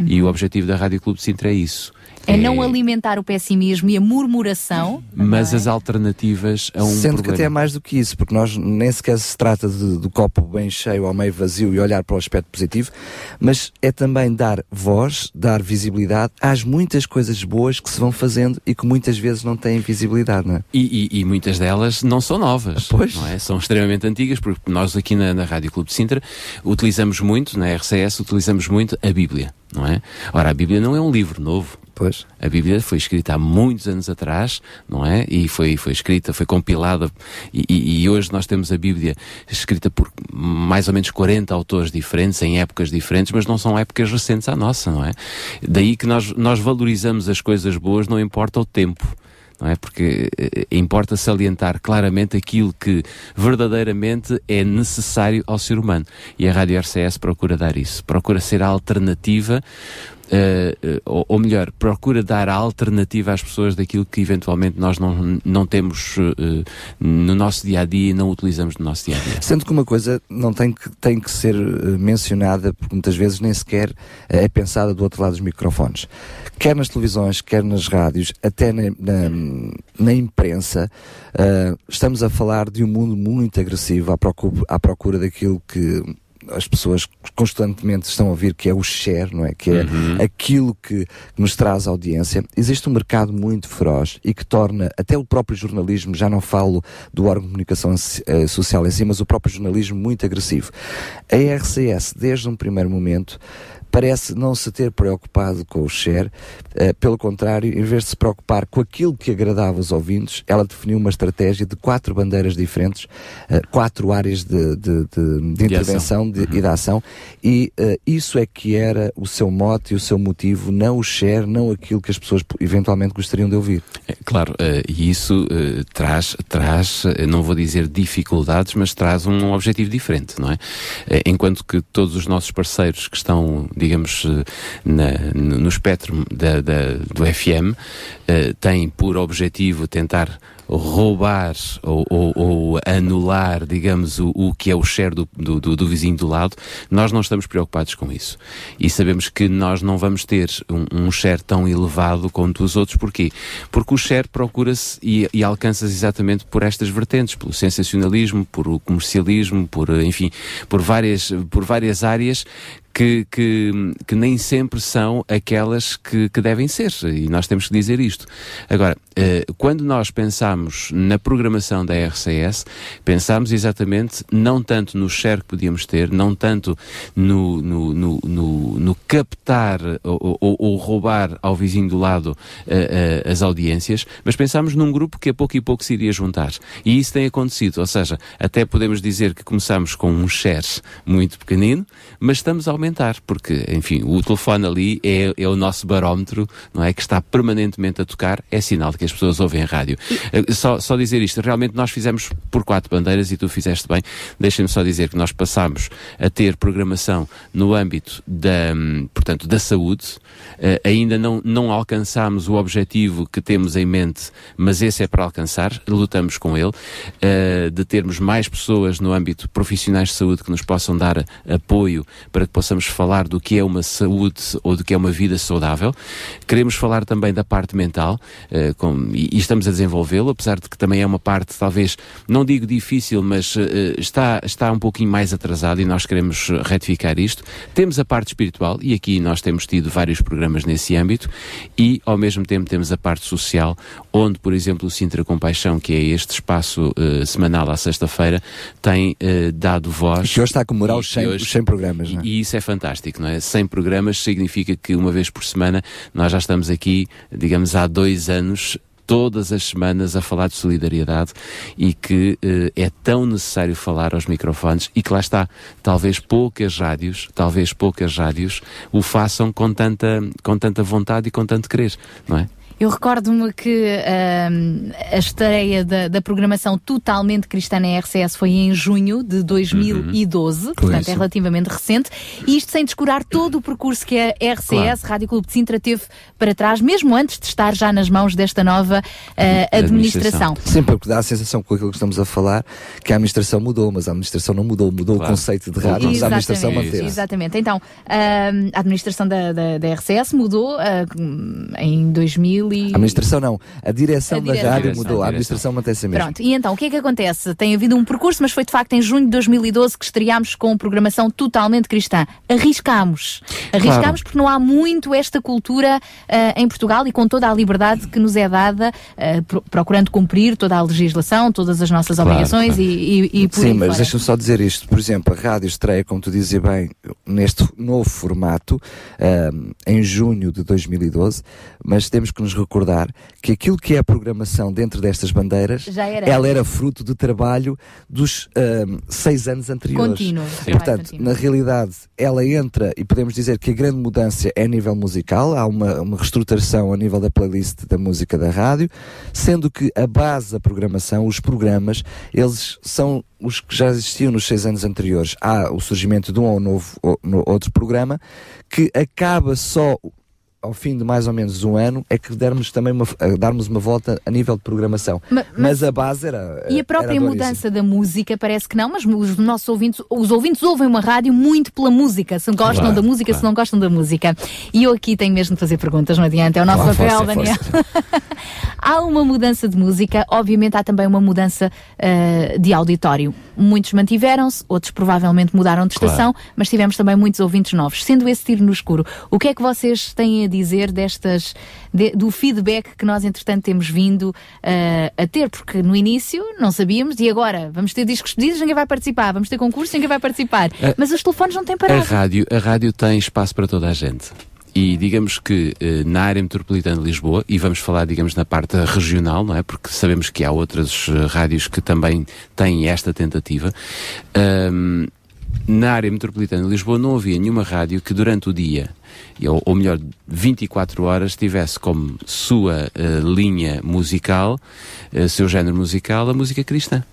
Speaker 21: E o objetivo da Rádio Clube de Sintra é isso.
Speaker 2: É não alimentar o pessimismo e a murmuração.
Speaker 21: Mas as alternativas a um
Speaker 18: Sendo que
Speaker 21: problema.
Speaker 18: até é mais do que isso, porque nós nem sequer se trata de- do copo bem cheio ao meio vazio e olhar para o aspecto positivo, mas é também dar voz, dar visibilidade às muitas coisas boas que se vão fazendo e que muitas vezes não têm visibilidade, não é?
Speaker 21: E, e- e muitas delas não são novas, não é? São extremamente antigas, porque nós aqui na, na Rádio Clube de Sintra utilizamos muito, na RCS, utilizamos muito a Bíblia, não é? Ora, a Bíblia não é um livro novo.
Speaker 18: Pois.
Speaker 21: A Bíblia foi escrita há muitos anos atrás, não é? E foi, foi escrita, foi compilada, e, e- hoje nós temos a Bíblia escrita por mais ou menos 40 autores diferentes, em épocas diferentes, mas não são épocas recentes à nossa, não é? Daí que nós, nós valorizamos as coisas boas, não importa o tempo não é? Porque eh, importa salientar claramente aquilo que verdadeiramente é necessário ao ser humano. E a Rádio RCS procura dar isso, procura ser a alternativa. Eh, ou, ou melhor, procura dar a alternativa às pessoas daquilo que eventualmente nós não, não temos eh, no nosso dia a dia e não utilizamos no nosso dia a dia.
Speaker 18: Sendo que uma coisa não tem que, tem que ser mencionada, porque muitas vezes nem sequer é pensada do outro lado dos microfones. Quer nas televisões, quer nas rádios, até na, na, na imprensa, estamos a falar de um mundo muito agressivo à procura, à procura daquilo que as pessoas constantemente estão a ouvir que é o share, não é? Que é
Speaker 21: Uhum.
Speaker 18: aquilo que nos traz audiência. Existe um mercado muito feroz e que torna até o próprio jornalismo, já não falo do órgão de comunicação eh, social em si, mas o próprio jornalismo muito agressivo. A RCS, desde um primeiro momento, parece não se ter preocupado com o share, eh, pelo contrário, em vez de se preocupar com aquilo que agradava os ouvintes, ela definiu uma estratégia de quatro bandeiras diferentes, eh, quatro áreas de, de- de- de intervenção de- e de ação, e eh, isso é que era o seu mote e o seu motivo, não o share, não aquilo que as pessoas eventualmente gostariam de ouvir.
Speaker 21: É, claro, e isso traz, traz, não vou dizer dificuldades, mas traz um objetivo diferente, não é? Enquanto que todos os nossos parceiros que estão, digamos, eh, na- no espectro da, da- do FM, eh, têm por objetivo tentar roubar ou, ou- ou anular, digamos, o, o que é o share do, do, do- vizinho do lado, nós não estamos preocupados com isso. E sabemos que nós não vamos ter um, um share tão elevado quanto os outros. Porquê? Porque o share procura-se e, e alcança-se exatamente por estas vertentes, pelo sensacionalismo, por o comercialismo, por, enfim, por várias, por várias áreas que, que, que nem sempre são aquelas que, que devem ser, e nós temos que dizer isto. Agora, eh, quando nós pensamos na programação da RCS, pensamos exatamente não tanto no share que podíamos ter, não tanto no, no, no, no, no captar ou, ou, ou roubar ao vizinho do lado eh, eh, as audiências, mas pensamos num grupo que a pouco e pouco se iria juntar. E isso tem acontecido, ou seja, até podemos dizer que começamos com um share muito pequenino, mas estamos porque, enfim, o telefone ali é, é o nosso barómetro, não é? Que está permanentemente a tocar, é sinal de que as pessoas ouvem a rádio. Eh, Só, só dizer isto, realmente nós fizemos por quatro bandeiras e tu fizeste bem. Deixem-me só dizer que nós passámos a ter programação no âmbito da, hum, portanto, da saúde. Eh, ainda não, não alcançámos o objetivo que temos em mente, mas esse é para alcançar, lutamos com ele, eh, de termos mais pessoas no âmbito profissionais de saúde que nos possam dar apoio para que possamos falar do que é uma saúde ou do que é uma vida saudável. Queremos falar também da parte mental, eh, com- e, e estamos a desenvolvê-lo, apesar de que também é uma parte, talvez, não digo difícil, mas eh, está, está um pouquinho mais atrasada e nós queremos retificar isto. Temos a parte espiritual, e aqui nós temos tido vários programas nesse âmbito, e ao mesmo tempo temos a parte social, onde, por exemplo, o Sintra Compaixão, que é este espaço eh, semanal à sexta-feira, tem dado voz.
Speaker 18: Que hoje está a comemorar
Speaker 21: E
Speaker 18: os 100,
Speaker 21: hoje-
Speaker 18: os 100 programas, não é?
Speaker 21: e isso é fantástico, não é? 100 programas significa que uma vez por semana nós já estamos aqui, digamos, há dois anos. Todas as semanas a falar de solidariedade e que eh, é tão necessário falar aos microfones e que lá está, talvez poucas rádios, talvez poucas rádios o façam com tanta, com tanta vontade e com tanto querer, não é?
Speaker 2: Eu recordo-me que ahm, a estreia da, da programação totalmente cristã na RCS foi em junho de 2012, portanto
Speaker 18: Isso.
Speaker 2: é relativamente recente, e isto sem descurar todo o percurso que a RCS,
Speaker 18: Claro.
Speaker 2: Rádio Clube de Sintra, teve para trás, mesmo antes de estar já nas mãos desta nova ah, administração.
Speaker 18: Sim, porque dá a sensação com aquilo que estamos a falar que a administração mudou, mas a administração não mudou, mudou o conceito de rádio, mas a administração manteve.
Speaker 2: Exatamente. Então, a administração da, da, da RCS mudou ah, em 2000
Speaker 18: A administração não, a direção,
Speaker 2: A direção.
Speaker 18: da rádio
Speaker 2: Direção.
Speaker 18: mudou, a administração mantém-se a mesma.
Speaker 2: Pronto, e então, o que é que acontece? Tem havido um percurso, mas foi de facto em junho de 2012 que estreámos com programação totalmente cristã. Arriscámos. Arriscámos
Speaker 21: Claro.
Speaker 2: porque não há muito esta cultura ah, em Portugal e com toda a liberdade que nos é dada, pro- procurando cumprir toda a legislação, todas as nossas
Speaker 18: Claro,
Speaker 2: obrigações
Speaker 18: claro.
Speaker 2: e, e, e por
Speaker 18: Sim,
Speaker 2: aí
Speaker 18: mas deixa-me só dizer isto. Por exemplo, a rádio estreia, como tu dizes bem, neste novo formato, ahm, em junho de 2012, mas temos que nos recordar que aquilo que é a programação dentro destas bandeiras,
Speaker 2: Já era
Speaker 18: ela era fruto de trabalho dos ahm, seis anos anteriores.
Speaker 2: Contínuo,
Speaker 18: E, portanto,
Speaker 2: contínuo.
Speaker 18: na realidade, ela entra, e podemos dizer que a grande mudança é a nível musical, há uma, uma reestruturação a nível da playlist da música da rádio, sendo que a base da programação, os programas, eles são os que já existiam nos seis anos anteriores. Há o surgimento de um ou novo ou, no- outro programa que acaba só ao fim de mais ou menos um ano é que dermos também uma, a darmos uma volta a nível de programação.
Speaker 2: Ma-
Speaker 18: mas,
Speaker 2: mas-
Speaker 18: a base era
Speaker 2: E a própria mudança da música parece que não, mas os nossos ouvintes, os ouvintes ouvem uma rádio muito pela música, se gostam
Speaker 18: Claro,
Speaker 2: da música,
Speaker 18: claro.
Speaker 2: se não gostam da música. E eu aqui tenho mesmo de fazer perguntas, não adianta, é o nosso
Speaker 18: Claro,
Speaker 2: papel,
Speaker 18: força,
Speaker 2: Daniel.
Speaker 18: força. [laughs]
Speaker 2: há uma mudança de música, obviamente há também uma mudança ah, de auditório. Muitos mantiveram-se, outros provavelmente mudaram de
Speaker 21: Claro.
Speaker 2: estação, mas tivemos também muitos ouvintes novos. Sendo esse tiro no escuro, o que é que vocês têm a dizer destas, de- do feedback que nós entretanto temos vindo ah, a ter? Porque no início não sabíamos e agora vamos ter discos pedidos, ninguém vai participar, vamos ter concurso, ninguém vai participar.
Speaker 21: Ah,
Speaker 2: mas os telefones não têm
Speaker 21: A
Speaker 2: parado.
Speaker 21: rádio, a rádio tem espaço para toda a gente. E digamos que eh, na área metropolitana de Lisboa, e vamos falar, digamos, na parte regional, não é? Porque sabemos que há outras eh, rádios que também têm esta tentativa. Ahm, na área metropolitana de Lisboa não havia nenhuma rádio que durante o dia, ou, ou melhor, 24 horas, tivesse como sua eh, linha musical, eh, seu género musical, a música cristã.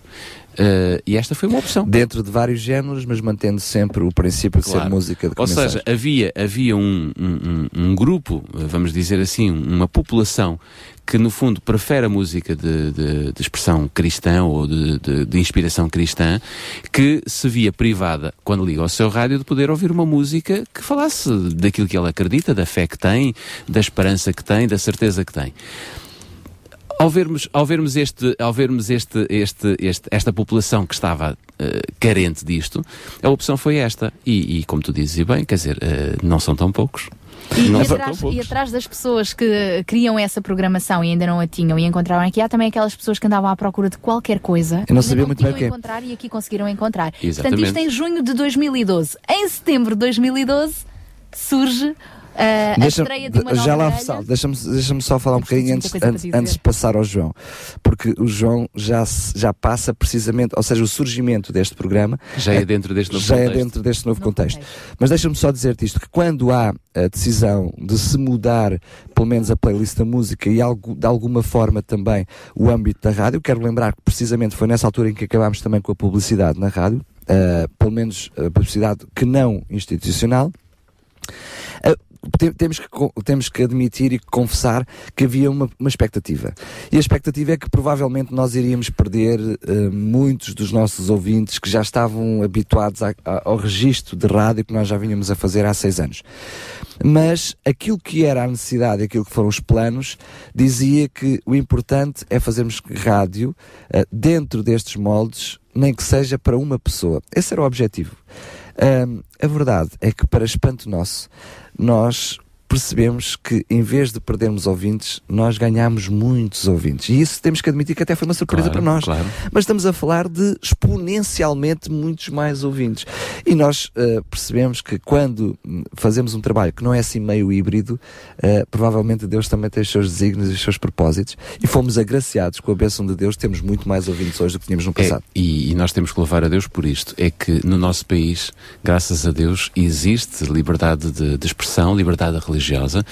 Speaker 21: Eh, e esta foi uma opção.
Speaker 18: Dentro de vários géneros, mas mantendo sempre o princípio de ser
Speaker 21: Claro.
Speaker 18: música de
Speaker 21: Ou
Speaker 18: mensagem.
Speaker 21: seja, havia, havia um, um- um- grupo, vamos dizer assim, uma população que no fundo prefere a música de, de- de expressão cristã ou de, de- de inspiração cristã, que se via privada, quando liga ao seu rádio, de poder ouvir uma música que falasse daquilo que ele acredita, da fé que tem, da esperança que tem, da certeza que tem. Ao vermos, ao vermos, este, ao vermos este, este, este, esta população que estava eh, carente disto, a opção foi esta. E, e como tu dizes e bem, quer dizer, eh, não são tão poucos.
Speaker 2: E, e atrás, e atrás das pessoas que criam essa programação e ainda não a tinham e encontraram aqui, há também aquelas pessoas que andavam à procura de qualquer coisa
Speaker 18: Eu não sabia muito bem o quê.
Speaker 2: encontrar e aqui conseguiram encontrar. Portanto,
Speaker 18: Exatamente.
Speaker 2: isto em junho de 2012. Em setembro de 2012 surge ah, a
Speaker 18: Deixa-
Speaker 2: estreia de uma nova
Speaker 18: já lá. Sal, deixa-me deixa só falar um bocadinho antes, antes, antes de passar ao João, porque o João já, já passa precisamente, ou seja, o surgimento deste programa
Speaker 21: Já é dentro deste novo
Speaker 18: já é
Speaker 21: contexto.
Speaker 18: dentro deste novo contexto. Mas deixa-me só dizer-te isto: que quando há a decisão de se mudar, pelo menos a playlist da música e algo, de alguma forma também o âmbito da rádio, quero lembrar que precisamente foi nessa altura em que acabámos também com a publicidade na rádio, ah, pelo menos a publicidade que não institucional. Tem- temos, que, temos que admitir e confessar que havia uma, uma expectativa. E a expectativa é que provavelmente nós iríamos perder eh, muitos dos nossos ouvintes que já estavam habituados a- a- ao registro de rádio que nós já vínhamos a fazer há seis anos. Mas aquilo que era a necessidade, aquilo que foram os planos, dizia que o importante é fazermos rádio eh, dentro destes moldes, nem que seja para uma pessoa. Esse era o objetivo. Ahm, a verdade é que, para espanto nosso, nós percebemos que, em vez de perdermos ouvintes, nós ganhamos muitos ouvintes. E isso temos que admitir que até foi uma surpresa
Speaker 21: Claro,
Speaker 18: para nós.
Speaker 21: claro.
Speaker 18: Mas estamos a falar de exponencialmente muitos mais ouvintes. E nós ah, percebemos que, quando hum, fazemos um trabalho que não é assim meio híbrido, ah, provavelmente Deus também tem os seus desígnios e os seus propósitos. E fomos agraciados com a bênção de Deus, temos muito mais ouvintes hoje do que tínhamos no
Speaker 21: É,
Speaker 18: passado.
Speaker 21: e, e nós temos que louvar a Deus por isto. É que no nosso país, graças a Deus, existe liberdade de, de expressão, liberdade religiosa,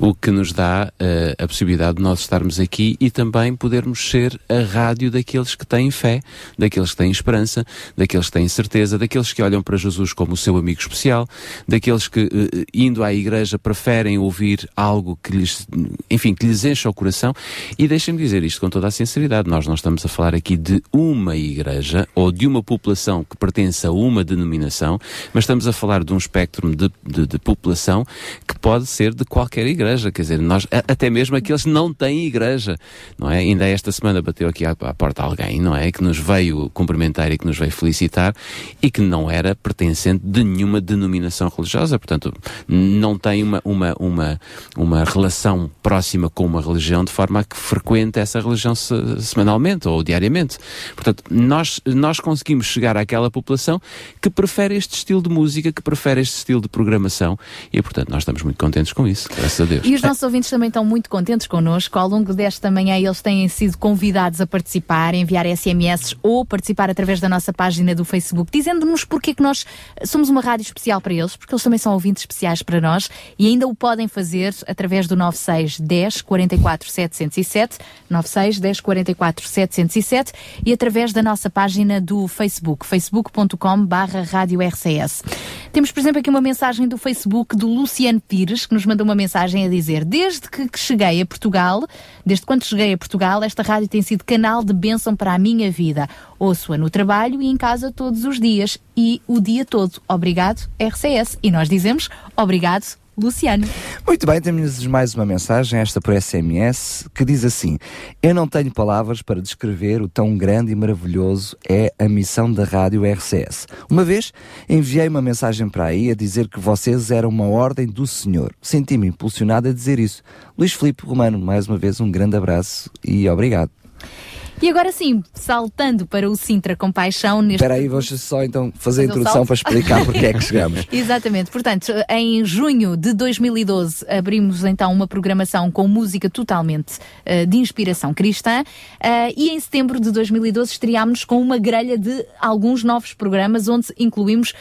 Speaker 21: o que nos dá eh, a possibilidade de nós estarmos aqui e também podermos ser a rádio daqueles que têm fé, daqueles que têm esperança, daqueles que têm certeza, daqueles que olham para Jesus como o seu amigo especial, daqueles que, eh, indo à igreja, preferem ouvir algo que lhes, enfim, que lhes enche o coração. E deixem-me dizer isto com toda a sinceridade: nós não estamos a falar aqui de uma igreja ou de uma população que pertence a uma denominação, mas estamos a falar de um espectro de, de- de população que pode ser de qualquer igreja. Quer dizer, nós, até mesmo aqueles que não têm igreja, não é? Ainda esta semana bateu aqui à, à porta alguém, não é? Que nos veio cumprimentar e que nos veio felicitar e que não era pertencente de nenhuma denominação religiosa. Portanto, não tem uma, uma, uma, uma relação próxima com uma religião de forma a que frequente essa religião se- semanalmente ou diariamente. Portanto, nós, nós conseguimos chegar àquela população que prefere este estilo de música, que prefere este estilo de programação e, portanto, nós estamos muito contentes com isso, graças a Deus.
Speaker 2: E os nossos ouvintes também estão muito contentes connosco. Ao longo desta manhã, eles têm sido convidados a participar, a enviar SMS ou participar através da nossa página do Facebook, dizendo-nos porque é que nós somos uma rádio especial para eles, porque eles também são ouvintes especiais para nós e ainda o podem fazer através do 96 10 44 707, 96 10 44 707 e através da nossa página do Facebook, facebook.com barra rádio RCS. Temos, por exemplo, aqui uma mensagem do Facebook do Luciano Pires, que nos mandou uma mensagem a dizer: Desde que cheguei a Portugal, desde quando cheguei a Portugal, esta rádio tem sido canal de bênção para a minha vida. Ouço-a no trabalho e em casa todos os dias e o dia todo. Obrigado, RCS. E nós dizemos obrigado, Luciano.
Speaker 18: Muito bem, temos mais uma mensagem, esta por SMS, que diz assim: Eu não tenho palavras para descrever o tão grande e maravilhoso é a missão da rádio RCS. Uma vez enviei uma mensagem para aí a dizer que vocês eram uma ordem do Senhor. Senti-me impulsionado a dizer isso. Luís Filipe Romano, mais uma vez um grande abraço e obrigado.
Speaker 2: E agora sim, saltando para o Sintra Compaixão neste.
Speaker 18: Espera aí, vou só então fazer a introdução para explicar porque é que [laughs] chegamos.
Speaker 2: Exatamente. Portanto, em junho de 2012 abrimos então uma programação com música totalmente eh, de inspiração cristã eh, e em setembro de 2012 estreámos com uma grelha de alguns novos programas onde incluímos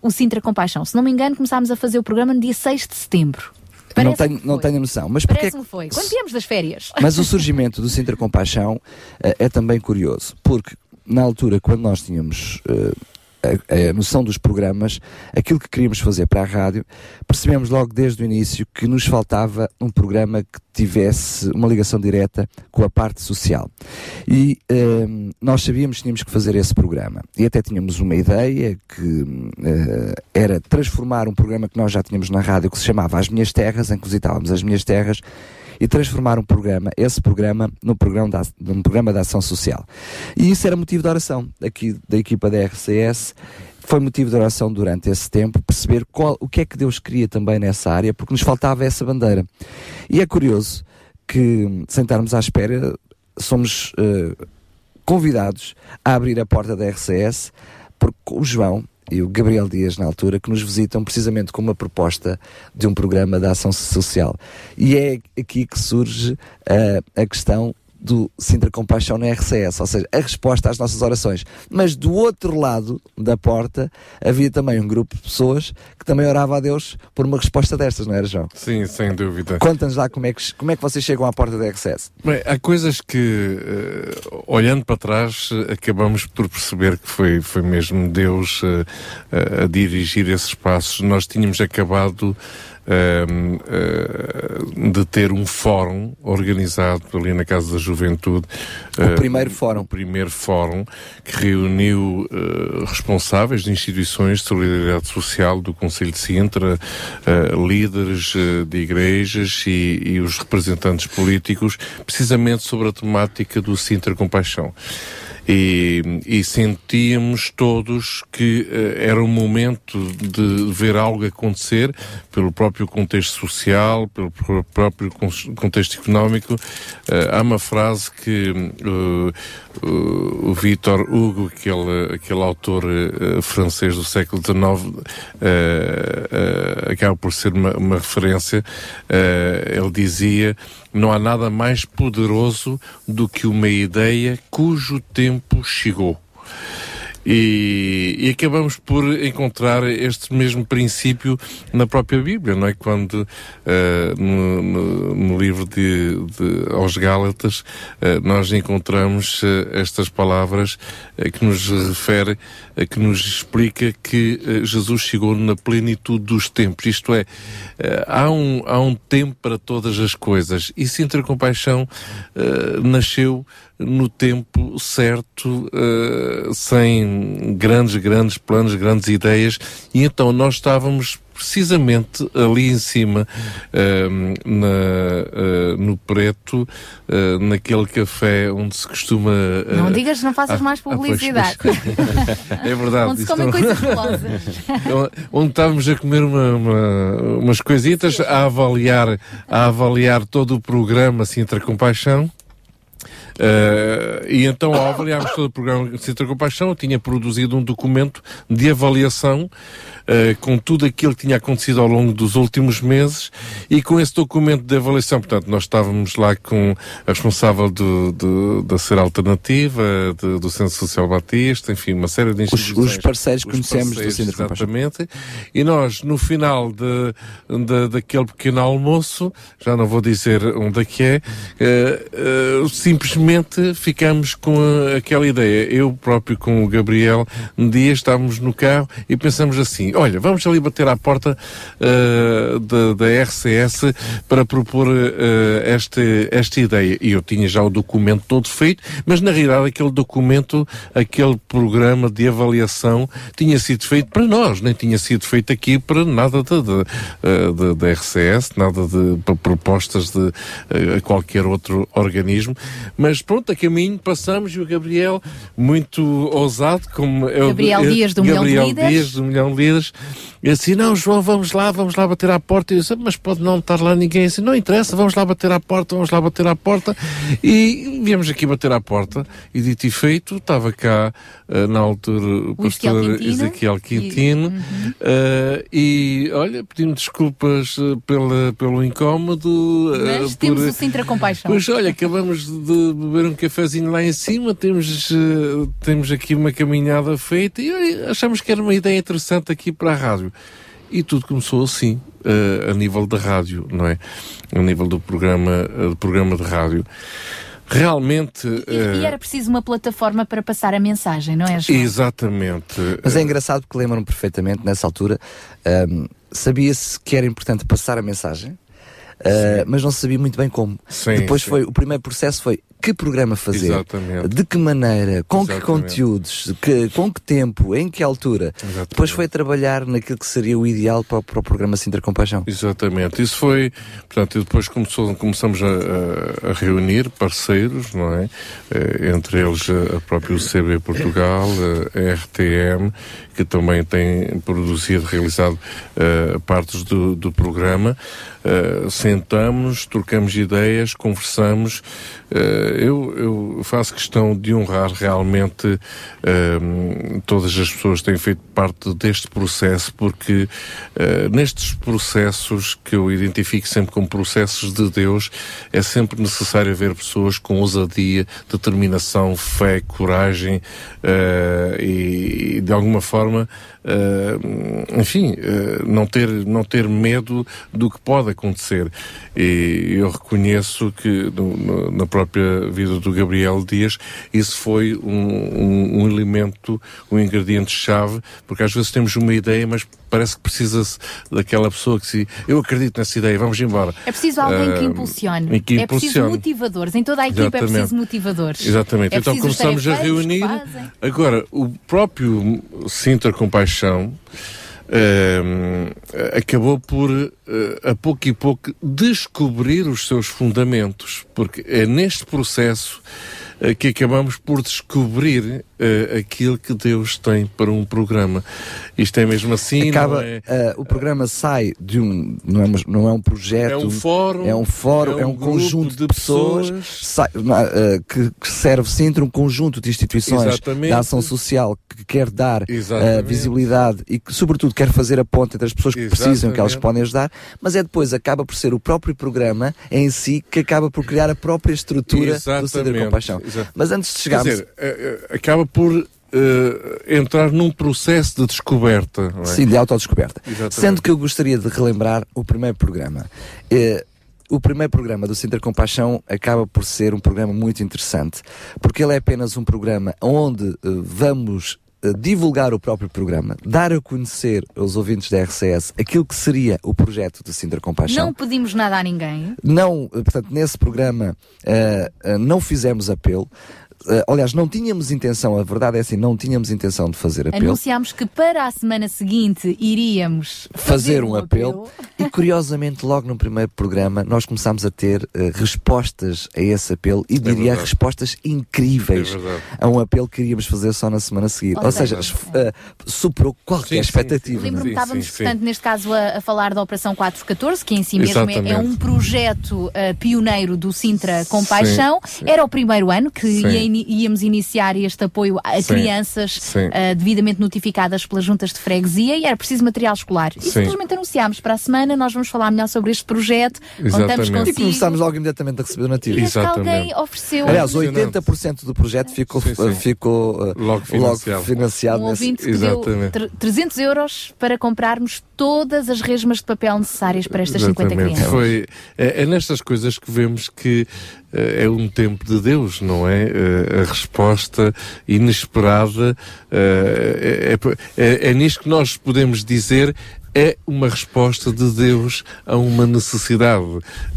Speaker 2: o Sintra Compaixão. Se não me engano, começámos a fazer o programa no dia 6 de setembro.
Speaker 18: Não
Speaker 2: Parece-me
Speaker 18: tenho, não tenho noção. Mas porque
Speaker 2: Parece-me foi. Quando viemos das férias. [laughs]
Speaker 18: Mas o surgimento do Sintra Compaixão eh, é também curioso, porque na altura, quando nós tínhamos eh, a, a noção dos programas, aquilo que queríamos fazer para a rádio, percebemos logo desde o início que nos faltava um programa que tivesse uma ligação direta com a parte social. E eh, nós sabíamos que tínhamos que fazer esse programa. E até tínhamos uma ideia que eh, era transformar um programa que nós já tínhamos na rádio que se chamava As Minhas Terras, em que visitávamos as minhas terras, e transformar um programa, esse programa, num programa, da, num programa de ação social. E isso era motivo de oração aqui da equipa da RCS foi motivo de oração durante esse tempo, perceber qual, o que é que Deus queria também nessa área, porque nos faltava essa bandeira. E é curioso que, sem estarmos à espera, somos eh, convidados a abrir a porta da RCS, porque o João e o Gabriel Dias, na altura, que nos visitam precisamente com uma proposta de um programa de ação social. E é aqui que surge eh, a questão do Sintra Compaixão na RCS, ou seja, a resposta às nossas orações. Mas do outro lado da porta havia também um grupo de pessoas que também orava a Deus por uma resposta destas, não era, João?
Speaker 7: Sim, sem dúvida.
Speaker 18: Conta-nos lá como é, que, como é que vocês chegam à porta da RCS.
Speaker 7: Bem, há coisas que, eh, olhando para trás, acabamos por perceber que foi, foi mesmo Deus a, a dirigir esses passos. Nós tínhamos acabado ehm, eh, de ter um fórum organizado ali na Casa da Juventude.
Speaker 18: O primeiro fórum.
Speaker 7: O primeiro fórum que reuniu eh, responsáveis de instituições de solidariedade social do Conselho de Sintra, eh, líderes eh, de igrejas e, e os representantes políticos, precisamente sobre a temática do Sintra Compaixão. E, e sentíamos todos que eh, era o momento de ver algo acontecer pelo próprio contexto social, pelo pr- próprio con- contexto económico. Eh, há uma frase que eh, o- o Victor Hugo, aquele, aquele autor eh, francês do século XIX, acaba por ser uma, uma referência. Ele dizia: não há nada mais poderoso do que uma ideia cujo tempo chegou. E, e acabamos por encontrar este mesmo princípio na própria Bíblia, não é? Quando eh, no, no- no livro de, de- aos Gálatas eh, nós encontramos eh, estas palavras que nos refere, que nos explica que Jesus chegou na plenitude dos tempos. Isto é, há, um, há um tempo para todas as coisas. E Sintra Compaixão nasceu no tempo certo, eh, sem grandes, grandes planos, grandes ideias, e então nós estávamos precisamente ali em cima, eh, na, eh, no Preto, eh, naquele café onde se costuma...
Speaker 2: Não digas, não faças
Speaker 7: ah,
Speaker 2: mais
Speaker 7: ah, pois,
Speaker 2: publicidade.
Speaker 7: pois. [laughs] é verdade.
Speaker 2: Onde se comem
Speaker 7: não-
Speaker 2: coisas velozes.
Speaker 7: onde estávamos a comer uma, uma- umas coisitas, a avaliar, a avaliar todo o programa Sintra Compaixão. Eh, e então, ao avaliarmos todo o programa Sintra Compaixão, tinha produzido um documento de avaliação eh, com tudo aquilo que tinha acontecido ao longo dos últimos meses e com esse documento de avaliação, portanto, nós estávamos lá com a responsável do, do- da Ser Alternativa, do, do Centro Social Batista, enfim, uma série de
Speaker 18: Os,
Speaker 7: instituições.
Speaker 18: os parceiros que
Speaker 7: Os
Speaker 18: conhecemos do
Speaker 7: parceiros,
Speaker 18: Sintra Compaixão.
Speaker 7: Exatamente. E nós, no final de, de- daquele pequeno almoço, já não vou dizer onde é que é, eh, eh, simplesmente ficamos com a- aquela ideia. Eu próprio com o Gabriel, um dia estávamos no carro e pensamos assim, olha, vamos ali bater à porta eh, da, da RCS para propor eh, esta, esta ideia. E eu tinha já o documento todo feito, mas na realidade aquele documento, aquele programa de avaliação tinha sido feito para nós, nem tinha sido feito aqui para nada da eh, RCS, nada de para propostas de eh, qualquer outro organismo. Mas pronto, a caminho passamos e o Gabriel, muito ousado, como é o
Speaker 2: Gabriel Dias, do Milhão de
Speaker 7: Gabriel
Speaker 2: Líderes.
Speaker 7: Dias, do Milhão de Líderes, e assim, não, João, vamos lá, vamos lá bater à porta. E eu disse, mas pode não estar lá ninguém. Assim, não interessa, vamos lá bater à porta, vamos lá bater à porta. E viemos aqui bater à porta, e dito e feito, estava cá, eh, na altura, o
Speaker 2: O Ezequiel
Speaker 7: pastor
Speaker 2: Quintino.
Speaker 7: Ezequiel Quintino, eh, e olha, pedindo desculpas eh, pela, pelo incómodo.
Speaker 2: Mas temos o Sintra Compaixão.
Speaker 7: Pois olha, acabamos de beber um cafezinho lá em cima, temos, temos aqui uma caminhada feita e olha, achamos que era uma ideia interessante aqui para a rádio. E tudo começou assim, eh, a nível da rádio, não é? A nível do programa, eh, do programa de rádio. Realmente.
Speaker 2: E
Speaker 7: eh,
Speaker 2: era preciso uma plataforma para passar a mensagem, não é, João?
Speaker 7: Exatamente.
Speaker 18: Mas é engraçado porque lembro-me perfeitamente, nessa altura, ahm, sabia-se que era importante passar a mensagem, ah, mas não se sabia muito bem como.
Speaker 7: Sim,
Speaker 18: Depois
Speaker 7: sim.
Speaker 18: foi, o primeiro processo foi que programa fazer,
Speaker 7: Exatamente.
Speaker 18: de que maneira, com que
Speaker 7: Exatamente.
Speaker 18: conteúdos, que- com que tempo, em que altura. Depois foi trabalhar naquilo que seria o ideal para, o- para o programa Sintra Compaixão.
Speaker 7: Exatamente. Isso foi, portanto, e depois começou, começamos a, a- reunir parceiros, não é? Eh, entre eles a, a própria UCB Portugal, a RTM, que também tem produzido, realizado eh, partes do, do programa. Eh, sentamos, trocamos ideias, conversamos. Eh, eu, eu faço questão de honrar realmente eh, todas as pessoas que têm feito parte deste processo, porque eh, nestes processos que eu identifico sempre como processos de Deus, é sempre necessário haver pessoas com ousadia, determinação, fé, coragem eh, e, de alguma forma, eh, enfim, eh, não, ter, não ter medo do que pode acontecer. E eu reconheço que no- no- na própria vida do Gabriel Dias isso foi um, um, um elemento, um ingrediente-chave, porque às vezes temos uma ideia, mas parece que precisa-se daquela pessoa que se. Eu acredito nessa ideia, vamos embora.
Speaker 2: É preciso alguém que
Speaker 7: Ah,
Speaker 2: impulsione.
Speaker 7: que
Speaker 2: É preciso motivadores. Em toda a equipa é
Speaker 7: Exatamente.
Speaker 2: preciso motivadores.
Speaker 7: Exatamente.
Speaker 2: É
Speaker 7: então começamos a reunir. Agora, o próprio Sintra Compaixão ehm, acabou por, eh, a pouco e pouco, descobrir os seus fundamentos, porque é neste processo que acabamos por descobrir eh, aquilo que Deus tem para um programa. Isto é mesmo assim,
Speaker 18: Acaba,
Speaker 7: é?
Speaker 18: eh, o programa sai de um não é, não é um projeto
Speaker 7: É um fórum,
Speaker 18: é um fórum
Speaker 7: é
Speaker 18: é
Speaker 7: um
Speaker 18: um,
Speaker 7: grupo
Speaker 18: conjunto
Speaker 7: de
Speaker 18: de pessoas, sai- eh, que, que serve sempre um conjunto de instituições
Speaker 7: Exatamente.
Speaker 18: da ação social que quer dar eh,
Speaker 7: Exatamente.
Speaker 18: visibilidade e que sobretudo quer fazer a ponte entre as pessoas que precisam que elas
Speaker 7: Exatamente.
Speaker 18: podem ajudar mas é depois acaba por ser o próprio programa em si que acaba por criar a própria estrutura do Centro de
Speaker 7: Exatamente,
Speaker 18: Compaixão mas antes de
Speaker 7: Quer
Speaker 18: chegarmos
Speaker 7: dizer, eh, eh, acaba por eh, entrar num processo de descoberta. Não é?
Speaker 18: Sim, de autodescoberta.
Speaker 7: Exatamente.
Speaker 18: Sendo que eu gostaria de relembrar o primeiro programa. Eh, o primeiro programa do Sinter Compaixão acaba por ser um programa muito interessante, porque ele é apenas um programa onde eh, vamos divulgar o próprio programa, dar a conhecer aos ouvintes da RCS aquilo que seria o projeto do Sinter Compaixão.
Speaker 2: Não pedimos nada a ninguém.
Speaker 18: Não, eh, portanto, nesse programa eh, eh, não fizemos apelo. Eh, aliás, não tínhamos intenção, a verdade é assim, não tínhamos intenção de fazer apelo.
Speaker 2: Anunciámos que para a semana seguinte iríamos
Speaker 18: fazer um apelo. E curiosamente, logo no primeiro programa, nós começámos a ter eh, respostas a esse apelo e diria
Speaker 7: verdade.
Speaker 18: respostas incríveis
Speaker 7: É
Speaker 18: a um apelo que iríamos fazer só na semana seguinte.
Speaker 2: Ou
Speaker 18: Ou seja, eh, superou qualquer
Speaker 7: Sim,
Speaker 18: expectativa. é?
Speaker 2: Lembro-me que estávamos, portanto, neste caso, a, a falar da Operação 414, que em si mesmo é, é um projeto ah, pioneiro do Sintra Compaixão.
Speaker 18: Sim, sim.
Speaker 2: Era o primeiro ano que
Speaker 18: Sim.
Speaker 2: ia ini- íamos iniciar este apoio a
Speaker 18: Sim,
Speaker 2: crianças
Speaker 18: sim.
Speaker 2: ah, devidamente notificadas pelas juntas de freguesia e era preciso material escolar. E
Speaker 18: Sim.
Speaker 2: simplesmente anunciámos para a semana, nós vamos falar melhor sobre este projeto, contamos
Speaker 18: Exatamente. E
Speaker 2: consigo.
Speaker 18: começámos logo imediatamente a receber donativos.
Speaker 2: E que alguém ofereceu
Speaker 18: Aliás, 80% do projeto ficou, eh, ficou eh,
Speaker 7: Logo financiado.
Speaker 18: financiado
Speaker 2: um
Speaker 18: nesse-
Speaker 2: tr- 300 euros para comprarmos todas as resmas de papel necessárias para estas 50
Speaker 7: Exatamente.
Speaker 2: crianças.
Speaker 7: Foi, é, é nestas coisas que vemos que é um tempo de Deus, não é? Eh, a resposta inesperada eh, é, é, é nisto que nós podemos dizer é uma resposta de Deus a uma necessidade,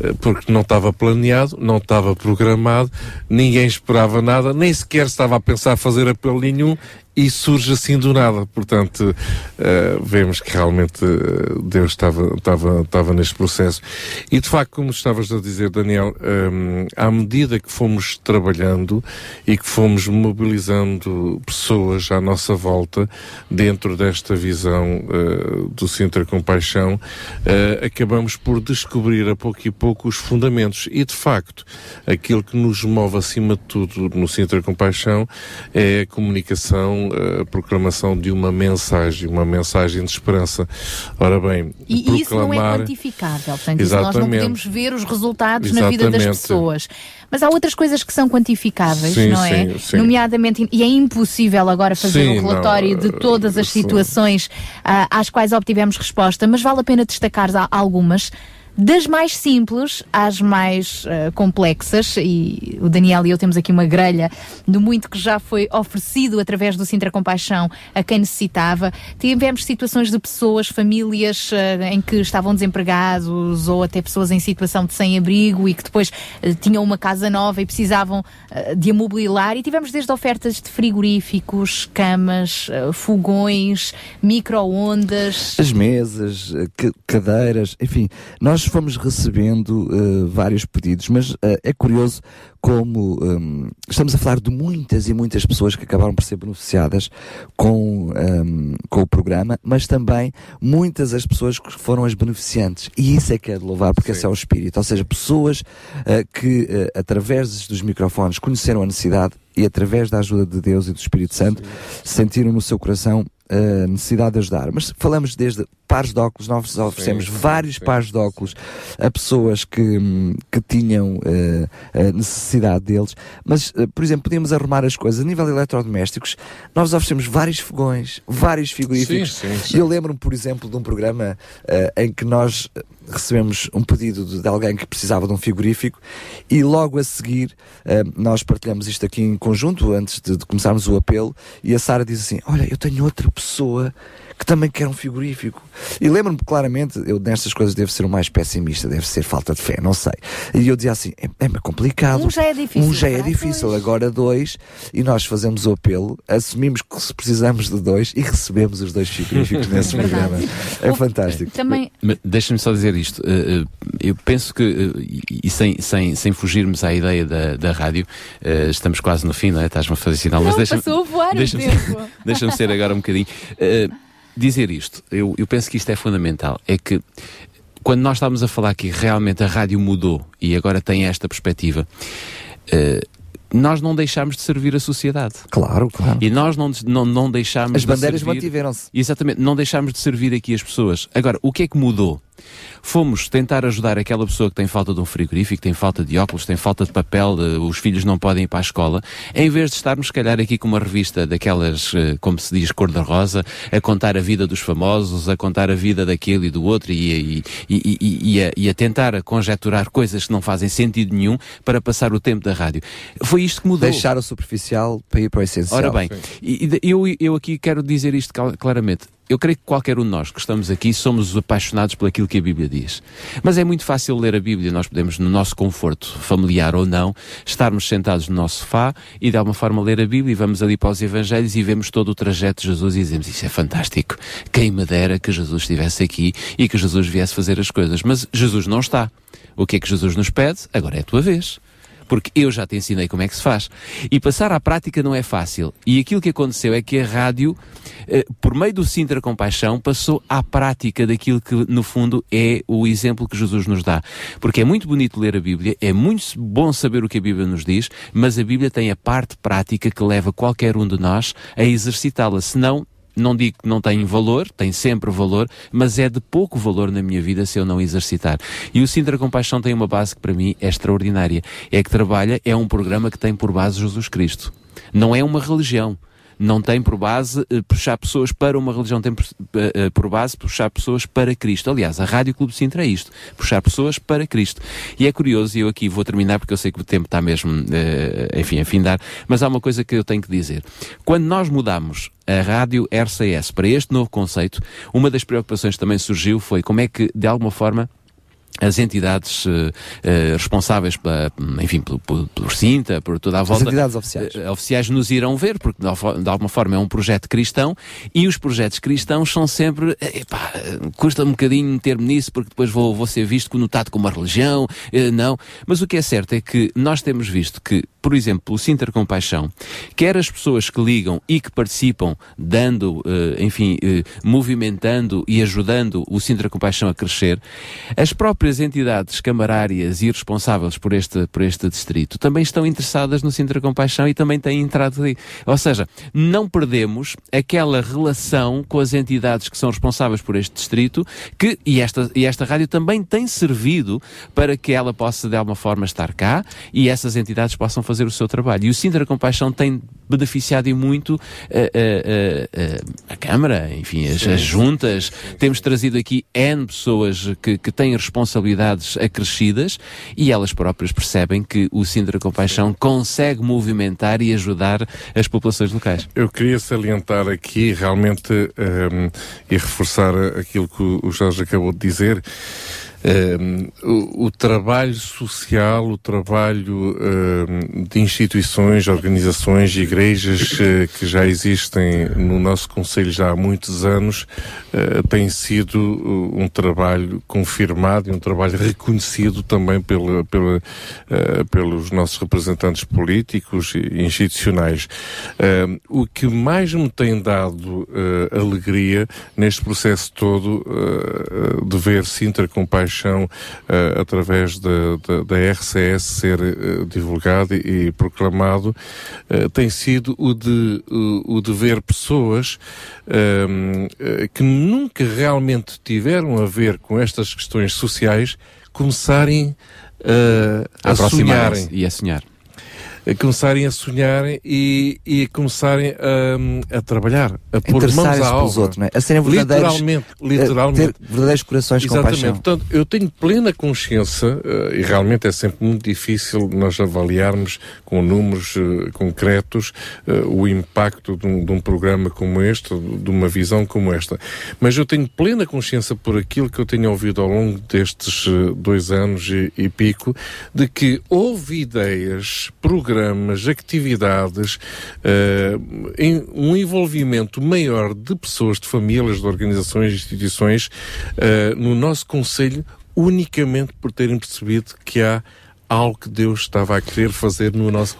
Speaker 7: eh, porque não estava planeado, não estava programado, ninguém esperava nada, nem sequer estava a pensar fazer apelo nenhum e surge assim do nada. Portanto, eh, vemos que realmente eh, Deus estava, estava, estava neste processo. E de facto, como estavas a dizer, Daniel, eh, à medida que fomos trabalhando e que fomos mobilizando pessoas à nossa volta dentro desta visão eh, do Sintra Compaixão, acabamos por descobrir a pouco e pouco os fundamentos. E de facto, aquilo que nos move acima de tudo no Sintra Compaixão é a comunicação, a proclamação de uma mensagem, uma mensagem de esperança. Ora bem,
Speaker 2: E, e isso não é
Speaker 7: proclamar-
Speaker 2: quantificável, portanto, nós não
Speaker 7: Exatamente.
Speaker 2: podemos ver os resultados na vida das
Speaker 7: Exatamente.
Speaker 2: pessoas. Mas há outras coisas que são quantificáveis,
Speaker 7: Sim,
Speaker 2: não é?
Speaker 7: sim, sim.
Speaker 2: Nomeadamente, e é impossível agora fazer
Speaker 7: Sim,
Speaker 2: um relatório
Speaker 7: não,
Speaker 2: de todas as situações ah, às quais obtivemos resposta, mas vale a pena destacar algumas. Das mais simples às mais uh, complexas, e o Daniel e eu temos aqui uma grelha do muito que já foi oferecido através do Sintra Compaixão a quem necessitava. Tivemos situações de pessoas, famílias uh, em que estavam desempregados ou até pessoas em situação de sem-abrigo e que depois uh, tinham uma casa nova e precisavam de amobilar. E tivemos desde ofertas de frigoríficos, camas, fogões, micro-ondas.
Speaker 18: As mesas, cadeiras, enfim, nós fomos recebendo uh, vários pedidos, mas uh, é curioso como um, estamos a falar de muitas e muitas pessoas que acabaram por ser beneficiadas com, um, com o programa, mas também muitas as pessoas que foram as beneficiantes. E isso é que é de louvar, porque Sim. esse é o espírito. Ou seja, pessoas uh, que, através dos microfones, conheceram a necessidade e através da ajuda de Deus e do Espírito Santo, Sim. sentiram no seu coração a necessidade de ajudar. Mas falamos desde pares de óculos, nós oferecemos sim, vários sim, pares de óculos a pessoas que, que tinham uh, a necessidade deles. Mas, uh, por exemplo, podíamos arrumar as coisas. A nível de eletrodomésticos, nós oferecemos vários fogões, vários frigoríficos.
Speaker 7: Sim,
Speaker 18: Eu lembro-me, por exemplo, de um programa uh, em que nós recebemos um pedido de, de, alguém que precisava de um frigorífico e logo a seguir nós partilhamos isto aqui em conjunto antes de, de começarmos o apelo e a Sara diz assim, olha, eu tenho outra pessoa que também quer um frigorífico. E lembro-me claramente, eu nestas coisas devo ser o mais pessimista, deve ser falta de fé, não sei. E eu dizia assim: é, é complicado.
Speaker 2: Um já é difícil.
Speaker 18: Um já é difícil, dois. agora dois, e nós fazemos o apelo, assumimos que precisamos de dois e recebemos os dois frigoríficos nesse [laughs] programa. É fantástico.
Speaker 2: Também...
Speaker 21: Deixa-me só dizer isto. Eh, eh, eu penso que, eh, e sem, sem, sem fugirmos à ideia da, da rádio, estamos quase no fim, não é? Estás-me a fazer sinal,
Speaker 2: não,
Speaker 21: mas deixa-me.
Speaker 2: Passou a voar deixa
Speaker 21: deixa [laughs] ser agora um bocadinho dizer isto, eu, eu penso que isto é fundamental, é que quando nós estamos a falar que realmente a rádio mudou e agora tem esta perspectiva, uh, nós não deixámos de servir a sociedade.
Speaker 18: Claro, claro.
Speaker 21: E nós não, não, não deixámos
Speaker 18: As
Speaker 21: de
Speaker 18: bandeiras
Speaker 21: servir...
Speaker 18: mantiveram-se.
Speaker 21: Exatamente, não deixámos de servir aqui as pessoas. Agora, o que é que mudou? Fomos tentar ajudar aquela pessoa que tem falta de um frigorífico, tem falta de óculos, tem falta de papel, de, os filhos não podem ir para a escola, em vez de estarmos, se calhar, aqui com uma revista daquelas, eh, como se diz, cor-de-rosa, a contar a vida dos famosos, a contar a vida daquele e do outro e, e, e, e, a, e a tentar conjecturar coisas que não fazem sentido nenhum para passar o tempo da rádio. Foi isto que mudou.
Speaker 18: Deixar o superficial para ir para o essencial.
Speaker 21: Ora bem, eu, eu aqui quero dizer isto claramente eu creio que qualquer um de nós que estamos aqui somos apaixonados por aquilo que a Bíblia diz. Mas é muito fácil ler a Bíblia, nós podemos, no nosso conforto, familiar ou não, estarmos sentados no nosso sofá e de alguma forma ler a Bíblia e vamos ali para os Evangelhos e vemos todo o trajeto de Jesus e dizemos isso é fantástico. Quem me dera que Jesus estivesse aqui e que Jesus viesse fazer as coisas. Mas Jesus não está. O que é que Jesus nos pede? Agora é a tua vez porque eu já te ensinei como é que se faz. E passar à prática não é fácil. E aquilo que aconteceu é que a rádio, eh, por meio do Sintra Compaixão, passou à prática daquilo que, no fundo, é o exemplo que Jesus nos dá. Porque é muito bonito ler a Bíblia, é muito bom saber o que a Bíblia nos diz, mas a Bíblia tem a parte prática que leva qualquer um de nós a exercitá-la. Senão, não digo que não tem valor, tem sempre valor, mas é de pouco valor na minha vida se eu não exercitar. E o Sintra Compaixão tem uma base que para mim é extraordinária. É que trabalha, é um programa que tem por base Jesus Cristo. Não é uma religião não tem por base uh, puxar pessoas para uma religião, tem por, uh, por, base puxar pessoas para Cristo. Aliás, a Rádio Clube de Sintra é isto, puxar pessoas para Cristo. E é curioso, e eu aqui vou terminar porque eu sei que o tempo está mesmo, enfim, a findar, mas há uma coisa que eu tenho que dizer. Quando nós mudamos a Rádio RCS para este novo conceito, uma das preocupações que também surgiu foi como é que, de alguma forma, as entidades uh, uh, responsáveis pela, enfim, pelo, pelo, pelo Cinta, por toda a volta.
Speaker 18: As entidades oficiais.
Speaker 21: Uh, oficiais nos irão ver, porque de, alguma forma é um projeto cristão e os projetos cristãos são sempre, epá, custa um bocadinho ter-me nisso porque depois vou, vou ser visto conotado como uma religião, não. Mas o que é certo é que nós temos visto que, por exemplo, o Sinter Compaixão, quer as pessoas que ligam e que participam, dando, enfim, movimentando e ajudando o Sinter Compaixão a crescer, as próprias próprias entidades camarárias e responsáveis por este, por este distrito também estão interessadas no Sintra Compaixão e também têm entrado ali. Ou seja, não perdemos aquela relação com as entidades que são responsáveis por este distrito, que, e esta, e esta rádio também tem servido para que ela possa de alguma forma estar cá e essas entidades possam fazer o seu trabalho. E o Sintra Compaixão tem beneficiado e muito uh, uh, uh, a Câmara, enfim, as, as juntas. Temos trazido aqui N pessoas que, que têm responsabilidade responsabilidades acrescidas e elas próprias percebem que o Sintra Compaixão consegue movimentar e ajudar as populações locais.
Speaker 7: Eu queria salientar aqui realmente ehm, e reforçar aquilo que o Jorge acabou de dizer. Ehm, o, o trabalho social, o trabalho ehm, de instituições, organizações igrejas eh, que já existem no nosso Conselho já há muitos anos eh, tem sido uh, um trabalho confirmado e um trabalho reconhecido também pela, pela, eh, pelos nossos representantes políticos e institucionais. Ehm, o que mais me tem dado eh, alegria neste processo todo eh, de ver Sintra Compaixão eh, através da, da, da RCS ser eh, divulgado e, e proclamado eh, tem sido o de, o, o de ver pessoas ehm, eh, que nunca realmente tiveram a ver com estas questões sociais começarem
Speaker 21: A
Speaker 7: a sonharem
Speaker 21: e a sonhar.
Speaker 7: A começarem a sonhar e, e a começarem a, a trabalhar, a pôr mãos à obra.
Speaker 18: outros, é? A serem verdadeiros,
Speaker 7: Literalmente,
Speaker 18: eh,
Speaker 7: literalmente.
Speaker 18: ter verdadeiros corações com
Speaker 7: Exatamente.
Speaker 18: paixão.
Speaker 7: Portanto, eu tenho plena consciência, eh, e realmente é sempre muito difícil nós avaliarmos com números eh, concretos o impacto de um, de um programa como este, de uma visão como esta. Mas eu tenho plena consciência por aquilo que eu tenho ouvido ao longo destes dois anos e, e pico, de que houve ideias, programas, atividades, eh, em um envolvimento maior de pessoas, de famílias, de organizações, de instituições, eh, no nosso Conselho, unicamente por terem percebido que há algo que Deus estava a querer fazer no nosso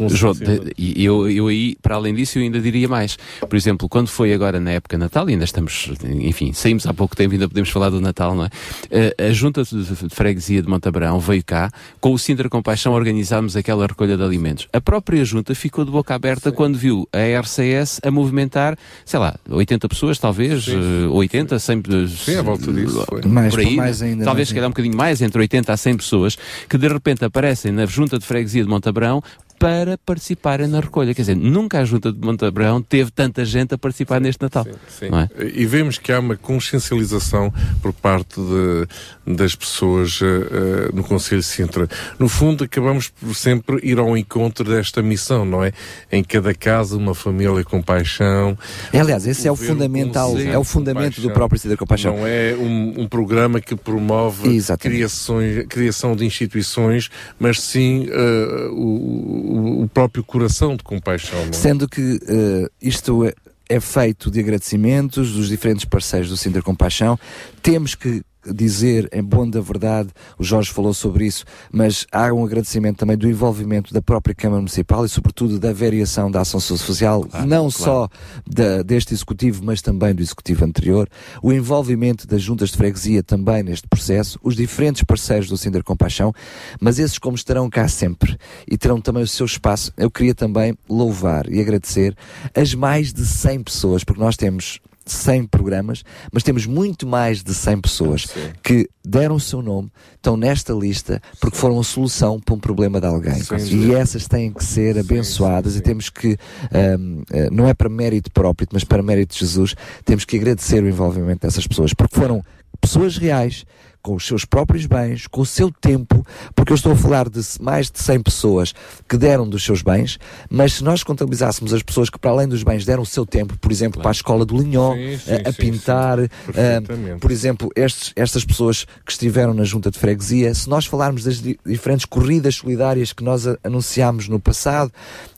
Speaker 21: e eu, eu aí, para além disso, eu ainda diria mais. Por exemplo, quando foi agora na época Natal, e ainda estamos, enfim, saímos há pouco tempo, ainda podemos falar do Natal, não é? Eh, A Junta de Freguesia de Montabrão veio cá, com o Sintra Compaixão organizámos aquela recolha de alimentos. A própria Junta ficou de boca aberta quando viu a RCS a movimentar, sei lá, 80 pessoas, talvez,
Speaker 7: Sim.
Speaker 21: eh, 80, 100
Speaker 7: Sim, à volta disso, foi.
Speaker 18: Mais,
Speaker 21: por aí,
Speaker 18: mais ainda,
Speaker 21: talvez
Speaker 18: mais
Speaker 21: se calhar um bocadinho mais, entre 80 a 100 pessoas, que de repente aparecem na junta de freguesia de Montabrão para participarem na recolha. Quer dizer, nunca a junta de Montabrão teve tanta gente a participar neste Natal.
Speaker 7: Sim.
Speaker 21: Não é?
Speaker 7: E vemos que há uma consciencialização por parte de- das pessoas eh, no Conselho de Sintra. No fundo, acabamos por sempre ir ao encontro desta missão, não é? Em cada casa, uma família com paixão.
Speaker 18: É, aliás, esse é o
Speaker 7: um
Speaker 18: fundamental, é o fundamento do próprio Cidadão com Paixão.
Speaker 7: Não é um, um programa que promove criações, criação de instituições, mas sim eh, o, o- próprio coração de compaixão. Não é?
Speaker 18: Sendo que eh, isto é, é feito de agradecimentos dos diferentes parceiros do Sinter Compaixão, temos que dizer, em bom da verdade, o Jorge falou sobre isso, mas há um agradecimento também do envolvimento da própria Câmara Municipal e, sobretudo, da variação da ação social, não só da- deste Executivo, mas também do Executivo anterior, o envolvimento das juntas de freguesia também neste processo, os diferentes parceiros do Cinder Compaixão, mas esses como estarão cá sempre e terão também o seu espaço, eu queria também louvar e agradecer as mais de 100 pessoas, porque nós temos 100 programas, mas temos muito mais de 100 pessoas que deram o seu nome, estão nesta lista porque foram a solução para um problema de alguém.
Speaker 7: Sim,
Speaker 18: e essas têm que ser abençoadas e temos que, ahm, eh, não é para mérito próprio, mas para mérito de Jesus, temos que agradecer o envolvimento dessas pessoas, porque foram pessoas reais, com os seus próprios bens, com o seu tempo, porque eu estou a falar de mais de 100 pessoas que deram dos seus bens, mas se nós contabilizássemos as pessoas que para além dos bens deram o seu tempo, por exemplo, para a escola do Linhó,
Speaker 7: Sim, sim,
Speaker 18: a, a
Speaker 7: sim,
Speaker 18: pintar,
Speaker 7: Perfeitamente.
Speaker 18: por exemplo, estes, estas pessoas que estiveram na junta de freguesia, se nós falarmos das di- diferentes corridas solidárias que nós a- anunciámos no passado,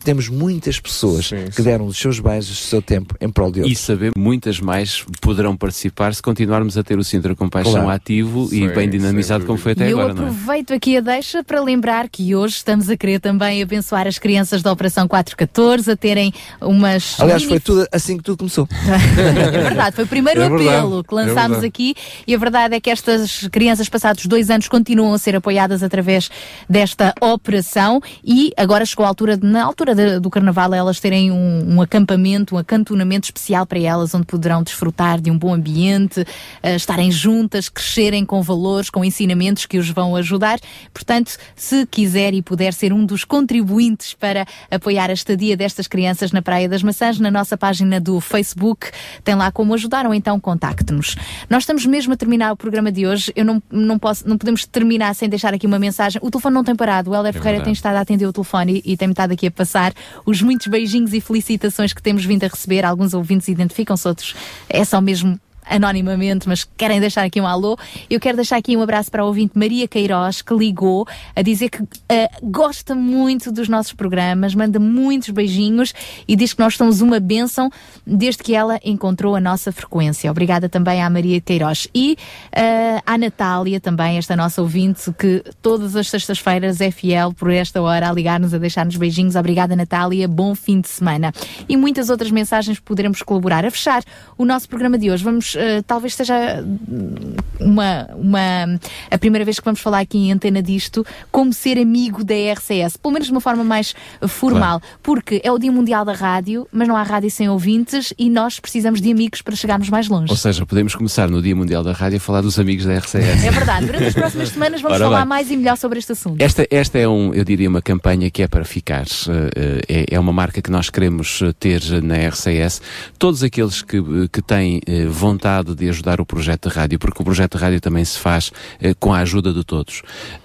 Speaker 18: temos muitas pessoas que deram os seus bens, o seu tempo em prol de
Speaker 21: E
Speaker 18: outros.
Speaker 21: saber muitas mais poderão participar se continuarmos a ter o Sintra Compaixão
Speaker 18: Claro.
Speaker 21: ativo e
Speaker 18: Sim,
Speaker 21: bem dinamizado como foi até
Speaker 2: e eu
Speaker 21: agora, não é?
Speaker 2: aproveito aqui a deixa para lembrar que hoje estamos a querer também abençoar as crianças da Operação 414 a terem umas.
Speaker 18: Aliás, foi tudo assim que tudo começou. [laughs]
Speaker 2: é verdade, foi o primeiro
Speaker 18: É verdade,
Speaker 2: apelo que
Speaker 18: é
Speaker 2: lançámos aqui e a verdade é que estas crianças passados dois anos continuam a ser apoiadas através desta operação e agora chegou a altura, de- na altura de- do Carnaval, elas terem um, um acampamento, um acantonamento especial para elas, onde poderão desfrutar de um bom ambiente, eh, estarem juntas, crescerem com valores, com ensinamentos que os vão ajudar. Portanto, se quiser e puder ser um dos contribuintes para apoiar a estadia destas crianças na Praia das Maçãs, na nossa página do Facebook, tem lá como ajudar ou então contacte-nos. Nós estamos mesmo a terminar o programa de hoje. Eu não, não posso, não podemos terminar sem deixar aqui uma mensagem. O telefone não tem parado. O Helder Ferreira
Speaker 21: verdade.
Speaker 2: tem estado a atender o telefone e, e tem-me estado aqui a passar os muitos beijinhos e felicitações que temos vindo a receber. Alguns ouvintes identificam-se, outros é só mesmo anonimamente, mas querem deixar aqui um alô. Eu quero deixar aqui um abraço para a ouvinte Maria Queiroz, que ligou a dizer que ah, gosta muito dos nossos programas, manda muitos beijinhos e diz que nós somos uma bênção desde que ela encontrou a nossa frequência. Obrigada também à Maria Queiroz. E ah, à Natália também, esta nossa ouvinte, que todas as sextas-feiras é fiel por esta hora a ligar-nos, a deixar-nos beijinhos. Obrigada, Natália. Bom fim de semana. E muitas outras mensagens poderemos colaborar. A fechar o nosso programa de hoje, vamos, eh, talvez seja hum, uma, uma, a primeira vez que vamos falar aqui em antena disto, como ser amigo da RCS, pelo menos de uma forma mais formal, porque é o Dia Mundial da Rádio, mas não há rádio sem ouvintes e nós precisamos de amigos para chegarmos mais longe.
Speaker 21: Ou seja, podemos começar no Dia Mundial da Rádio a falar dos amigos da RCS.
Speaker 2: É verdade, durante as próximas [laughs] semanas vamos
Speaker 21: Ora
Speaker 2: falar
Speaker 21: bem.
Speaker 2: mais e melhor sobre este assunto.
Speaker 21: Esta, esta é, um, eu diria, uma campanha que é para ficar. Eh, eh, É, é uma marca que nós queremos ter na RCS. Todos aqueles que, que têm eh, de ajudar o projeto de rádio, porque o projeto de rádio também se faz eh, com a ajuda de todos.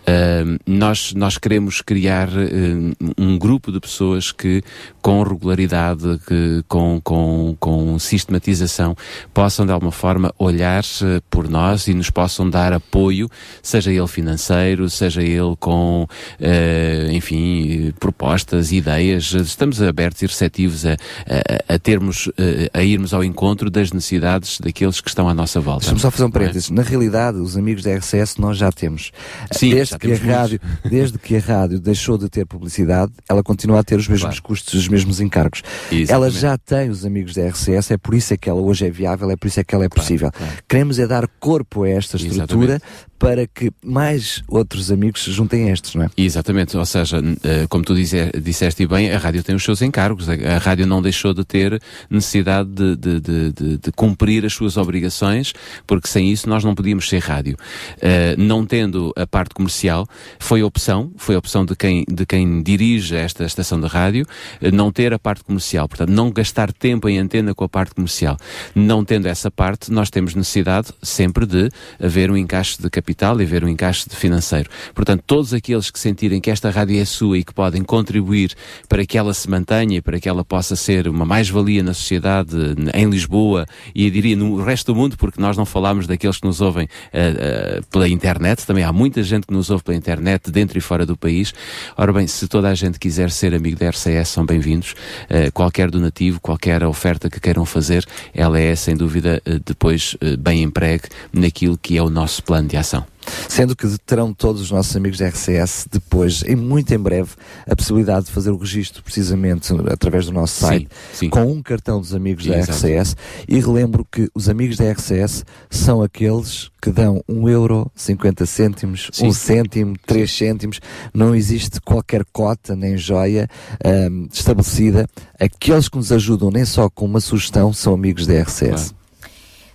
Speaker 21: Ah, nós, nós queremos criar eh, um grupo de pessoas que, com regularidade, que, com, com, com sistematização, possam de alguma forma olhar eh, por nós e nos possam dar apoio, seja ele financeiro, seja ele com, eh, enfim, propostas, ideias. Estamos abertos e receptivos a, a, a termos, a irmos ao encontro das necessidades daqueles que estão à nossa volta.
Speaker 18: Deixa-me só fazer um
Speaker 21: é?
Speaker 18: parênteses. Na realidade, os amigos da RCS nós já temos.
Speaker 21: Sim,
Speaker 18: desde,
Speaker 21: já
Speaker 18: que a
Speaker 21: temos muitos.
Speaker 18: rádio, desde que a rádio deixou de ter publicidade, ela continua a ter os mesmos
Speaker 21: Claro.
Speaker 18: custos, os mesmos encargos.
Speaker 21: Exatamente.
Speaker 18: Ela já tem os amigos da RCS, é por isso é que ela hoje é viável, é por isso é que ela é possível. Queremos é dar corpo a esta estrutura para que mais outros amigos se juntem a estes, não é?
Speaker 21: Exatamente, ou seja, eh, como tu disseste bem, a rádio tem os seus encargos. A, rádio não deixou de ter necessidade de, de- de- de- de cumprir as suas obrigações, porque sem isso nós não podíamos ser rádio. Eh, não tendo a parte comercial, foi opção, foi opção de quem, de quem dirige esta estação de rádio, eh, não ter a parte comercial. Portanto, não gastar tempo em antena com a parte comercial. Não tendo essa parte, nós temos necessidade sempre de haver um encaixe de capital e haver um encaixe financeiro. Portanto, todos aqueles que sentirem que esta rádio é sua e que podem contribuir para que ela se mantenha para que ela possa ser uma mais-valia na sociedade, em Lisboa e eu diria no resto do mundo, porque nós não falamos daqueles que nos ouvem eh, eh, pela internet, também há muita gente que nos ouve pela internet, dentro e fora do país. Ora bem, se toda a gente quiser ser amigo da RCS, são bem-vindos. Eh, qualquer donativo, qualquer oferta que queiram fazer, ela é, sem dúvida, depois bem empregue naquilo que é o nosso plano de ação.
Speaker 18: Sendo que terão todos os nossos amigos da RCS depois, em muito em breve, a possibilidade de fazer o registro precisamente através do nosso site
Speaker 21: sim.
Speaker 18: com um cartão dos amigos da. RCS e relembro que os amigos da RCS são aqueles que dão um euro, 50 cêntimos,
Speaker 21: Sim.
Speaker 18: um cêntimo, três cêntimos, não existe qualquer cota nem joia ahm, estabelecida. Aqueles que nos ajudam nem só com uma sugestão são amigos da RCS.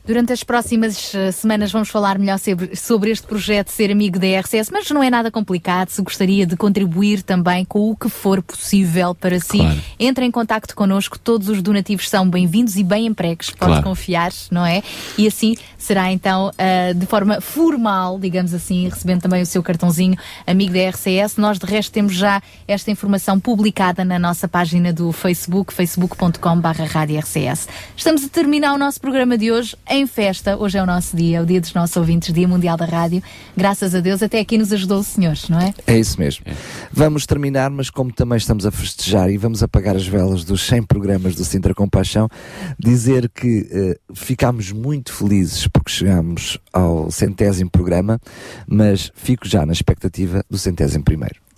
Speaker 2: Durante as próximas eh, semanas vamos falar melhor sobre, este projeto Ser Amigo da RCS, mas não é nada complicado. Se gostaria de contribuir também com o que for possível para si,
Speaker 21: Claro.
Speaker 2: entre em contacto connosco. Todos os donativos são bem-vindos e bem empregues, pode
Speaker 21: Claro.
Speaker 2: confiar, não é? E assim será então eh, de forma formal, digamos assim, recebendo também o seu cartãozinho Amigo da RCS. Nós de resto temos já esta informação publicada na nossa página do Facebook, facebook.com.br. Estamos a terminar o nosso programa de hoje em festa. Hoje é o nosso dia, é o dia dos nossos ouvintes, Dia Mundial da Rádio. Graças a Deus, até aqui nos ajudou o senhor, não é?
Speaker 18: É isso mesmo. Vamos terminar, mas como também estamos a festejar e vamos apagar as velas dos 100 programas do Sintra Compaixão, dizer que eh, ficámos muito felizes porque chegámos ao centésimo programa, mas fico já na expectativa do centésimo primeiro.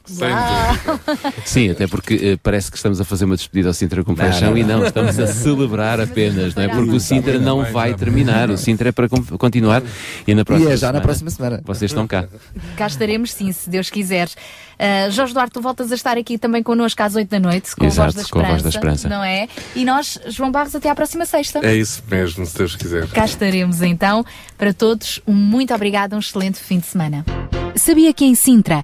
Speaker 21: Sim, até porque eh, parece que estamos a fazer uma despedida ao Sintra com paixão
Speaker 18: não,
Speaker 21: e não. estamos a celebrar apenas, não é? Porque o Sintra não vai terminar, o Sintra é para con- continuar e na próxima
Speaker 18: E é já na
Speaker 21: semana
Speaker 18: próxima semana.
Speaker 21: Vocês estão cá.
Speaker 2: Cá estaremos, sim, se Deus quiser. Uh, Jorge Duarte, tu voltas a estar aqui também connosco às 8 da noite, com,
Speaker 21: Exato,
Speaker 2: a, voz da
Speaker 21: com a
Speaker 2: Esperança,
Speaker 21: Voz da Esperança.
Speaker 2: Não é? E nós, João Barros, até à próxima sexta.
Speaker 7: É isso mesmo, se Deus quiser.
Speaker 2: Cá estaremos então. Para todos, um muito obrigado, um excelente fim de semana. Sabia que em Sintra,